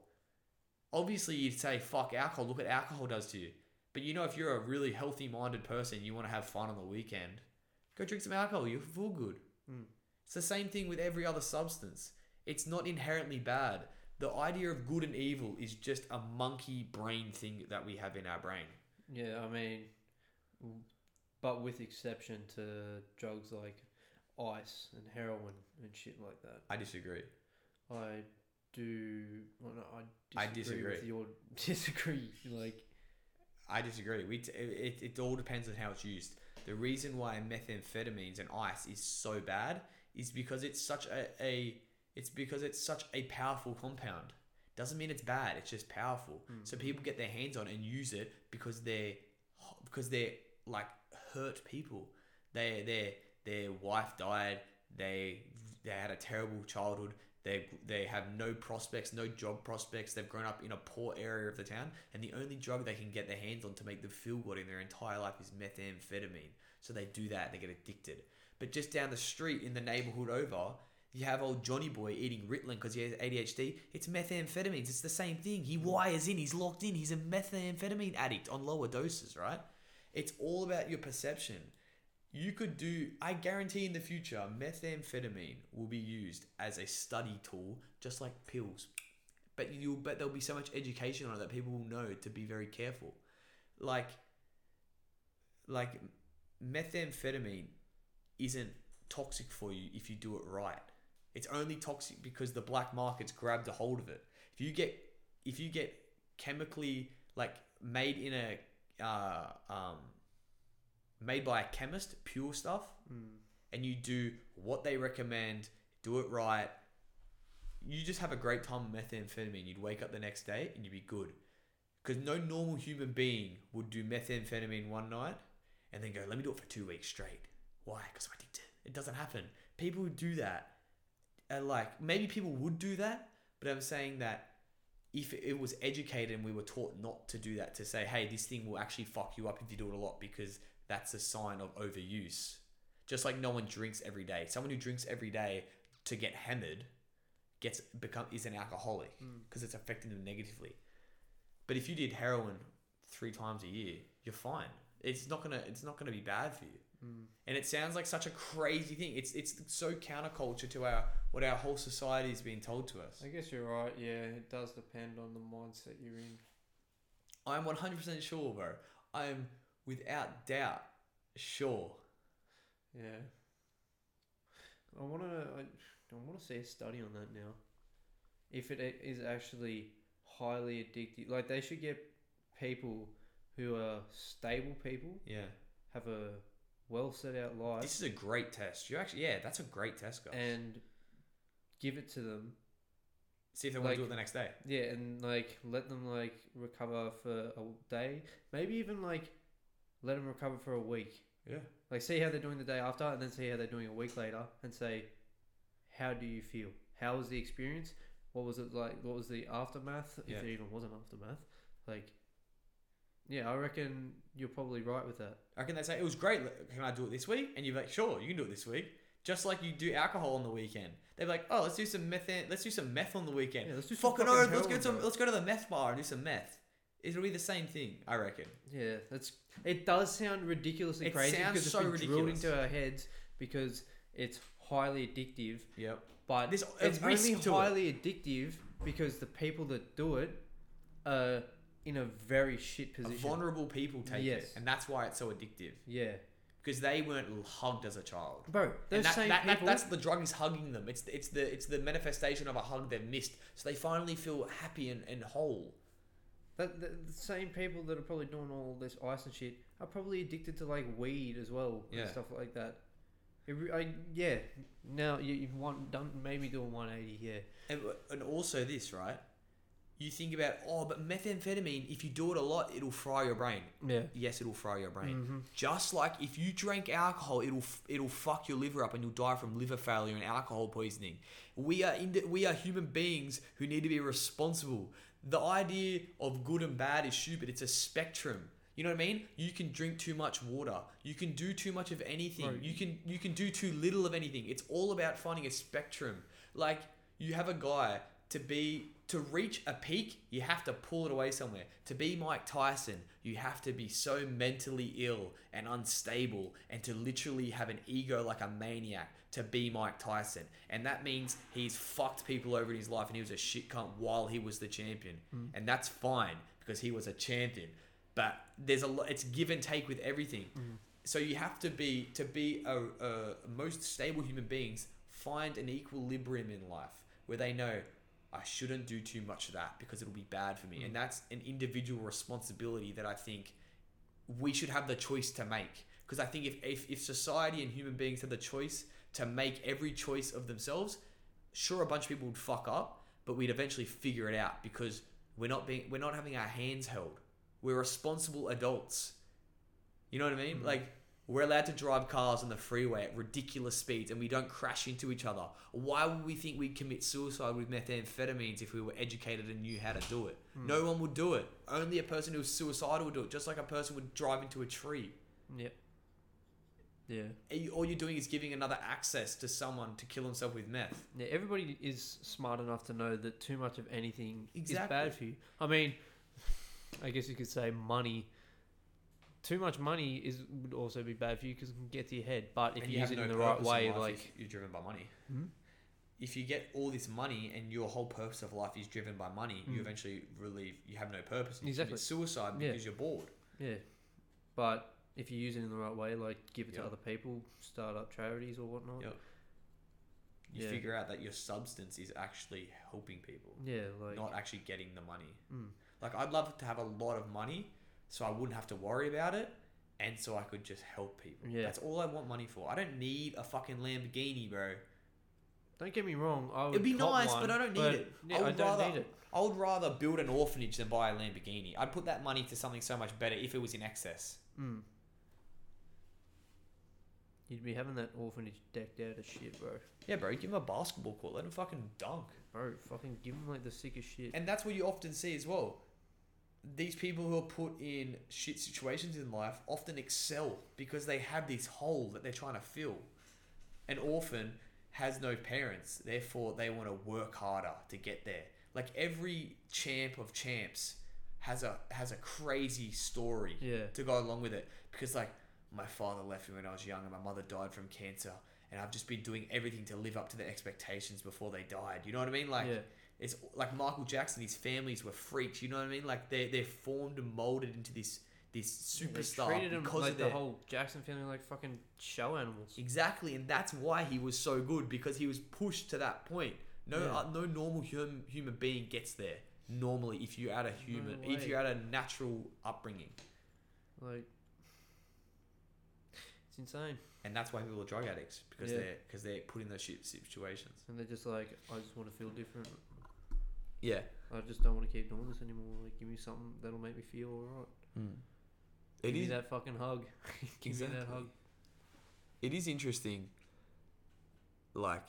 Speaker 2: Obviously you'd say fuck alcohol. Look what alcohol does to you but you know if you're a really healthy minded person you want to have fun on the weekend go drink some alcohol you'll feel good
Speaker 3: Mm.
Speaker 2: it's the same thing with every other substance it's not inherently bad the idea of good and evil is just a monkey brain thing that we have in our brain
Speaker 3: Yeah, I mean, but with exception to drugs like ice and heroin and shit like that.
Speaker 2: i disagree
Speaker 3: I do. Well, no,
Speaker 2: I
Speaker 3: I disagree, with your disagree. Like,
Speaker 2: I disagree. We t- it, it all depends on how it's used. The reason why methamphetamines and ice is so bad is because it's such a, a it's because it's such a powerful compound. Doesn't mean it's bad. It's just powerful. Hmm. So people get their hands on it and use it because they're because they're like hurt people. They their their wife died. They they had a terrible childhood. They they have no prospects, no job prospects. They've grown up in a poor area of the town, and the only drug they can get their hands on to make them feel good in their entire life is methamphetamine. So they do that. They get addicted. But just down the street in the neighborhood over, you have old Johnny Boy eating Ritalin because he has ADHD. It's methamphetamines. It's the same thing. He wires in. He's locked in. He's a methamphetamine addict on lower doses, right? It's all about your perception. You could do, I guarantee in the future, methamphetamine will be used as a study tool, just like pills. But you'll bet there'll be so much education on it that people will know to be very careful. Like, like methamphetamine isn't toxic for you if you do it right. It's only toxic because the black markets grabbed a hold of it. If you get if you get chemically like made in a uh, um, made by a chemist, pure stuff,
Speaker 3: mm,
Speaker 2: and you do what they recommend, do it right, you just have a great time with methamphetamine. You'd wake up the next day and you'd be good. Because no normal human being would do methamphetamine one night and then go, let me do it for two weeks straight. Why? Because I'm addicted. It doesn't happen. People who do that, are like, maybe people would do that, but I'm saying that if it was educated and we were taught not to do that, to say, hey, this thing will actually fuck you up if you do it a lot because that's a sign of overuse. Just like no one drinks every day. Someone who drinks every day to get hammered gets become is an alcoholic because it's affecting them negatively. But if you did heroin three times a year, you're fine. It's not gonna it's not gonna be bad for you.
Speaker 3: mm.
Speaker 2: And it sounds like such a crazy thing. It's it's so counterculture to our what our whole society is being told to us.
Speaker 3: I guess you're right. Yeah, it does depend on the mindset you're in.
Speaker 2: I'm 100% sure, bro. I'm without doubt sure.
Speaker 3: Yeah. I want to. I, I want to see a study on that now. If it is actually highly addictive, like they should get people who are stable people,
Speaker 2: Yeah.
Speaker 3: have a well set out life,
Speaker 2: This is a great test. You actually, yeah, that's a great test, guys.
Speaker 3: and give it to them.
Speaker 2: See if they want
Speaker 3: Like-
Speaker 2: to do it the next day.
Speaker 3: Yeah, and like let them like recover for a day, maybe even like let them recover for a week.
Speaker 2: Yeah.
Speaker 3: Like see how they're doing the day after, and then see how they're doing a week later, and say, how do you feel? How was the experience? What was it like? What was the aftermath?
Speaker 2: Yeah.
Speaker 3: If there even was an aftermath, like, yeah, I reckon you're probably right with that.
Speaker 2: I reckon they say it was great. Can I do it this week? And you're like, sure, you can do it this week. Just like you do alcohol on the weekend. They're like, oh, let's do some meth. Let's do some meth on the weekend.
Speaker 3: Yeah, let's do some
Speaker 2: fucking
Speaker 3: fucking
Speaker 2: oath, let's to some,
Speaker 3: bro.
Speaker 2: let's go to the meth bar and do some meth. It'll be the same thing, I reckon.
Speaker 3: Yeah, that's. It does sound ridiculously
Speaker 2: It
Speaker 3: crazy
Speaker 2: sounds
Speaker 3: because it's
Speaker 2: so
Speaker 3: been drilled
Speaker 2: ridiculous.
Speaker 3: into our heads because it's highly addictive.
Speaker 2: Yep.
Speaker 3: But
Speaker 2: There's
Speaker 3: it's
Speaker 2: risk
Speaker 3: only
Speaker 2: to it.
Speaker 3: highly addictive because the people that do it are in a very shit position.
Speaker 2: Vulnerable people take
Speaker 3: Yes.
Speaker 2: it, and that's why it's so addictive
Speaker 3: yeah,
Speaker 2: because they weren't hugged as a child.
Speaker 3: bro. Those
Speaker 2: And that,
Speaker 3: same
Speaker 2: that, that-
Speaker 3: people.
Speaker 2: that's the drug is hugging them. It's it's the it's the manifestation of a hug they've missed, so they finally feel happy and, and whole.
Speaker 3: That, the, the same people that are probably doing all this ice and shit are probably addicted to like weed as well
Speaker 2: Yeah.
Speaker 3: and stuff like that. It, I, yeah. Now you, you want done maybe do a 180. Yeah.
Speaker 2: And, and also this, right? You think about, oh, but methamphetamine, if you do it a lot, it'll fry your brain.
Speaker 3: Yeah.
Speaker 2: Yes, it'll fry your brain.
Speaker 3: Mm-hmm.
Speaker 2: Just like if you drink alcohol, it'll it'll fuck your liver up and you'll die from liver failure and alcohol poisoning. We are ind- we are human beings who need to be responsible. The idea of good and bad is stupid. It's a spectrum. You know what I mean? You can drink too much water. You can do too much of anything.
Speaker 3: Right.
Speaker 2: You can you can do too little of anything. It's all about finding a spectrum. Like you have a guy to be to reach a peak, you have to pull it away somewhere. To be Mike Tyson, you have to be so mentally ill and unstable and to literally have an ego like a maniac to be Mike Tyson. And that means he's fucked people over in his life and he was a shit cunt while he was the champion. Mm. And that's fine because he was a champion. But there's a lot it's give and take with everything. Mm. So you have to be to be a, a most stable human beings find an equilibrium in life where they know I shouldn't do too much of that because it'll be bad for me. Mm. And that's an individual responsibility that I think we should have the choice to make. Because I think if, if, if society and human beings had the choice to make every choice of themselves, sure a bunch of people would fuck up, but we'd eventually figure it out because we're not being we're not having our hands held. We're responsible adults. You know what I mean? Mm-hmm. Like we're allowed to drive cars on the freeway at ridiculous speeds and we don't crash into each other. Why would we think we'd commit suicide with methamphetamines if we were educated and knew how to do it? Hmm. No one would do it. Only a person who's suicidal would do it, just like a person would drive into a tree.
Speaker 3: Yep. Yeah.
Speaker 2: All you're doing is giving another access to someone to kill himself with meth.
Speaker 3: Yeah, everybody is smart enough to know that too much of anything is bad for you. I mean, I guess you could say money. Too much money is would also be bad for you because it can get to your head. But if
Speaker 2: And
Speaker 3: you, use it in the right
Speaker 2: in
Speaker 3: way, like
Speaker 2: you're driven by money.
Speaker 3: Hmm?
Speaker 2: If you get all this money and your whole purpose of life is driven by money, you
Speaker 3: Mm.
Speaker 2: eventually relieve. You have no purpose. You
Speaker 3: Exactly.
Speaker 2: commit suicide
Speaker 3: Yeah.
Speaker 2: because you're bored.
Speaker 3: yeah. But if you use it in the right way, like give it
Speaker 2: Yep.
Speaker 3: to other people, start up charities or whatnot.
Speaker 2: Yep. You
Speaker 3: Yeah.
Speaker 2: figure out that your substance is actually helping people,
Speaker 3: Yeah, like
Speaker 2: not actually getting the money.
Speaker 3: mm,
Speaker 2: Like I'd love to have a lot of money, so I wouldn't have to worry about it, and so I could just help people.
Speaker 3: Yeah.
Speaker 2: That's all I want money for. I don't need a fucking Lamborghini, bro.
Speaker 3: don't get me wrong. I would
Speaker 2: It'd be nice,
Speaker 3: one,
Speaker 2: but I don't need
Speaker 3: but,
Speaker 2: it.
Speaker 3: Yeah,
Speaker 2: I
Speaker 3: I,
Speaker 2: would
Speaker 3: don't
Speaker 2: rather-
Speaker 3: need it.
Speaker 2: I would rather build an orphanage than buy a Lamborghini. I'd put that money to something so much better if it was in excess.
Speaker 3: Mm. You'd be having that orphanage decked out as shit, bro.
Speaker 2: Yeah, bro. Give him a basketball court. Let him fucking dunk.
Speaker 3: Bro, fucking give him like the sickest shit.
Speaker 2: And that's what you often see as well. These people who are put in shit situations in life often excel because they have this hole that they're trying to fill. An orphan has no parents, therefore they want to work harder to get there. Like every champ of champs has a has a crazy story
Speaker 3: Yeah.
Speaker 2: to go along with it because like my father left me when I was young and my mother died from cancer and I've just been doing everything to live up to their expectations before they died. You know what I mean? Like
Speaker 3: yeah.
Speaker 2: it's like Michael Jackson. His families were freaks. You know what I mean? Like they they're formed and molded into this this
Speaker 3: They
Speaker 2: superstar
Speaker 3: treated him
Speaker 2: because
Speaker 3: like
Speaker 2: of
Speaker 3: the whole Jackson family like fucking show animals.
Speaker 2: exactly, and that's why he was so good because he was pushed to that point. No
Speaker 3: Yeah.
Speaker 2: uh, no normal human human being gets there normally if you're at a human if you're at a natural upbringing.
Speaker 3: Like, insane.
Speaker 2: and that's why people are drug addicts because
Speaker 3: Yeah.
Speaker 2: they're because they're put in those shit situations.
Speaker 3: And they're just like, I just want to feel different.
Speaker 2: Yeah.
Speaker 3: I just don't want to keep doing this anymore. Like, give me something that'll make me feel alright.
Speaker 2: It
Speaker 3: give me
Speaker 2: is
Speaker 3: that fucking hug. give me that
Speaker 2: Exactly.
Speaker 3: hug.
Speaker 2: it is interesting. Like,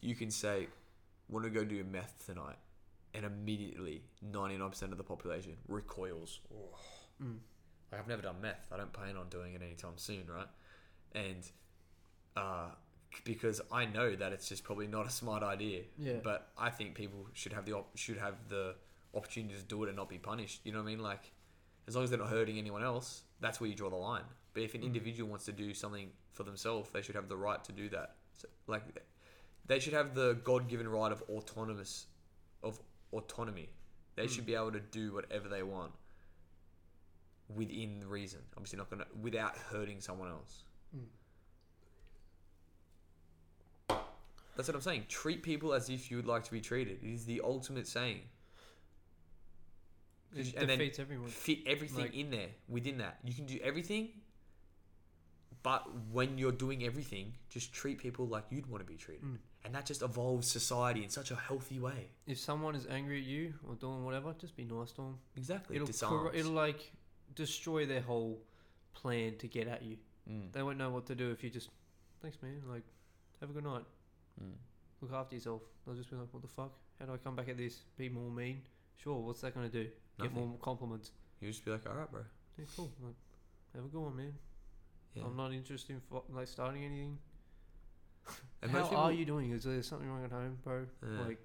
Speaker 2: you can say, "Want to go do meth tonight," and immediately ninety nine percent of the population recoils.
Speaker 3: Mm.
Speaker 2: Like, I've never done meth. I don't plan on doing it anytime soon, right? And uh, because I know that it's just probably not a smart idea.
Speaker 3: Yeah.
Speaker 2: But I think people should have the op- should have the opportunity to do it and not be punished. You know what I mean? Like, as long as they're not hurting anyone else, that's where you draw the line. But if an
Speaker 3: Mm.
Speaker 2: individual wants to do something for themselves, they should have the right to do that. So, like, they should have the God given right of autonomous, of autonomy. They
Speaker 3: Mm.
Speaker 2: should be able to do whatever they want within reason. Obviously, not gonna without hurting someone else.
Speaker 3: Mm.
Speaker 2: That's what I'm saying. Treat people as if you would like to be treated. It is the ultimate saying.
Speaker 3: It
Speaker 2: and then
Speaker 3: defeats everyone.
Speaker 2: fit everything
Speaker 3: Like-
Speaker 2: in there within that. You can do everything, but when you're doing everything, just treat people like you'd want to be treated,
Speaker 3: Mm.
Speaker 2: and that just evolves society in such a healthy way.
Speaker 3: If someone is angry at you or doing whatever, just be nice to them.
Speaker 2: Exactly.
Speaker 3: It'll corro- it'll like destroy their whole plan to get at you.
Speaker 2: Mm.
Speaker 3: They won't know what to do if you just, thanks man, like, have a good night.
Speaker 2: Mm.
Speaker 3: Look after yourself. They'll just be like, what the fuck? How do I come back at this? Be more mean? Sure. What's that gonna do? Get more compliments.
Speaker 2: You just be like, all right, bro.
Speaker 3: Yeah, cool. Like, have a good one, man.
Speaker 2: Yeah.
Speaker 3: I'm not interested in fo- like starting anything.
Speaker 2: And
Speaker 3: How
Speaker 2: most
Speaker 3: are you doing? Is there something wrong at home, bro?
Speaker 2: Yeah.
Speaker 3: Like,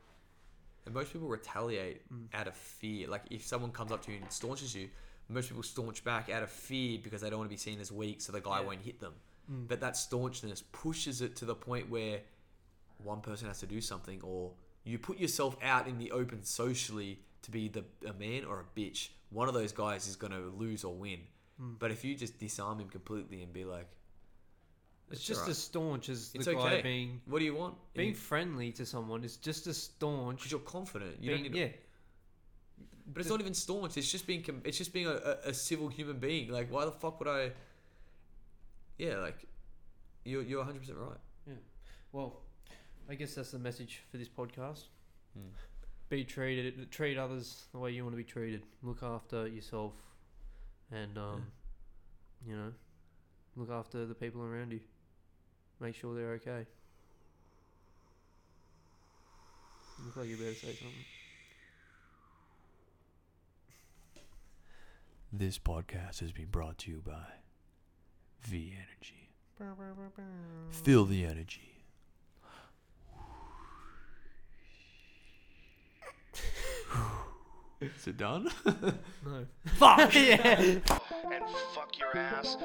Speaker 2: And most people retaliate
Speaker 3: Mm.
Speaker 2: out of fear. Like if someone comes up to you and staunches you, most people staunch back out of fear because they don't want to be seen as weak, so the guy
Speaker 3: Yeah.
Speaker 2: won't hit them.
Speaker 3: mm,
Speaker 2: But that staunchness pushes it to the point where one person has to do something, or you put yourself out in the open socially to be the a man or a bitch. One of those guys is gonna lose or win.
Speaker 3: Mm.
Speaker 2: But if you just disarm him completely and be like,
Speaker 3: it's
Speaker 2: "It's
Speaker 3: just
Speaker 2: alright.
Speaker 3: as staunch as the
Speaker 2: It's
Speaker 3: guy
Speaker 2: okay.
Speaker 3: being
Speaker 2: what do you want?
Speaker 3: being friendly to someone is just as staunch.
Speaker 2: because you're confident. You
Speaker 3: being,
Speaker 2: don't need.
Speaker 3: yeah,
Speaker 2: But it's not even staunch. It's just being. It's just being a, a, a civil human being. Like, why the fuck would I? Yeah, like, you're you're 100 percent right. Yeah.
Speaker 3: Well, I guess that's the message for this podcast.
Speaker 2: Hmm.
Speaker 3: Be treated, treat others the way you want to be treated. Look after yourself, and um, you know, look after the people around you. Make sure they're okay. Look like you better say something.
Speaker 2: This podcast has been brought to you by V Energy. Feel the energy. Is it done?
Speaker 3: No.
Speaker 2: Fuck!
Speaker 3: yeah.
Speaker 1: And fuck your ass.